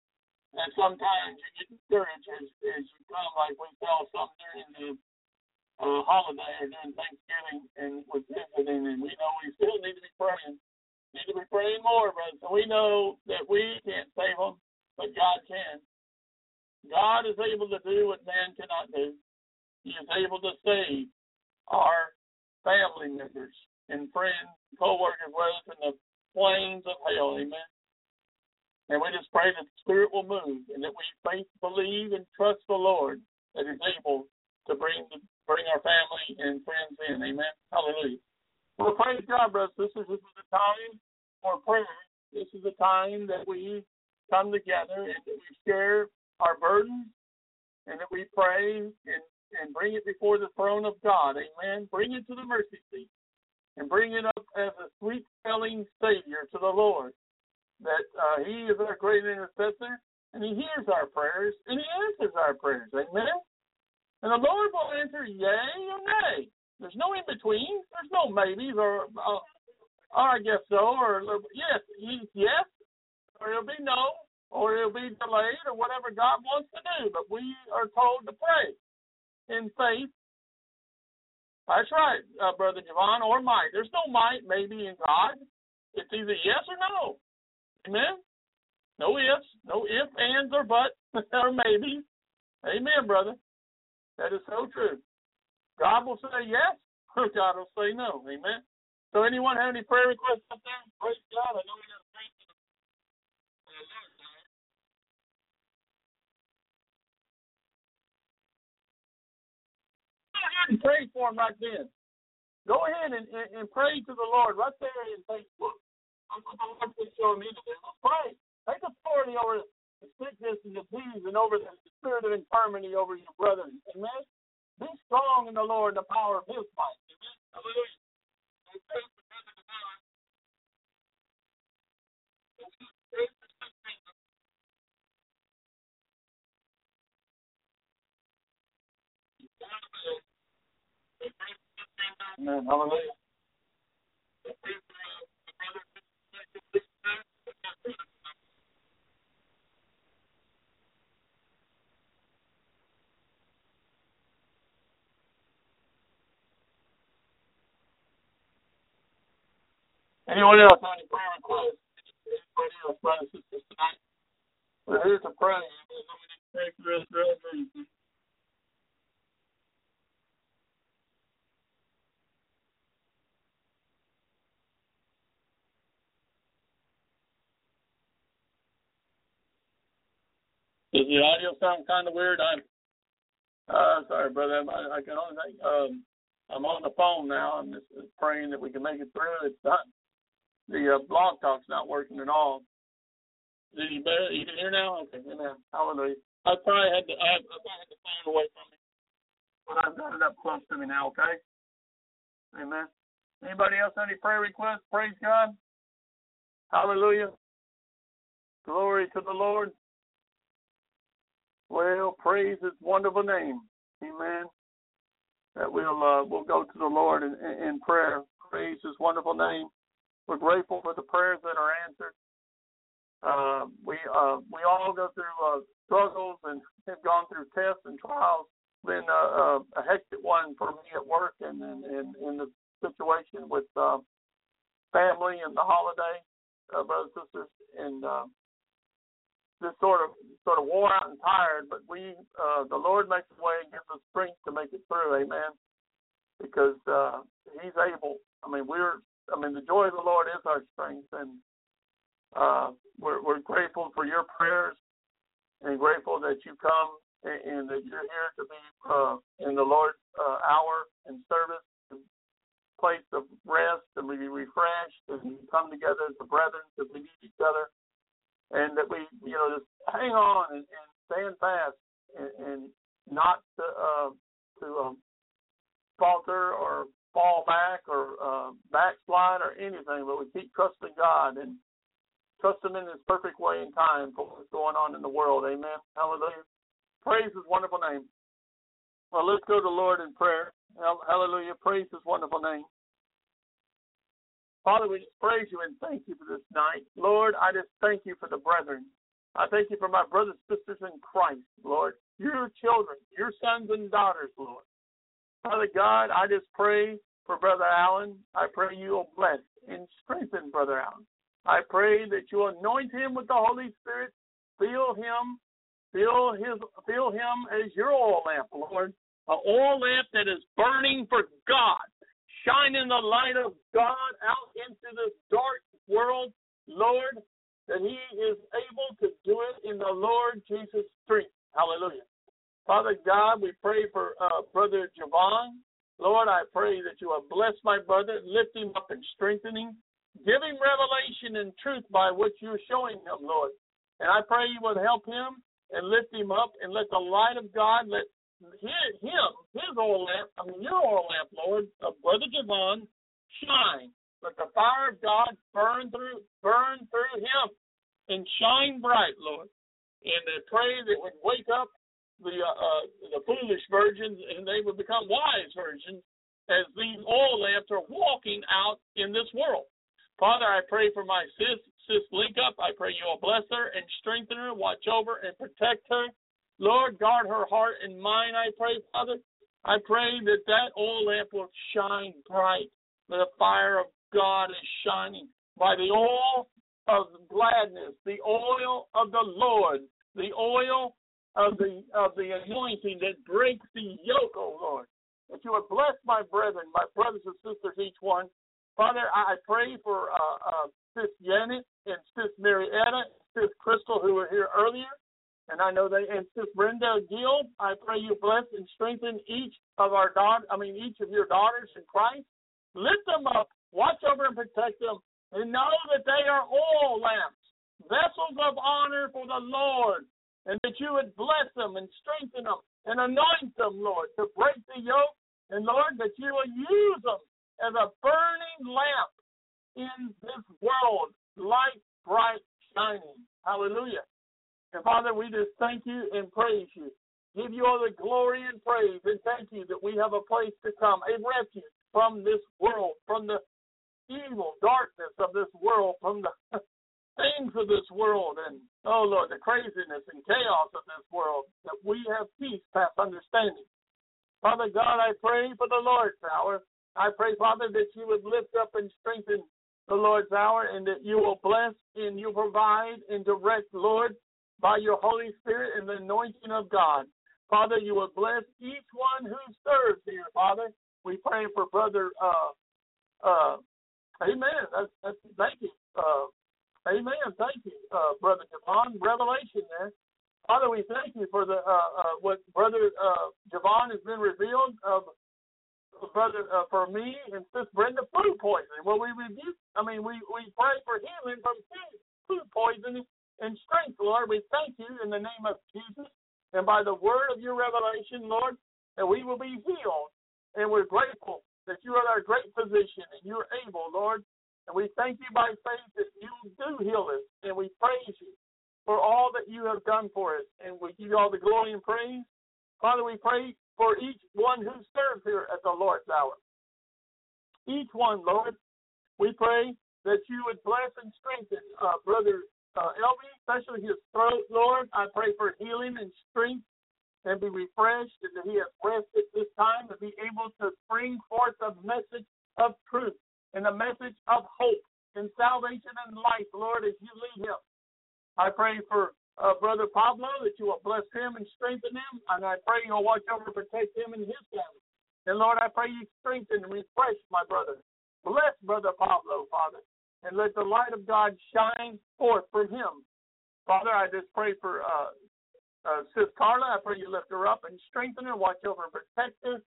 that sometimes you get discouraged as, as you come, like we saw some during the uh, holiday or during Thanksgiving and with visiting, and we know we still need to be praying. Need to be praying more, brothers. And we know that we can't save them, but God can. God is able to do what man cannot do. He is able to save our family members and friends, co-workers, whether it's in the flames of hell. Amen. And we just pray that the Spirit will move and that we faith, believe, and trust the Lord that is able to bring bring our family and friends in. Amen. Hallelujah. Well, praise God, brothers and sisters. This is the time for prayer. This is the time that we come together and that we share our burdens and that we pray and, and bring it before the throne of God. Amen. Bring it to the mercy seat and bring it up as a sweet smelling Savior to the Lord. That uh, He is our great intercessor and He hears our prayers and He answers our prayers. Amen. And the Lord will answer yea or nay. There's no in between. There's no maybes or, uh, or I guess so, or yes, yes, or it'll be no, or it'll be delayed, or whatever God wants to do. But we are told to pray in faith. That's right, uh, Brother Javon, or might. There's no might, maybe, in God. It's either yes or no. Amen? No ifs, no if, ands, or but, or maybe. Amen, brother. That is so true. God will say yes, or God will say no. Amen. So, anyone have any prayer requests up there? Praise God. I know we got and pray for him right then. Go ahead and, and, and pray to the Lord right there in Facebook. Going to show. Take authority over the sickness and over the spirit of infirmity over your brothers. Amen. Be strong in the Lord, the power of His might. Amen. Hallelujah. Amen. Hallelujah. Anyone else have any prayer requests? Anybody else, brothers and sisters, tonight? We're here to pray. Pray for. Does the audio sound kind of weird? I'm uh, sorry, brother. I, I can only think. Um, I'm on the phone now. I'm just praying that we can make it through. It's not the uh, blog talk's not working at all. Did you better? You can hear now? Okay, amen. Hallelujah. I probably had to. I, I probably had the phone away from me, but I've got it up close to me now. Okay. Amen. Anybody else have any prayer requests? Praise God. Hallelujah. Glory to the Lord. Well, praise His wonderful name. Amen. That we'll uh, we'll go to the Lord in, in prayer. Praise His wonderful name. We're grateful for the prayers that are answered. Uh, we uh, we all go through uh, struggles and have gone through tests and trials. Been a, a, hectic one for me at work and in, in, in the situation with uh, family and the holiday, uh, brothers and sisters, and uh, just sort of sort of wore out and tired. But we, the Lord makes a way and gives us strength to make it through. Amen. Because He's able. I mean, we're. I mean, the joy of the Lord is our strength, and uh, we're we're grateful for your prayers, and grateful that you come and, and that you're here to be uh, in the Lord's uh, hour and service, place of rest, and we be refreshed, and come together as the brethren to we need each other and that we, you know, just hang on and, and stand fast and, and not to, uh, to um, falter or fall back or uh, backslide or anything, but we keep trusting God and trust Him in His perfect way and time for what's going on in the world. Amen. Hallelujah. Praise His wonderful name. Well, let's go to the Lord in prayer. Hallelujah. Praise His wonderful name. Father, we just praise you and thank you for this night. Lord, I just thank you for the brethren. I thank you for my brothers sisters in Christ, Lord. Your children, your sons and daughters, Lord. Father God, I just pray for Brother Allen. I pray you will bless and strengthen Brother Allen. I pray that you anoint him with the Holy Spirit, fill him, fill his fill him as your oil lamp, Lord. An oil lamp that is burning for God, shining the light of God out into this dark world, Lord, that he is able to do it in the Lord Jesus' strength. Hallelujah. Father God, we pray for uh, Brother Javon. Lord, I pray that you will bless my brother, lift him up and strengthen him. Give him revelation and truth by what you're showing him, Lord. And I pray you would help him and lift him up and let the light of God, let him, his oil lamp, I mean your oil lamp, Lord, of Brother Javon, shine. Let the fire of God burn through burn through him and shine bright, Lord. And I pray that would wake up the uh, uh, the foolish virgins and they would become wise virgins as these oil lamps are walking out in this world. Father, I pray for my sis, sis link up. I pray you will bless her and strengthen her, watch over and protect her. Lord, guard her heart and mind, I pray, Father. I pray that that oil lamp will shine bright. The fire of God is shining by the oil of gladness, the oil of the Lord, the oil of the of the anointing that breaks the yoke, oh Lord. That you would bless my brethren, my brothers and sisters, each one. Father, I pray for uh, uh, Sis Janet and Sis Marietta, Sis Crystal, who were here earlier, and I know they and Sis Brenda Gill. I pray you bless and strengthen each of our daughter. I mean, each of your daughters in Christ. Lift them up, watch over and protect them, and know that they are all lamps, vessels of honor for the Lord and that you would bless them and strengthen them and anoint them, Lord, to break the yoke, and Lord, that you will use them as a burning lamp in this world, light, bright, shining. Hallelujah. And Father, we just thank you and praise you. Give you all the glory and praise, and thank you that we have a place to come, a refuge from this world, from the evil darkness of this world, from the things of this world and, oh Lord, the craziness and chaos of this world, that we have peace past understanding. Father God, I pray for the Lord's hour. I pray, Father, that you would lift up and strengthen the Lord's hour and that you will bless and you provide and direct, Lord, by your Holy Spirit and the anointing of God. Father, you will bless each one who serves here, Father. We pray for Brother, uh, uh, Amen. That's, that's, thank you. Uh, Amen. Thank you, uh, Brother Javon. Revelation there. Father, we thank you for the uh, uh, what Brother uh, Javon has been revealed of Brother uh, for me and Sister Brenda food poisoning. Well, we rebuke. I mean, we we pray for healing from food poisoning and strength, Lord. We thank you in the name of Jesus and by the word of your revelation, Lord, that we will be healed. And we're grateful that you are our great physician and you're able, Lord, and we thank you by faith that you do heal us. And we praise you for all that you have done for us. And we give you all the glory and praise. Father, we pray for each one who serves here at the Lord's hour. Each one, Lord, we pray that you would bless and strengthen uh, Brother uh, Elvi, especially his throat, Lord. I pray for healing and strength and be refreshed and that he has rest at this time to be able to bring forth a message of truth and the message of hope and salvation and life, Lord, as you lead him. I pray for uh, Brother Pablo that you will bless him and strengthen him, and I pray you'll watch over and protect him and his family. And Lord, I pray you strengthen and refresh my brother. Bless Brother Pablo, Father, and let the light of God shine forth from him. Father, I just pray for uh, uh, Sis Carla. I pray you lift her up and strengthen her, watch over and protect her.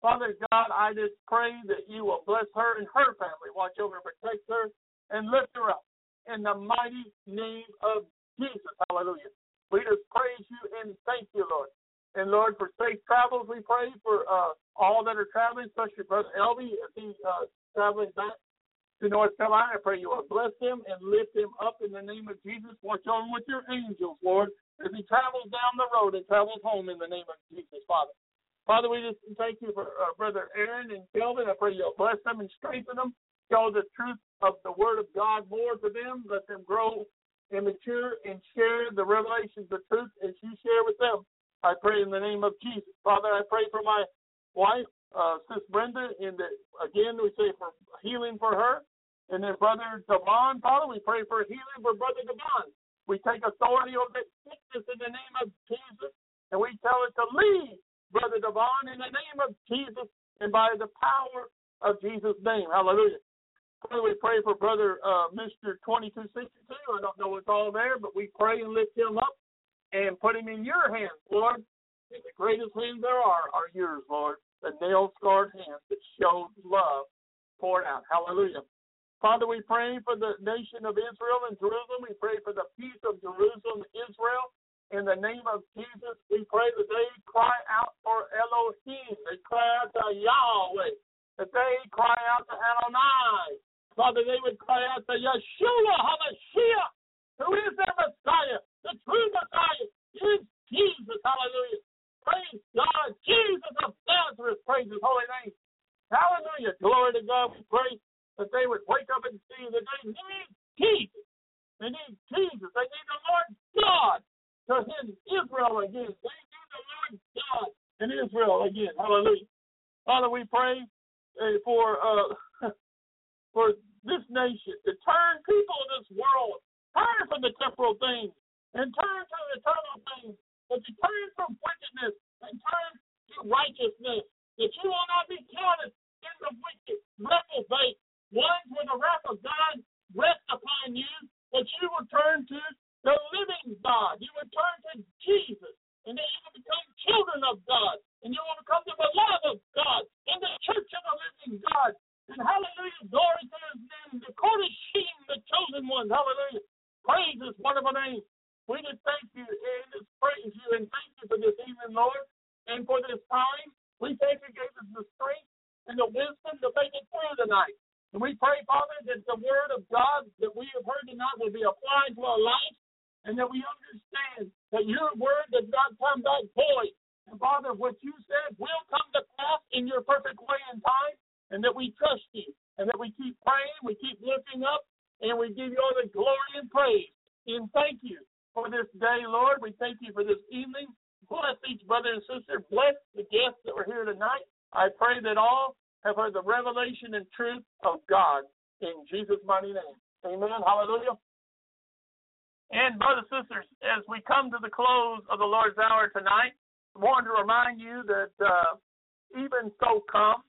Father God, I just pray that you will bless her and her family, watch over and protect her, and lift her up in the mighty name of Jesus. Hallelujah. We just praise you and thank you, Lord. And Lord, for safe travels, we pray for uh, all that are traveling, especially Brother Elvi as he uh, traveling back to North Carolina. I pray you will bless him and lift him up in the name of Jesus. Watch over him with your angels, Lord, as he travels down the road and travels home in the name of Jesus, Father. Father, we just thank you for uh, Brother Aaron and Kelvin. I pray you'll bless them and strengthen them. Show the truth of the Word of God more to them. Let them grow and mature and share the revelations of truth as you share with them. I pray in the name of Jesus. Father, I pray for my wife, uh, Sis Brenda, and again, we say for healing for her. And then Brother Devon, Father, we pray for healing for Brother Devon. We take authority over that sickness in the name of Jesus, and we tell it to leave Brother Devon in the name of Jesus and by the power of Jesus' name. Hallelujah. Father, we pray for Brother uh, Mr. 2262. I don't know what's all there, but we pray and lift him up and put him in your hands, Lord. And the greatest hands there are are yours, Lord. The nail scarred hands that showed love poured out. Hallelujah. Father, we pray for the nation of Israel and Jerusalem. We pray for the peace of Jerusalem, Israel. In the name of Jesus, we pray that they cry out for Elohim. They cry out to Yahweh. That they cry out to Adonai. Father, they would cry out to Yeshua HaMashiach, who is their Messiah. The true Messiah is Jesus. Hallelujah. Praise God. Jesus of Nazareth. Praise his holy name. Hallelujah. Glory to God. We pray that they would wake up and see that they need Jesus. They need Jesus. They need the Lord God to his Israel again. They need the Lord God in Israel again. Hallelujah. Father, we pray uh, for uh, for this nation to turn people of this world, turn from the temporal things and turn to the eternal things. That you turn from wickedness and turn to righteousness. That you will not be counted in the wicked, reprobate, ones where the wrath of God rests upon you, that you will turn to the living God. You will turn to Jesus, and then you will become children of God, and you will become the beloved of God, in the church of the living God. And hallelujah, glory to his name, the Kodashim, the chosen ones. Hallelujah. Praise his wonderful name. We just thank you and just praise you and thank you for this evening, Lord, and for this time. We thank you gave us the strength and the wisdom to make it through the night. And we pray, Father, that the word of God that we have heard tonight will be applied to our life and that we understand that your word does not come back void. And Father, what you said will come to pass in your perfect way and time, and that we trust you, and that we keep praying, we keep looking up, and we give you all the glory and praise. And thank you for this day, Lord. We thank you for this evening. Bless each brother and sister. Bless the guests that were here tonight. I pray that all have heard the revelation and truth of God in Jesus' mighty name. Amen. Hallelujah. And brothers and sisters, as we come to the close of the Lord's hour tonight, I want to remind you that uh, even so come,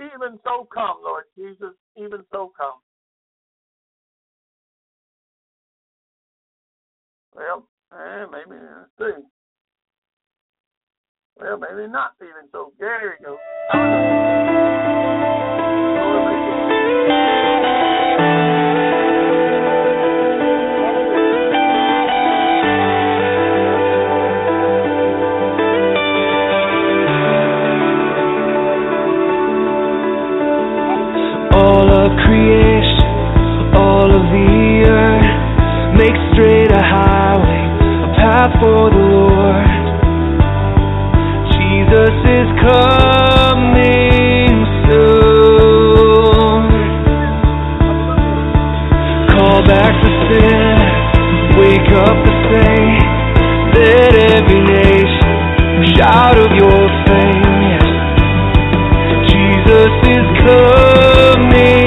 even so come, Lord Jesus, even so come. Well, eh, maybe let's see. Well, maybe not even so. There you go. A highway, a path for the Lord. Jesus is coming soon. Call back the sin, wake up the saint, let every nation shout of your fame. Yes. Jesus is coming